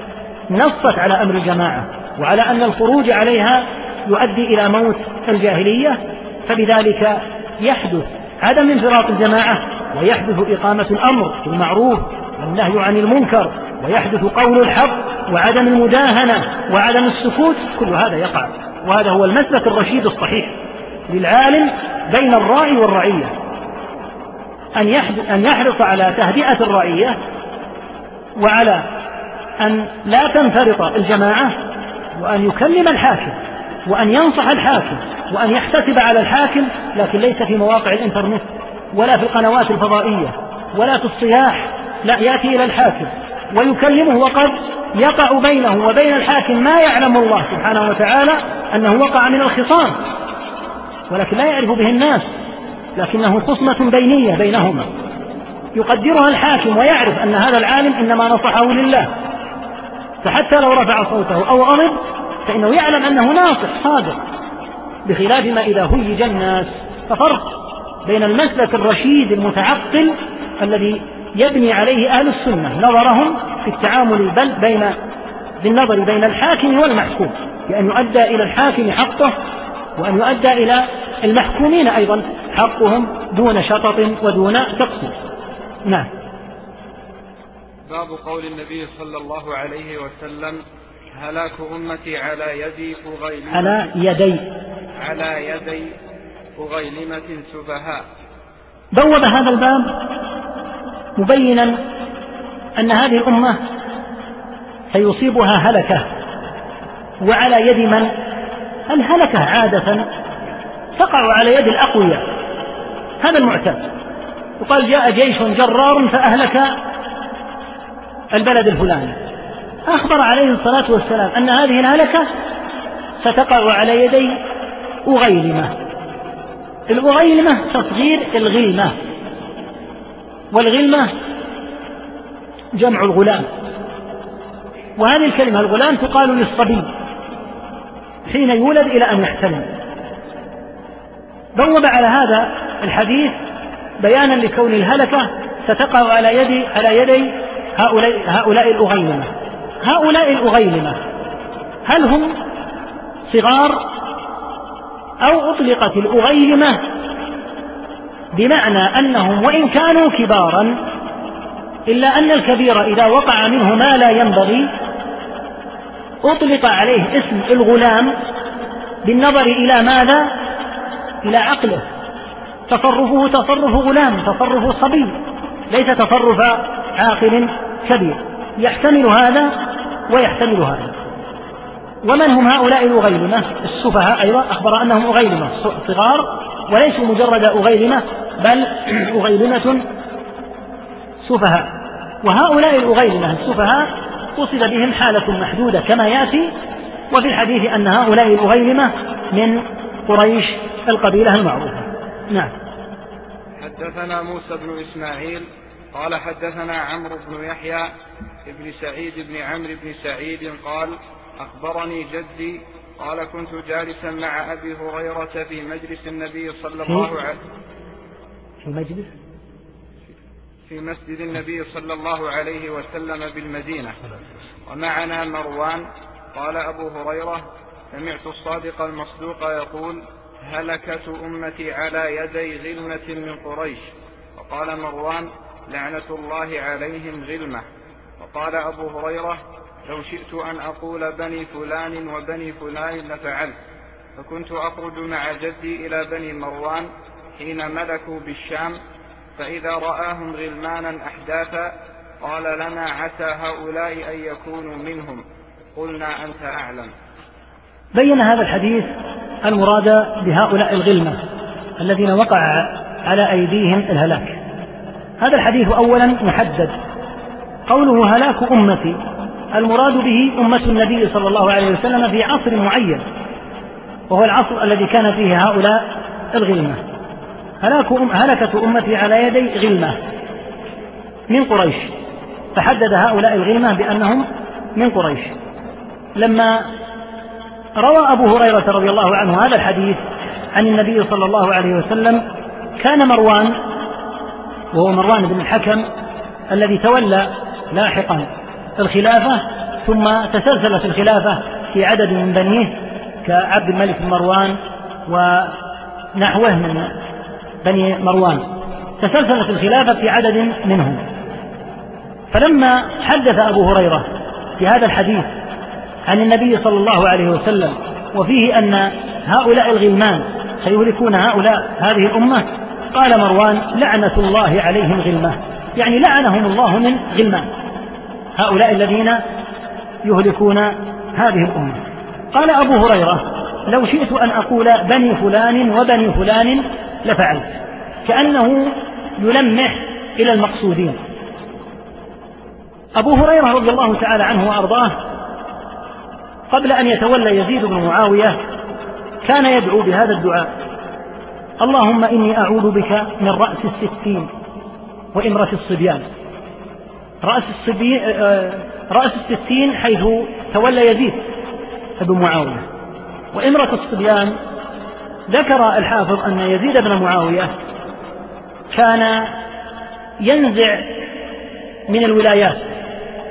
[SPEAKER 2] نصت على أمر الجماعة وعلى أن الخروج عليها يؤدي إلى موت الجاهلية. فبذلك يحدث عدم انفراط الجماعة. ويحدث إقامة الأمر بالمعروف والنهي عن المنكر. ويحدث قول الحق وعدم المداهنة وعدم السكوت. كل هذا يقع. وهذا هو المسلك الرشيد الصحيح للعالم بين الراعي والرعية. أن أن يحرص على تهدئة الرعية وعلى أن لا تنفرط الجماعة وأن يكلم الحاكم. وأن ينصح الحاكم وأن يحتسب على الحاكم لكن ليس في مواقع الإنترنت ولا في القنوات الفضائية ولا في الصياح. لا يأتي إلى الحاكم ويكلمه وقد يقع بينه وبين الحاكم ما يعلم الله سبحانه وتعالى أنه وقع من الخصام ولكن لا يعرف به الناس لكنه خصمة بينية بينهما. يقدرها الحاكم ويعرف أن هذا العالم إنما نصحه لله. فحتى لو رفع صوته أو غضب فإنه يعلم أنه ناصح صادق. بخلاف ما إذا هيج الناس ففرق بين المسلك الرشيد المتعقل الذي يبني عليه أهل السنة نظرهم في التعامل بل بين بالنظر بين الحاكم والمحكوم بأن يؤدى إلى الحاكم حقه وأن يؤدى إلى المحكومين أيضا حقهم دون شطط ودون تقصير. نعم.
[SPEAKER 3] باب قول النبي صلى الله عليه وسلم هلاك أمتي على يدي أغيلمة
[SPEAKER 2] على يدي.
[SPEAKER 3] على يدي أغيلمة سفهاء
[SPEAKER 2] بوب هذا الباب مبينا أن هذه الأمة سيصيبها هلكة. وعلى يد من؟ الهلكة عادة. تقع على يد الأقوياء. هذا المعتاد وقال جاء جيش جرار فأهلك البلد الفلاني. أخبر عليه الصلاة والسلام أن هذه الهلكة ستقع على يدي أغيلمة. الأغيلمة تصغير الغلمة والغلمة جمع الغلام. وهذه الكلمة الغلام تقال للصبي حين يولد إلى أن يحتلم بوب على هذا الحديث بيانا لكون الهلكة ستقع على يد على يدي هؤلاء هؤلاء الأغيلمة. هؤلاء الأغيلمة هل هم صغار أو أطلقت الأغيلمة بمعنى أنهم وإن كانوا كبارا إلا أن الكبير إذا وقع منه ما لا ينبغي أطلق عليه اسم الغلام بالنظر إلى ماذا؟ إلى عقله تصرفه تصرف غلام تصرف صبي ليس تصرف عاقل كبير يحتمل هذا ويحتمل هذا ومن هم هؤلاء الأغيلمة السفهاء أيضا أخبر أنهم أغيلمة صغار وليسوا مجرد أغيلمة بل أغيلمة سفهاء. وهؤلاء الأغيلمة السفهاء قصد بهم حالة محدودة كما يأتي وفي الحديث أن هؤلاء الأغيلمة من قريش القبيلة المعروفة. نعم.
[SPEAKER 3] حدثنا موسى بن إسماعيل قال حدثنا عمرو بن يحيى بن سعيد بن عمرو بن سعيد قال أخبرني جدي قال كنت جالسا مع أبي هريرة في مجلس النبي صلى الله عليه
[SPEAKER 2] في مجلس
[SPEAKER 3] في مسجد النبي صلى الله عليه وسلم بالمدينة. ومعنا مروان. قال أبو هريرة سمعت الصادق المصدوق يقول هلكة أمتي على يدي غلمة من قريش. وقال مروان لعنة الله عليهم غلمة. وقال أبو هريرة لو شئت أن أقول بني فلان وبني فلان لفعلت. فكنت أخرج مع جدي إلى بني مروان حين ملكوا بالشام فإذا رآهم غلمانا أحداثا قال لنا عسى هؤلاء أن يكونوا منهم. قلنا أنت أعلم.
[SPEAKER 2] بين هذا الحديث المراد بهؤلاء الغلمة الذين وقع على أيديهم الهلاك. هذا الحديث أولا محدد. قوله هلاك أمتي المراد به أمة النبي صلى الله عليه وسلم في عصر معين وهو العصر الذي كان فيه هؤلاء الغلمة. هلاك أم هلكة أمتي على يدي غلمة من قريش. فحدد هؤلاء الغلمة بأنهم من قريش. لما روى أبو هريرة رضي الله عنه هذا الحديث عن النبي صلى الله عليه وسلم كان مروان وهو مروان بن الحكم الذي تولى لاحقا الخلافة ثم تسلسلت الخلافة في عدد من بنيه كعبد الملك بن مروان ونحوه من بني مروان. تسلسلت الخلافة في عدد منهم. فلما حدث أبو هريرة في هذا الحديث عن النبي صلى الله عليه وسلم وفيه أن هؤلاء الغلمان سيهلكون هؤلاء هذه الأمة قال مروان لعنة الله عليهم غلمة. يعني لعنهم الله من غلمان هؤلاء الذين يهلكون هذه الأمة. قال أبو هريرة لو شئت أن أقول بني فلان وبني فلان لفعلت. كأنه يلمح إلى المقصودين. أبو هريرة رضي الله تعالى عنه وأرضاه قبل أن يتولى يزيد بن معاوية كان يدعو بهذا الدعاء. اللهم إني أعوذ بك من رأس الستين وإمرة الصبيان. رأس, الصبي... آه، رأس الستين حيث تولى يزيد بن معاوية. وإمرة الصبيان ذكر الحافظ أن يزيد بن معاوية كان ينزع من الولايات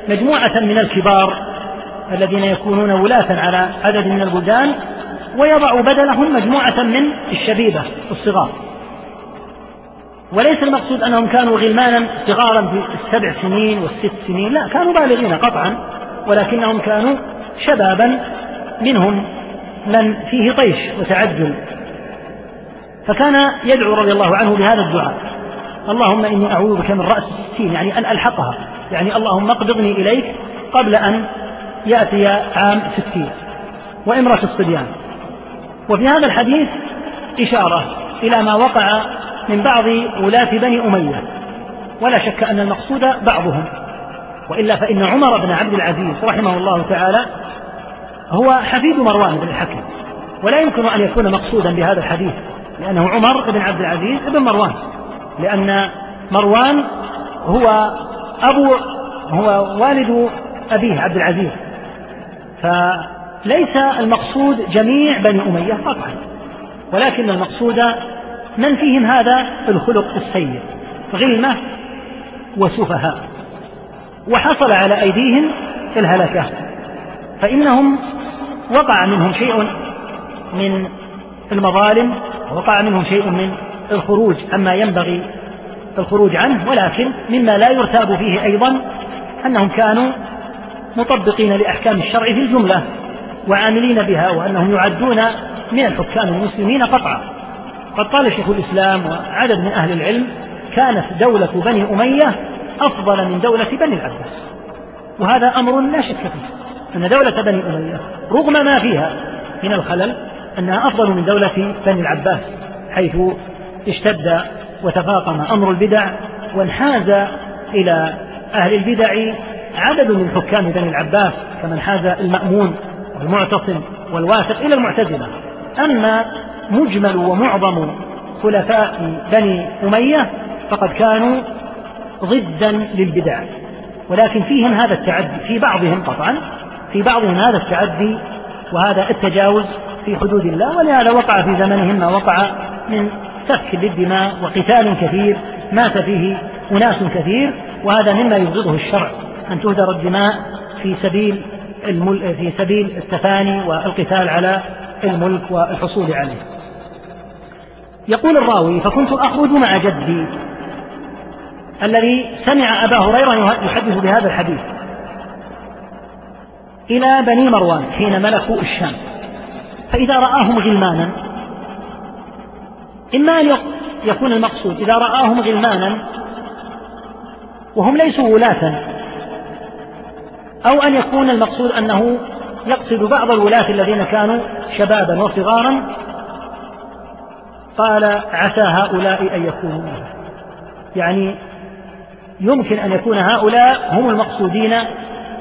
[SPEAKER 2] مجموعة من الكبار الذين يكونون ولاة على عدد من البلدان ويضع بدلهم مجموعة من الشبيبة الصغار. وليس المقصود أنهم كانوا غلمانا صغارا في السبع سنين والست سنين لا كانوا بالغين قطعا ولكنهم كانوا شبابا منهم من فيه طيش وتعجل. فكان يدعو رضي الله عنه بهذا الدعاء. اللهم إني أعوذ بك من رأس الستين يعني أن ألحقها. يعني اللهم اقبضني إليك قبل أن يأتي عام ستين. وإمرة الصبيان. وفي هذا الحديث إشارة إلى ما وقع من بعض ولاة بني أمية. ولا شك أن المقصود بعضهم. وإلا فإن عمر بن عبد العزيز رحمه الله تعالى هو حفيد مروان بن الحكم. ولا يمكن أن يكون مقصودا بهذا الحديث لأنه عمر بن عبد العزيز بن مروان. لأن مروان هو أبو هو والد أبيه عبد العزيز. فليس المقصود جميع بني أمية قطعا ولكن المقصود من فيهم هذا؟ الخلق السيء غلمة وسفهاء. وحصل على أيديهم الهلكة فإنهم وقع منهم شيء من المظالم ووقع منهم شيء من الخروج عما ينبغي الخروج عنه ولكن مما لا يرتاب فيه أيضا أنهم كانوا مطبقين لأحكام الشرع في الجملة. وعاملين بها وأنهم يعدون من الحكام المسلمين قطعا. قد قال شيخ الإسلام وعدد من أهل العلم كانت دولة بني أمية أفضل من دولة بني العباس. وهذا أمر لا شك فيه أن دولة بني أمية رغم ما فيها من الخلل أنها أفضل من دولة بني العباس حيث اشتد وتفاقم أمر البدع وانحاز إلى أهل البدع عدد من حكام بني العباس كمن حاز المأمون والمعتصم والواثق إلى المعتزلة. أما مجمل ومعظم خلفاء بني أمية فقد كانوا ضدا للبدع. ولكن فيهم هذا التعدي في بعضهم قطعا في بعضهم هذا التعدي وهذا التجاوز في حدود الله. ولهذا وقع في زمنهم ما وقع من سفك للدماء وقتال كثير مات فيه أناس كثير وهذا مما يبغضه الشرع أن تهدر الدماء في سبيل المل... في سبيل التفاني والقتال على الملك والحصول عليه. يقول الراوي فكنت أخرج مع جدي الذي سمع أبا هريرة يحدث بهذا الحديث إلى بني مروان حين ملكوا الشام فإذا رآهم غلمانا إما أن يكون المقصود إذا رآهم غلمانا وهم ليسوا ولاة أو أن يكون المقصود أنه يقصد بعض الولاة الذين كانوا شبابا وصغارا. قال عسى هؤلاء أن يكونوا يعني يمكن أن يكون هؤلاء هم المقصودين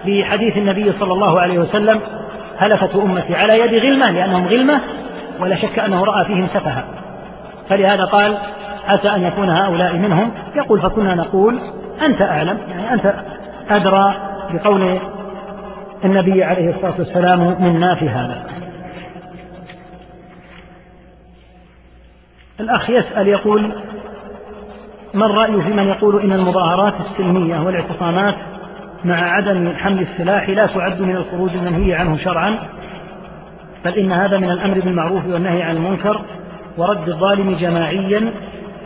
[SPEAKER 2] بحديث النبي صلى الله عليه وسلم هلكت أمتي على يد غلمة لأنهم غلمة ولا شك أنه رأى فيهم سفها فلهذا قال عسى أن يكون هؤلاء منهم. يقول فكنا نقول أنت أعلم يعني أنت أدرى بقول النبي عليه الصلاة والسلام منا في هذا. الأخ يسأل يقول ما الرأي في من يقول إن المظاهرات السلمية والاعتصامات مع عدم حمل السلاح لا تعد من الخروج المنهي عنه شرعا؟ بل إن هذا من الأمر بالمعروف والنهي عن المنكر ورد الظالم جماعيا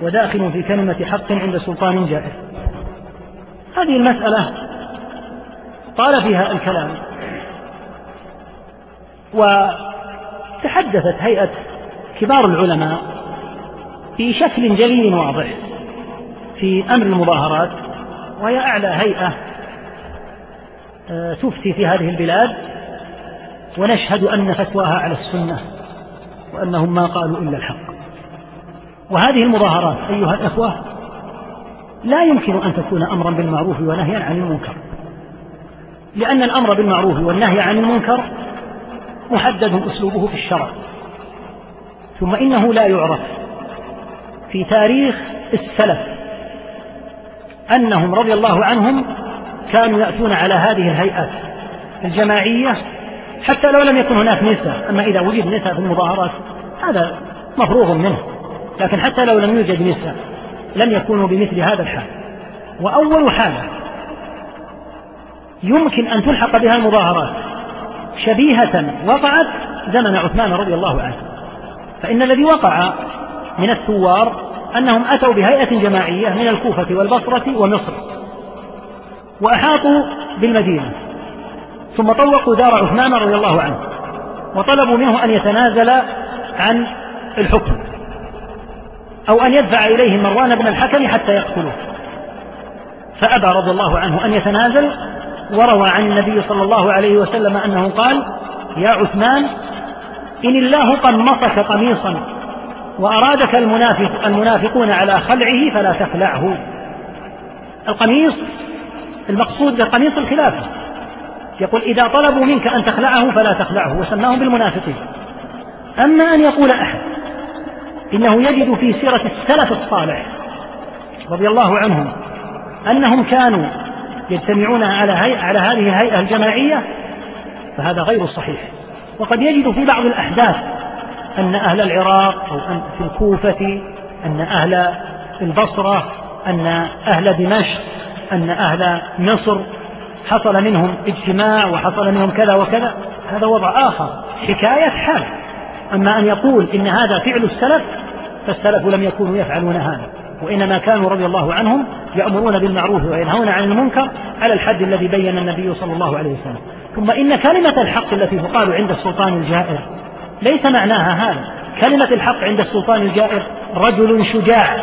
[SPEAKER 2] وداخل في كلمة حق عند سلطان جائر. هذه المسألة طال فيها الكلام. وتحدثت هيئة كبار العلماء بشكل جلي واضح في أمر المظاهرات وهي أعلى هيئة آه، تفتي في هذه البلاد ونشهد أن فتواها على السنة وأنهم ما قالوا إلا الحق. وهذه المظاهرات أيها الأخوة لا يمكن أن تكون أمرا بالمعروف ونهيا عن المنكر. لأن الأمر بالمعروف والنهي عن المنكر محدد أسلوبه في الشرع. ثم إنه لا يعرف في تاريخ السلف أنهم رضي الله عنهم كانوا يأتون على هذه الهيئات الجماعية حتى لو لم يكن هناك نساء. أما إذا وجد نساء في المظاهرات هذا مفروغ منه لكن حتى لو لم يوجد نساء لم يكونوا بمثل هذا الحال. وأول حالة يمكن أن تلحق بها المظاهرات. شبيهة وقعت زمن عثمان رضي الله عنه. فإن الذي وقع من الثوار أنهم أتوا بهيئة جماعية من الكوفة والبصرة ومصر وأحاطوا بالمدينة. ثم طوقوا دار عثمان رضي الله عنه وطلبوا منه أن يتنازل عن الحكم أو أن يدفع إليهم مروان بن الحكم حتى يقتلوه. فأبى رضي الله عنه أن يتنازل وروى عن النبي صلى الله عليه وسلم أنه قال يا عثمان إن الله قمصك قميصا وأرادك المنافق المنافقون على خلعه فلا تخلعه. القميص المقصود بقميص الخلافة. يقول إذا طلبوا منك أن تخلعه فلا تخلعه. وسماهم بالمنافقين. أما أن يقول أحد إنه يجد في سيرة السلف الصالح رضي الله عنهم أنهم كانوا يجتمعون على هيئة على هذه الهيئة الجماعية فهذا غير صحيح. وقد يجد في بعض الأحداث أن أهل العراق أو أن في الكوفة أن أهل البصرة أن أهل دمشق أن أهل مصر حصل منهم اجتماع وحصل منهم كذا وكذا. هذا وضع آخر حكاية حال. أما أن يقول إن هذا فعل السلف فالسلف لم يكونوا يفعلون هذا. وإنما كانوا رضي الله عنهم يأمرون بالمعروف وينهون عن المنكر على الحد الذي بين النبي صلى الله عليه وسلم. ثم إن كلمة الحق التي تقال عند السلطان الجائر ليس معناها هذا. كلمة الحق عند السلطان الجائر رجل شجاع.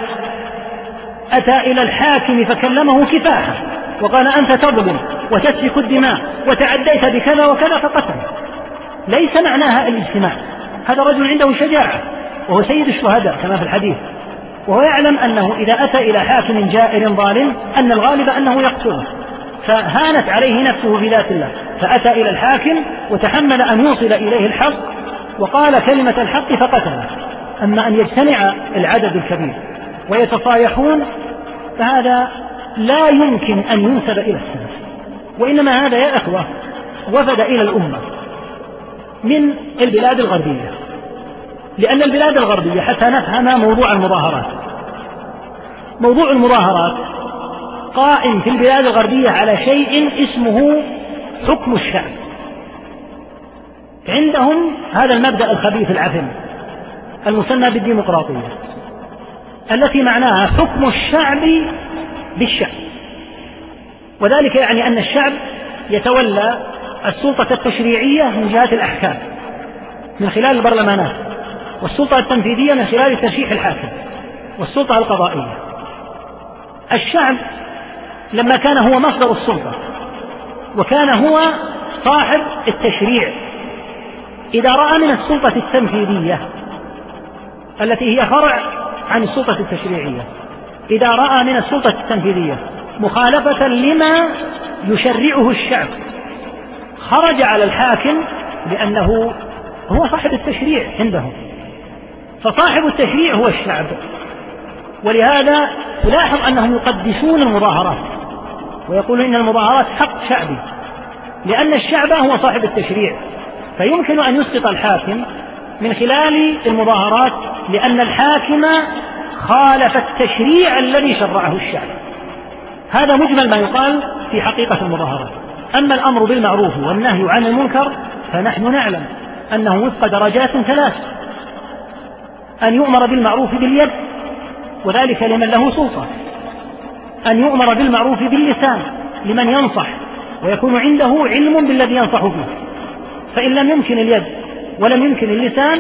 [SPEAKER 2] أتى إلى الحاكم فكلمه كفاحا وقال أنت تظلم وتسفك الدماء وتعديت بكذا وكذا فقتله ليس معناها الاجتماع. هذا رجل عنده شجاعة وهو سيد الشهداء كما في الحديث. وهو يعلم أنه إذا أتى إلى حاكم جائر ظالم أن الغالب أنه يقتله. فهانت عليه نفسه في ذات الله. فأتى إلى الحاكم وتحمل أن يوصل إليه الحق وقال كلمة الحق فقتله. أما أن يجتمع العدد الكبير ويتصايحون فهذا لا يمكن أن ينسب إلى السلف. وإنما هذا يا أخوة وفد إلى الأمة من البلاد الغربية. لأن البلاد الغربية حتى نفهم موضوع المظاهرات. موضوع المظاهرات قائم في البلاد الغربية على شيء اسمه حكم الشعب عندهم هذا المبدأ الخبيث العفن المسمى بالديمقراطية التي معناها حكم الشعب بالشعب. وذلك يعني أن الشعب يتولى السلطة التشريعية من جهة الأحكام من خلال البرلمانات. والسلطة التنفيذية من خلال ترشيح الحاكم والسلطة القضائية. الشعب لما كان هو مصدر السلطة وكان هو صاحب التشريع إذا رأى من السلطة التنفيذية التي هي فرع عن السلطة التشريعية إذا رأى من السلطة التنفيذية مخالفة لما يشرعه الشعب خرج على الحاكم لأنه هو صاحب التشريع عندهم. فصاحب التشريع هو الشعب. ولهذا تلاحظ أنهم يقدسون المظاهرات ويقولون إن المظاهرات حق شعبي لأن الشعب هو صاحب التشريع. فيمكن أن يسقط الحاكم من خلال المظاهرات لأن الحاكم خالف التشريع الذي شرعه الشعب. هذا مجمل ما يقال في حقيقة المظاهرات. أما الأمر بالمعروف والنهي عن المنكر فنحن نعلم أنه وفق درجات ثلاث. أن يؤمر بالمعروف باليد وذلك لمن له سلطة. أن يؤمر بالمعروف باللسان لمن ينصح ويكون عنده علم بالذي ينصح به. فإن لم يمكن اليد ولم يمكن اللسان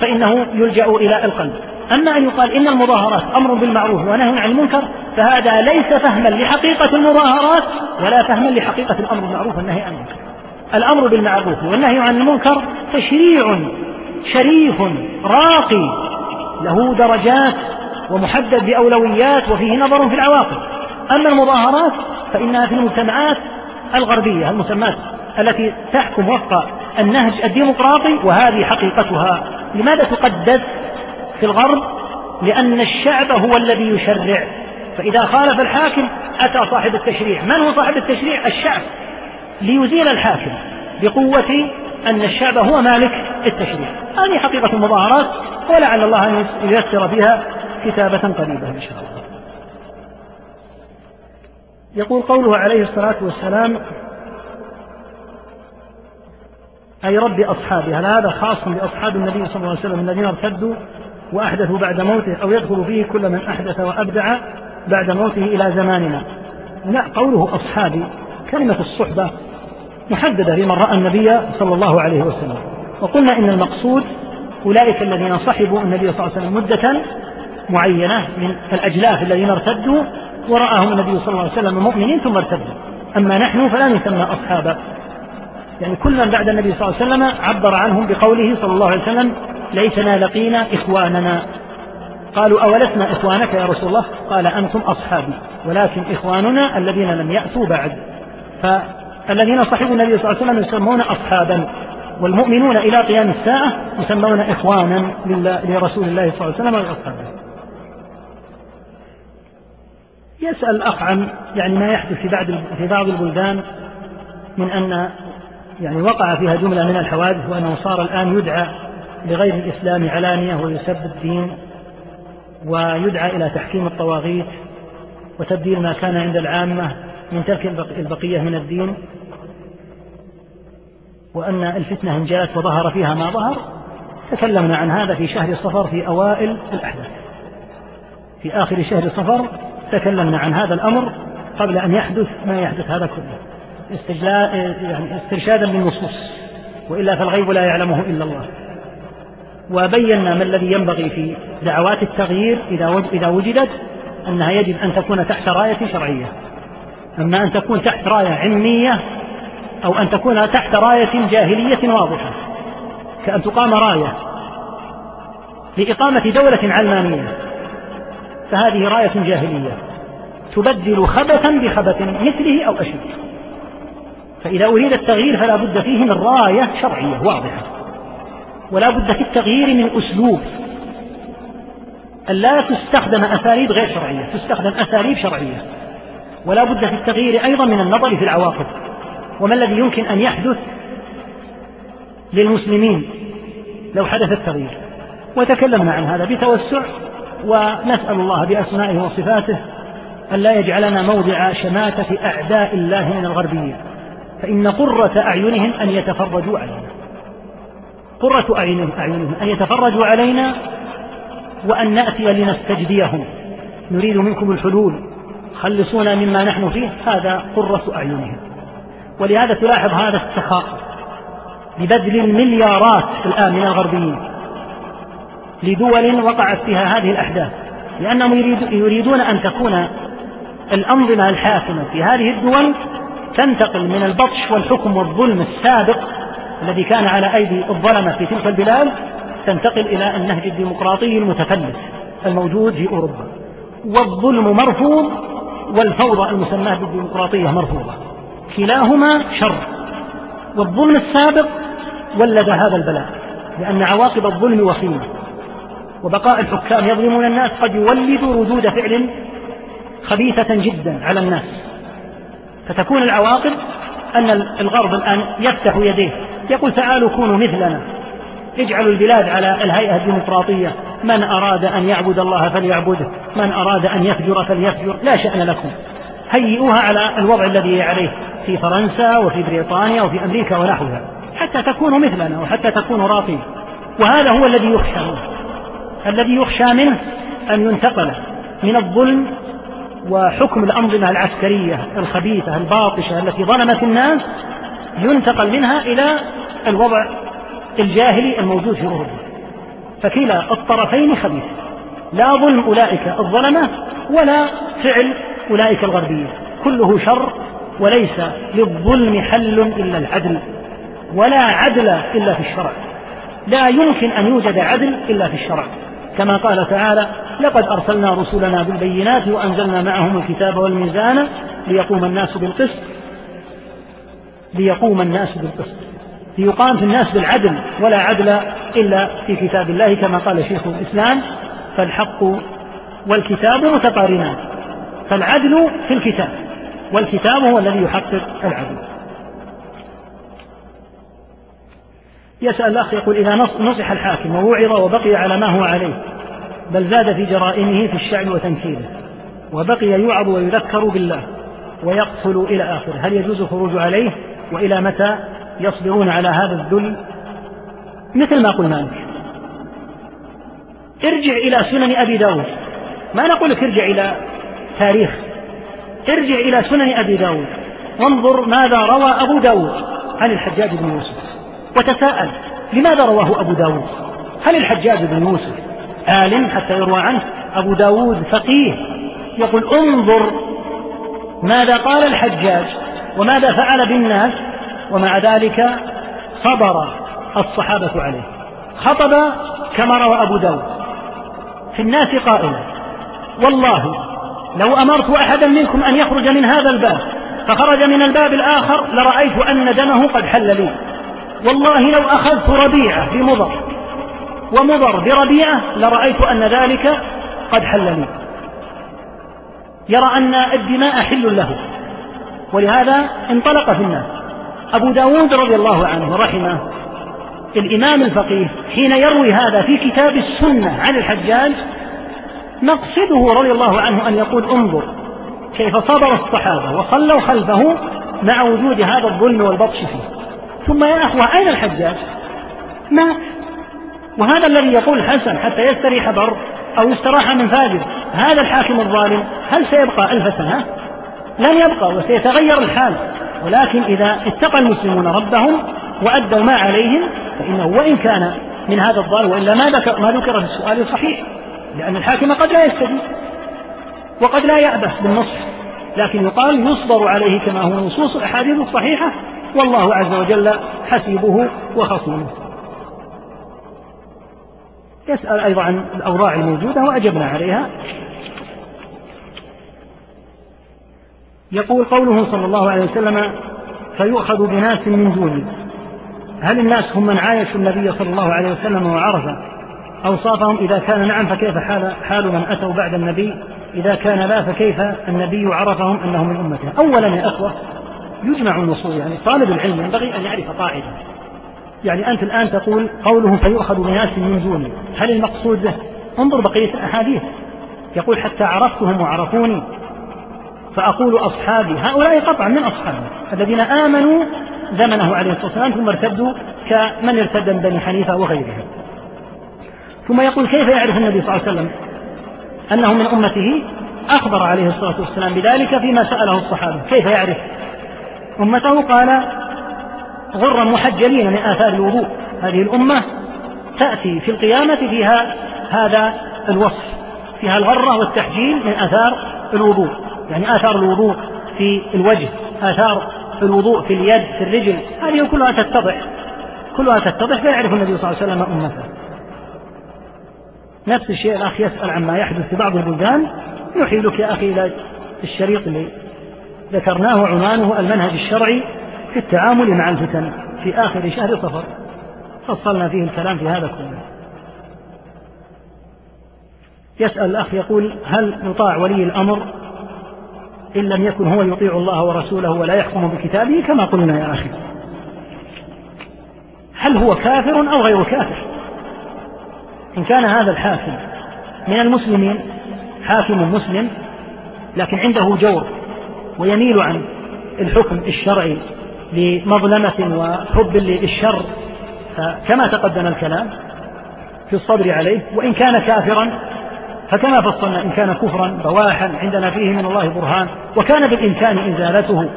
[SPEAKER 2] فإنه يلجأ إلى القلب. أما أن يقال إن المظاهرات أمر بالمعروف ونهي عن المنكر فهذا ليس فهما لحقيقة المظاهرات ولا فهما لحقيقة الأمر بالمعروف والنهي عن المنكر. الأمر بالمعروف والنهي عن المنكر تشريع شريف راقي له درجات ومحدد بأولويات وفيه نظر في العواقب. أما المظاهرات فإنها في المجتمعات الغربية المسمات التي تحكم وفق النهج الديمقراطي وهذه حقيقتها. لماذا تقدس في الغرب؟ لأن الشعب هو الذي يشرع. فإذا خالف الحاكم أتى صاحب التشريع. من هو صاحب التشريع؟ الشعب. ليزيل الحاكم بقوة أن الشعب هو مالك التشريع. هذه حقيقة المظاهرات ولعل الله أن ييسر بها كتابة قريبة إن شاء الله. يقول قوله عليه الصلاة والسلام أي رب أصحابي هل هذا خاص بأصحاب النبي صلى الله عليه وسلم الذين ارتدوا وأحدثوا بعد موته أو يدخل فيه كل من أحدث وأبدع بعد موته إلى زماننا؟ لا قوله أصحابي كلمة الصحبة محددة في من رأى النبي صلى الله عليه وسلم. وقلنا إن المقصود أولئك الذين صحبوا النبي صلى الله عليه وسلم مدة معينة من الأجلاف الذين ارتدوا ورآهم النبي صلى الله عليه وسلم مؤمنين ثم ارتدوا. أما نحن فلا نسمى أصحابا يعني كل من بعد النبي صلى الله عليه وسلم عبر عنهم بقوله صلى الله عليه وسلم ليتنا لقينا إخواننا. قالوا أولسنا إخوانك يا رسول الله؟ قال أنتم أصحابي ولكن إخواننا الذين لم يأتوا بعد. فالذين صحبوا النبي صلى الله عليه وسلم يسمون أصحابا والمؤمنون إلى قيام الساعة يسمون إخوانا لرسول الله صلى الله عليه وسلم يسأل الأخ عن يعني ما يحدث في بعض في بعض البلدان من أن يعني وقع فيها جملة من الحوادث وأنه صار الآن يدعى لغير الإسلام علانية ويسب الدين ويدعى إلى تحكيم الطواغيت وتبديل ما كان عند العامة من ترك البقية من الدين. وأن الفتنة إن جاءت وظهر فيها ما ظهر تكلمنا عن هذا في شهر صفر في أوائل الأحداث. في آخر شهر صفر تكلمنا عن هذا الأمر قبل أن يحدث ما يحدث هذا كله. يعني استرشادا بالنصوص وإلا فالغيب لا يعلمه إلا الله. وبينا ما الذي ينبغي في دعوات التغيير إذا وجدت أنها يجب أن تكون تحت راية شرعية. أما أن تكون تحت راية علمية أو أن تكون تحت راية جاهلية واضحة كأن تقام راية لإقامة دولة علمانية فهذه راية جاهلية تبدل خبثا بخبث مثله أو أشد. فإذا أريد التغيير فلا بد فيه من راية شرعية واضحة ولا بد في التغيير من أسلوب. أن لا تستخدم أساليب غير شرعية تستخدم أساليب شرعية ولا بد في التغيير أيضا من النظر في العواقب. وما الذي يمكن أن يحدث للمسلمين لو حدث التغيير؟ وتكلمنا عن هذا بتوسع ونسأل الله بأسمائه وصفاته أن لا يجعلنا موضع شماتة أعداء الله من الغربيين فإن قرة أعينهم أن يتفرجوا علينا. قرة أعينهم, أعينهم أن يتفرجوا علينا وأن نأتي لنستجديهم. نريد منكم الحلول خلصونا مما نحن فيه هذا قرة أعينهم. ولهذا تلاحظ هذا السخاء ببذل المليارات الآن من الغربيين لدول وقعت فيها هذه الأحداث لأنهم يريدون أن تكون الأنظمة الحاكمة في هذه الدول تنتقل من البطش والحكم والظلم السابق الذي كان على أيدي الظلمة في تلك البلاد تنتقل إلى النهج الديمقراطي المتفلت الموجود في أوروبا. والظلم مرفوض والفوضى المسماة بالديمقراطية مرفوضة. كلاهما شر. والظلم السابق ولد هذا البلاء لأن عواقب الظلم وخيمة. وبقاء الحكام يظلمون الناس قد يولد ردود فعل خبيثة جدا على الناس. فتكون العواقب أن الغرب الآن يفتح يديه يقول تعالوا كونوا مثلنا. اجعلوا البلاد على الهيئة الديمقراطية. من أراد أن يعبد الله فليعبده من أراد أن يفجر فليفجر. لا شأن لكم. هيئوها على الوضع الذي عليه. في فرنسا وفي بريطانيا وفي أمريكا ونحوها حتى تكونوا مثلنا وحتى تكونوا راقين وهذا هو الذي يخشى منه. الذي يخشى منه أن ينتقل من الظلم وحكم الأنظمة العسكرية الخبيثة الباطشة التي ظلمت الناس ينتقل منها إلى الوضع الجاهلي الموجود في أوروبا. فكلا الطرفين خبيث. لا ظلم أولئك الظلمة ولا فعل أولئك الغربيين. كله شر وليس للظلم حل إلا العدل ولا عدل إلا في الشرع. لا يمكن أن يوجد عدل إلا في الشرع. كما قال تعالى لقد أرسلنا رسلنا بالبينات وأنزلنا معهم الكتاب والميزان ليقوم الناس بالقسط. ليقوم الناس بالقسط. ليقام في الناس بالعدل ولا عدل إلا في كتاب الله كما قال شيخ الإسلام فالحق والكتاب متقارنان فالعدل في الكتاب. والكتاب هو الذي يحقق العدل. يسأل الأخ يقول إذا نصح الحاكم ووعظ وبقي على ما هو عليه بل زاد في جرائمه في الشعب وتنكيله وبقي يوعظ ويذكر بالله ويقتل إلى آخره. هل يجوز الخروج عليه؟ وإلى متى يصبرون على هذا الذل؟ مثل ما قلنا لك ارجع إلى سنن أبي داود. ما نقول لك ارجع إلى تاريخ ارجع إلى سنن أبي داود. وانظر ماذا روى أبو داود عن الحجاج بن يوسف. وتساءل لماذا رواه أبو داود؟ هل الحجاج بن يوسف عالم حتى يروى عنه؟ أبو داود فقيه. يقول انظر ماذا قال الحجاج وماذا فعل بالناس ومع ذلك صبر الصحابة عليه. خطب كما روى أبو داود. في الناس قائلا والله لو أمرت أحدا منكم أن يخرج من هذا الباب فخرج من الباب الآخر لرأيت أن دمه قد حل لي. والله لو أخذت ربيعة بمضر ومضر بربيعة لرأيت أن ذلك قد حل لي. يرى أن الدماء حل له. ولهذا انطلق في الناس. أبو داود رضي الله عنه رحمه الإمام الفقيه حين يروي هذا في كتاب السنة عن الحجاج مقصده رضي الله عنه أن يقول انظر كيف صبر الصحابة وصلوا خلفه مع وجود هذا الظلم والبطش فيه. ثم يا أخوة أين الحجاج؟ مات وهذا الذي يقول الحسن حتى يستريح بر أو يستراح من فاجر هذا الحاكم الظالم هل سيبقى ألف سنة؟ لن يبقى وسيتغير الحال. ولكن إذا اتقى المسلمون ربهم وأدوا ما عليهم فإنه وإن كان من هذا الضال وإلا ما ذكر, ما ذكر في السؤال صحيح لأن الحاكم قد لا يستجيب وقد لا يأبه بالنصح لكن يقال يصبر عليه كما هو نصوص الأحاديث الصحيحة والله عز وجل حسيبه وخصيمه. يسأل أيضا عن الأوضاع الموجودة وأجبنا عليها. يقول قوله صلى الله عليه وسلم فيؤخذ بناس من دوني. هل الناس هم من عايشوا النبي صلى الله عليه وسلم وعرف أوصافهم إذا كان نعم فكيف حال, حال من أتوا بعد النبي؟ إذا كان لا فكيف النبي عرفهم أنهم من أمته أولا يا أخوة يجمع النصوص يعني طالب العلم ينبغي أن يعرف قاعدة. يعني أنت الآن تقول قوله فيؤخذ بناس من دوني هل المقصود به؟ انظر بقية الأحاديث. يقول حتى عرفتهم وعرفوني. فأقول أصحابي هؤلاء قطعا من أصحابه الذين آمنوا زمنه عليه الصلاة والسلام ثم ارتدوا كمن ارتد من بني حنيفة وغيرهم. ثم يقول كيف يعرف النبي صلى الله عليه وسلم أنه من أمته؟ أخبر عليه الصلاة والسلام بذلك فيما سأله الصحابة. كيف يعرف؟ أمته قال غرا محجلين من آثار الوضوء. هذه الأمة تأتي في القيامة فيها هذا الوصف فيها الغرة والتحجيل من آثار الوضوء. يعني آثار الوضوء في الوجه آثار الوضوء في اليد في الرجل. هذه كلها تتضح كلها تتضح فيعرف النبي صلى الله عليه وسلم أمته. نفس الشيء الأخ يسأل عما يحدث في بعض البلدان يحيلك يا أخي إلى الشريط اللي ذكرناه عنوانه المنهج الشرعي في التعامل مع الفتن في آخر شهر صفر. فصلنا فيه الكلام في هذا كله. يسأل الأخ يقول هل يطاع ولي الأمر؟ إن لم يكن هو يطيع الله ورسوله ولا يحكم بكتابه كما قلنا يا أخي. هل هو كافر أو غير كافر؟ إن كان هذا الحاكم من المسلمين حاكم مسلم لكن عنده جور ويميل عن الحكم الشرعي لمظلمة وحب للشر كما تقدم الكلام في الصبر عليه وإن كان كافرا فكما فصلنا إن كان كفرا بواحا عندنا فيه من الله برهان وكان بالإمكان إزالته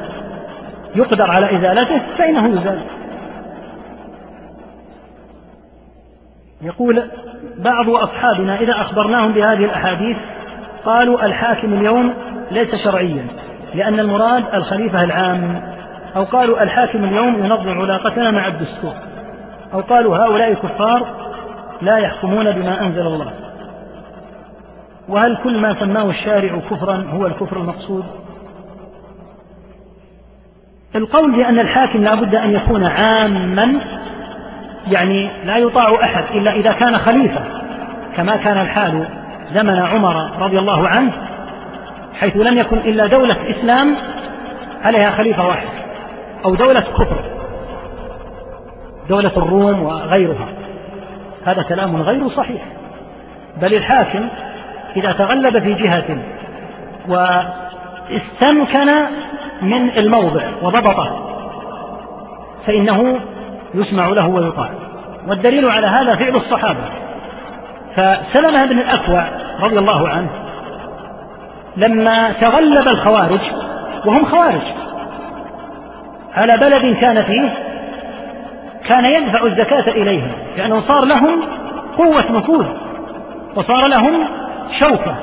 [SPEAKER 2] يقدر على إزالته فإنه يزال. يقول بعض أصحابنا إذا أخبرناهم بهذه الأحاديث قالوا الحاكم اليوم ليس شرعيا لأن المراد الخليفة العام. أو قالوا الحاكم اليوم ينظم علاقتنا مع الدستور. أو قالوا هؤلاء كفار لا يحكمون بما أنزل الله. وهل كل ما سماه الشارع كفرا هو الكفر المقصود؟ القول بأن الحاكم لا بد أن يكون عاما يعني لا يطاع أحد إلا إذا كان خليفة. كما كان الحال زمن عمر رضي الله عنه حيث لم يكن إلا دولة إسلام عليها خليفة واحد أو دولة كفر دولة الروم وغيرها. هذا كلام غير صحيح. بل الحاكم إذا تغلب في جهة واستمكن من الموضع وضبطه فإنه يسمع له ويطاع. والدليل على هذا فعل الصحابة. فسلمة بن الأكوع رضي الله عنه لما تغلب الخوارج وهم خوارج على بلد كان فيه كان يدفع الزكاة إليهم لأنه صار لهم قوة نفوذ وصار لهم شوكة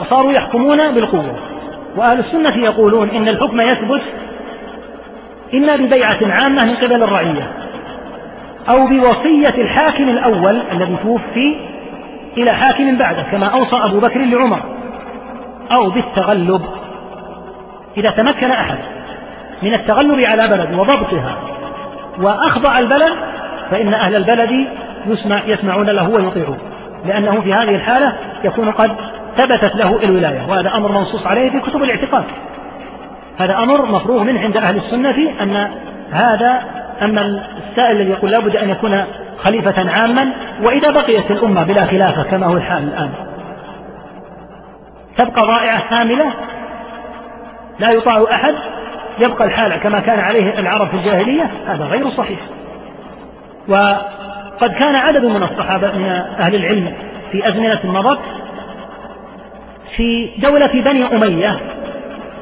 [SPEAKER 2] وصاروا يحكمون بالقوة. وأهل السنة يقولون إن الحكم يثبت إما ببيعة عامة من قبل الرعية. أو بوصية الحاكم الأول الذي توفي إلى حاكم بعده كما أوصى أبو بكر لعمر أو بالتغلب إذا تمكن أحد من التغلب على بلد وضبطها وأخضع البلد فإن أهل البلد يسمع يسمعون له ويطيعون لأنه في هذه الحالة يكون قد ثبتت له الولاية وهذا أمر منصوص عليه في كتب الاعتقاد. هذا أمر مفروغ منه عند أهل السنة أن هذا أما السائل الذي يقول لابد أن يكون خليفة عاما وإذا بقيت الأمة بلا خلافة كما هو الحال الآن. تبقى ضائعة كاملة لا يطاع أحد يبقى الحال كما كان عليه العرب في الجاهلية هذا غير صحيح. وقد كان عدد من الصحابة من أهل العلم في أزمنة مضت في دولة بني أمية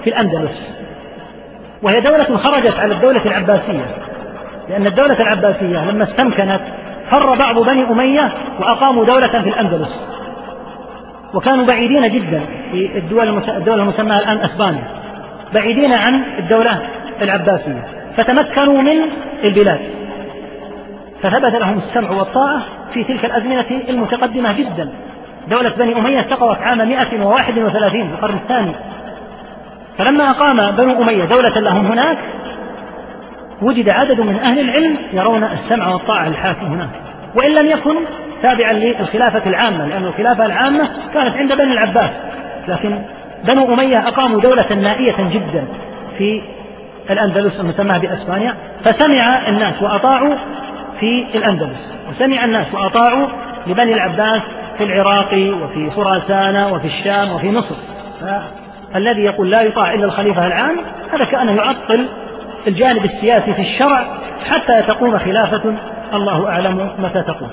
[SPEAKER 2] في الأندلس. وهي دولة خرجت على الدولة العباسية. لأن الدولة العباسية لما استمكنت فر بعض بني أمية وأقاموا دولة في الأندلس. وكانوا بعيدين جدا في الدول الدولة المسماة الآن أسبانيا. بعيدين عن الدولة العباسية. فتمكنوا من البلاد. فثبت لهم السمع والطاعة في تلك الأزمنة المتقدمة جدا. دولة بني أمية استقرت عام 131 في القرن الثاني. فلما أقام بنو أمية دولة لهم هناك وجد عدد من أهل العلم يرون السمع والطاعة للحاكم هناك. وإن لم يكن تابعا للخلافة العامة لأن الخلافة العامة كانت عند بني العباس. لكن بنو أمية أقاموا دولة نائية جدا في الأندلس المسمى بأسبانيا. فسمع الناس وأطاعوا في الأندلس. وسمع الناس وأطاعوا لبني العباس في العراق وفي خراسان وفي الشام وفي مصر. فالذي يقول لا يطاع إلا الخليفة العام هذا كأنه يعطل الجانب السياسي في الشرع حتى تقوم خلافة الله أعلم متى تقوم.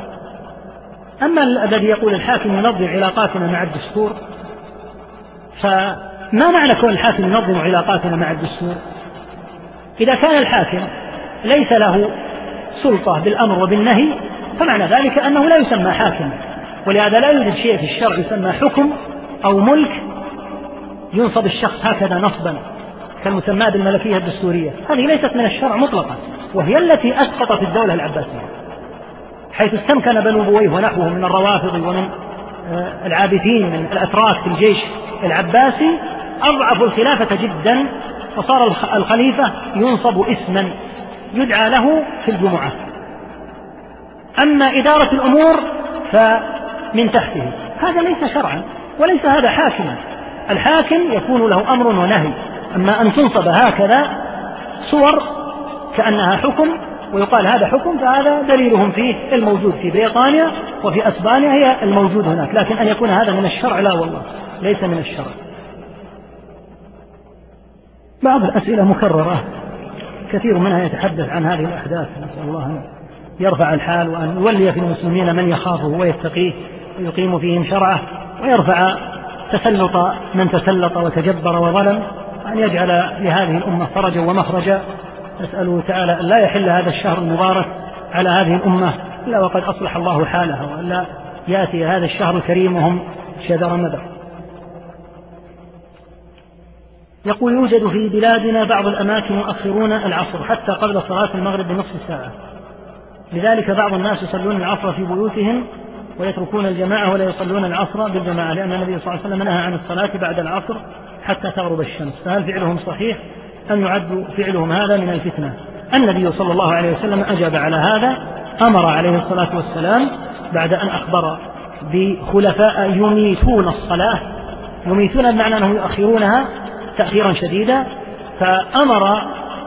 [SPEAKER 2] أما الذي يقول الحاكم ينظم علاقاتنا مع الدستور فما معنى كون الحاكم ينظم علاقاتنا مع الدستور؟ إذا كان الحاكم ليس له سلطة بالأمر وبالنهي فمعنى ذلك أنه لا يسمى حاكما ولهذا لا يوجد شيء في الشرع يسمى حكم أو ملك ينصب الشخص هكذا نصبا. كالمسماة بالملكية الدستورية. هذه ليست من الشرع مطلقا وهي التي أسقطت الدولة العباسية حيث استمكن بنو بويه ونحوهم من الروافض ومن آه، العابثين من الأتراك في الجيش العباسي. أضعفوا الخلافة جدا فصار الخليفة ينصب اسما يدعى له في الجمعة. أما إدارة الأمور فمن تحته. هذا ليس شرعا وليس هذا حاكما. الحاكم يكون له أمر ونهي. أما أن تنصب هكذا صور كأنها حكم ويقال هذا حكم فهذا دليلهم فيه الموجود في بريطانيا وفي أسبانيا هي الموجود هناك لكن أن يكون هذا من الشرع لا والله ليس من الشرع. بعض الأسئلة مكررة كثير منها يتحدث عن هذه الأحداث نسأل الله أن يرفع الحال وأن يولي في المسلمين من يخافه ويتقيه ويقيم فيهم شرعه ويرفع تسلط من تسلط وتجبر وظلم. وأن يجعل لهذه الأمة فرجا ومخرجا. نسأله تعالى أن لا يحل هذا الشهر المبارك على هذه الأمة إلا وقد أصلح الله حالها وأن يأتي هذا الشهر الكريم وهم شذر مدر يقول يوجد في بلادنا بعض الأماكن يؤخرون العصر حتى قبل صلاة المغرب بنصف ساعة. لذلك بعض الناس يصلون العصر في بيوتهم ويتركون الجماعة ولا يصلون العصر بالجماعة لأن النبي صلى الله عليه وسلم نهى عن الصلاة بعد العصر حتى تغرب الشمس. فهل فعلهم صحيح أم يعد فعلهم هذا من الفتنة؟ النبي صلى الله عليه وسلم أجاب على هذا أمر عليه الصلاة والسلام بعد أن أخبر بخلفاء يميتون الصلاة. يميتون بمعنى أنهم يؤخرونها تأخيرا شديدا. فأمر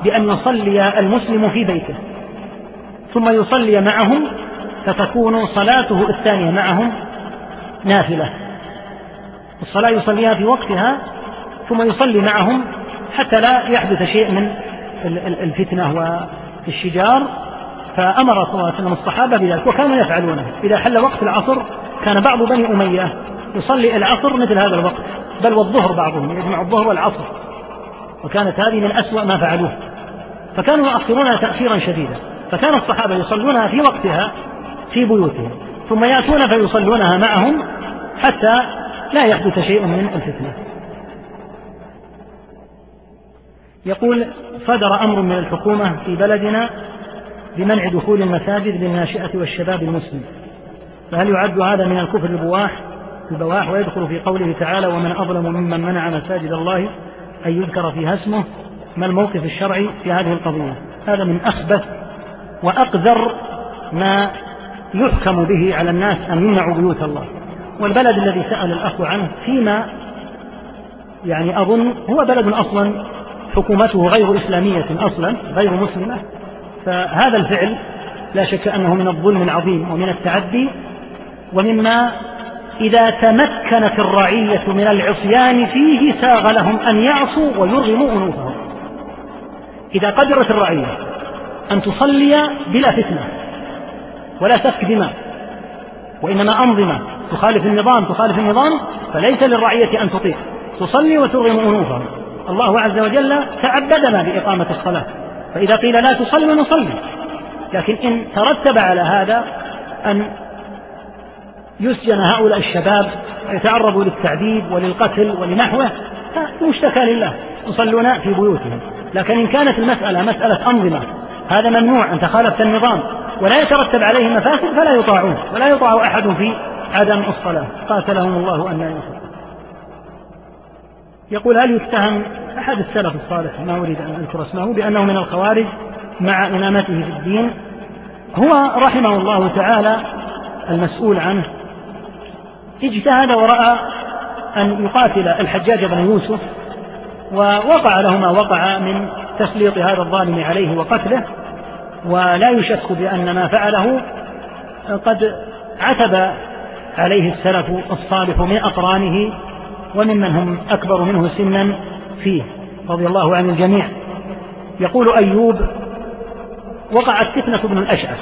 [SPEAKER 2] بأن يصلي المسلم في بيته ثم يصلي معهم فتكون صلاته الثانية معهم نافلة. الصلاة يصليها في وقتها ثم يصلي معهم حتى لا يحدث شيء من الفتنة والشجار. فأمر صلى الله عليه وسلم الصحابة بذلك وكانوا يفعلونه. إذا حل وقت العصر كان بعض بني أمية يصلي العصر مثل هذا الوقت بل والظهر بعضهم يجمع الظهر والعصر. وكانت هذه من أسوأ ما فعلوه. فكانوا يؤخرونها تأخيرا شديدا. فكان الصحابة يصلونها في وقتها في بيوتهم ثم يأتون فيصلونها معهم حتى لا يحدث شيء من الفتنة. يقول صدر أمر من الحكومة في بلدنا بمنع دخول المساجد للناشئة والشباب المسلم. فهل يعد هذا من الكفر البواح البواح ويدخل في قوله تعالى ومن أظلم ممن منع مساجد الله أن يذكر فيها اسمه ما الموقف الشرعي في هذه القضية؟ هذا من أخبث وأقذر ما يحكم به على الناس أن يمنعوا بيوت الله. والبلد الذي سأل الأخ عنه فيما يعني أظن هو بلد أصلا حكومته غير إسلامية أصلا غير مسلمة. فهذا الفعل لا شك أنه من الظلم العظيم ومن التعدي. ومما إذا تمكنت الرعية من العصيان فيه ساغ لهم أن يعصوا ويرغموا أنوفهم. إذا قدرت الرعية أن تصلي بلا فتنة ولا سفك دماء. وإنما أنظمة تخالف النظام تخالف النظام فليس للرعية أن تطيع. تصلي وترغم أنوفهم. الله عز وجل تعبدنا بإقامة الصلاة. فإذا قيل لا تصلي نصلي. لكن إن ترتب على هذا أن يسجن هؤلاء الشباب ويتعرضوا للتعذيب وللقتل ولنحوه فيشتكى لله. يصلون في بيوتهم. لكن إن كانت المسألة مسألة أنظمة هذا ممنوع. أنت خالفت النظام. ولا يترتب عليه مفاسد فلا يطاعون ولا يطاع أحد في عدم الصلاة. قاتلهم الله أن يوفق يقول هل يتهم أحد السلف الصالح ما أريد أن أذكر اسمه بأنه من الخوارج مع إمامته في الدين؟ هو رحمه الله تعالى المسؤول عنه. اجتهد ورأى أن يقاتل الحجاج بن يوسف ووقع له ما وقع من تسليط هذا الظالم عليه وقتله. ولا يشك بأن ما فعله قد عتب عليه السلف الصالح من أقرانه وممن هم أكبر منه سنا فيه رضي الله عن الجميع. يقول أيوب وقعت فتنة ابن الأشعث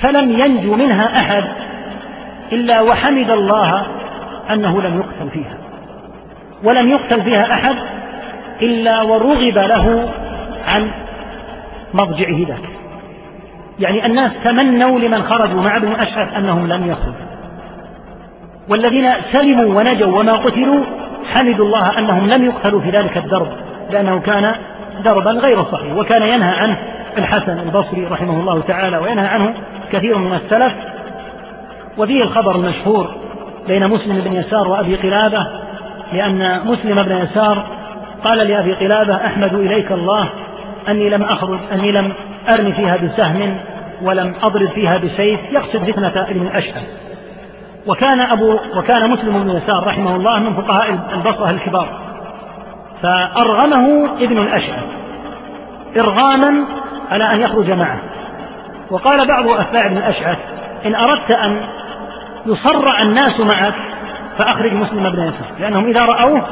[SPEAKER 2] فلم ينجو منها أحد إلا وحمد الله أنه لم يقتل فيها ولم يقتل فيها أحد إلا ورغب له عن مضجعه ذاك يعني الناس تمنوا لمن خرجوا مع ابن أشعث أنهم لم يخرجوا. والذين سلموا ونجوا وما قتلوا حمدوا الله أنهم لم يقتلوا في ذلك الدرب لأنه كان دربا غير صحيح وكان ينهى عنه الحسن البصري رحمه الله تعالى وينهى عنه كثير من السلف. وفيه الخبر المشهور بين مسلم بن يسار وأبي قلابة لأن مسلم بن يسار قال لأبي قلابة أحمد إليك الله أني لم أخرج أني لم أرمي فيها بسهم ولم أضرب فيها بسيف يقصد فتنة ابن الأشهر وكان أبو وكان مسلم بن يسار رحمه الله من فقهاء البصرة الكبار. فأرغمه ابن الأشهر إرغاما على أن يخرج معه. وقال بعض أتباع ابن الأشعث إن أردت أن يصرع الناس معك فأخرج مسلم بن يسار لأنهم إذا رأوه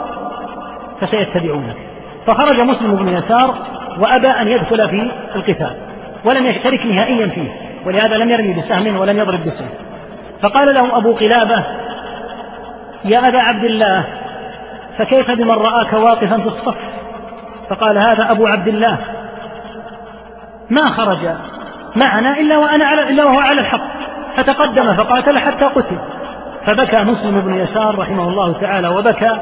[SPEAKER 2] فسيتبعونك. فخرج مسلم بن يسار وأبى أن يدخل في القتال ولم يشترك نهائيا فيه ولهذا لم يرمي بسهم ولم يضرب بسهم. فقال له أبو قلابة يا أبا عبد الله فكيف بمن رآك واقفا في الصف فقال هذا أبو عبد الله. ما خرج معنا إلا وأنا على إلا وهو على الحق. فتقدم فقاتل حتى قتل. فبكى مسلم بن يسار رحمه الله تعالى وبكى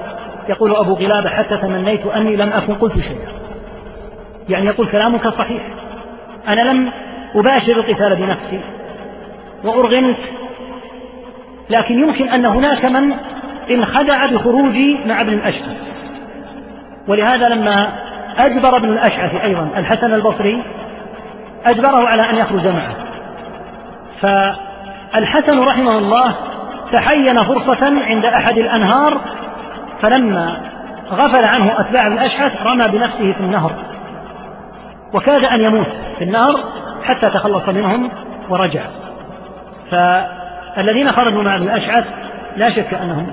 [SPEAKER 2] يقول أبو قلابة حتى تمنيت أني لم أكن قلت شيئا. يعني يقول كلامك صحيح. أنا لم أباشر القتال بنفسي وأرغمت لكن يمكن أن هناك من انخدع بخروجي مع ابن الأشعث. ولهذا لما أجبر ابن الأشعث أيضا الحسن البصري أجبره على أن يخرج معه. فالحسن رحمه الله تحين فرصة عند أحد الأنهار فلما غفل عنه أتباع الأشعث رمى بنفسه في النهر وكاد أن يموت في النهر حتى تخلص منهم ورجع. فالذين خرجوا مع الأشعث لا شك أنهم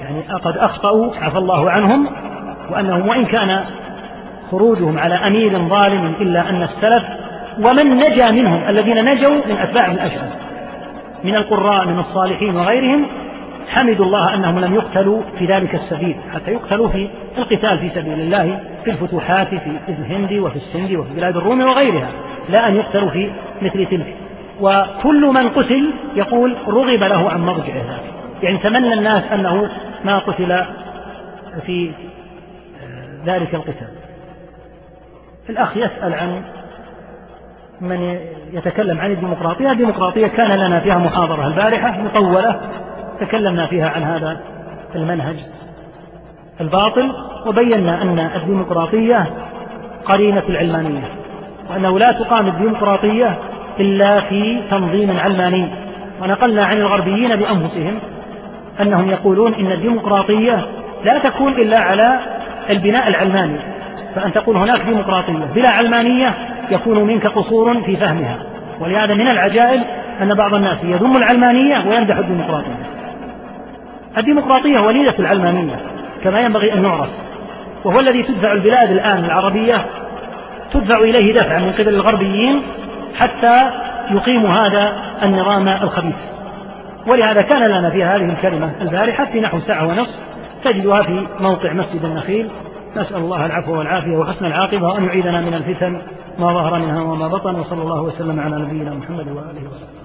[SPEAKER 2] يعني قد أخطأوا عفى الله عنهم وأنهم وإن كان خروجهم على أمير ظالم إلا أن السلف ومن نجا منهم الذين نجوا من أتباع الأشعث من القراء من الصالحين وغيرهم حمدوا الله أنهم لم يقتلوا في ذلك السبيل حتى يقتلوا في القتال في سبيل الله في الفتوحات في الهند وفي السند وفي بلاد الروم وغيرها لا أن يقتلوا في مثل تلك. وكل من قتل يقول رغب له عن مرجع ذلك يعني تمنى الناس أنه ما قتل في ذلك القتال. الأخ يسأل عن من يتكلم عن الديمقراطية. الديمقراطية كان لنا فيها محاضرة البارحة مطولة. تكلمنا فيها عن هذا المنهج الباطل وبينا أن الديمقراطية قرينة العلمانية وأنه لا تقام الديمقراطية إلا في تنظيم علماني. ونقلنا عن الغربيين بأنفسهم أنهم يقولون إن الديمقراطية لا تكون إلا على البناء العلماني فأن تقول هناك ديمقراطية بلا علمانية يكون منك قصور في فهمها. ولهذا من العجائب أن بعض الناس يذم العلمانية ويمدح الديمقراطية. الديمقراطية وليدة العلمانية كما ينبغي أن نعرف. وهو الذي تدفع البلاد الآن العربية تدفع إليه دفعا من قبل الغربيين حتى يقيموا هذا النظام الخبيث. ولهذا كان لنا في هذه الكلمة البارحة في نحو ساعة ونصف تجدها في موقع مسجد النخيل. نسأل الله العفو والعافية وحسن العاقبة وأن يعيذنا من الفتن ما ظهر منها وما بطن وصلى الله وسلم على نبينا محمد وآله وسلم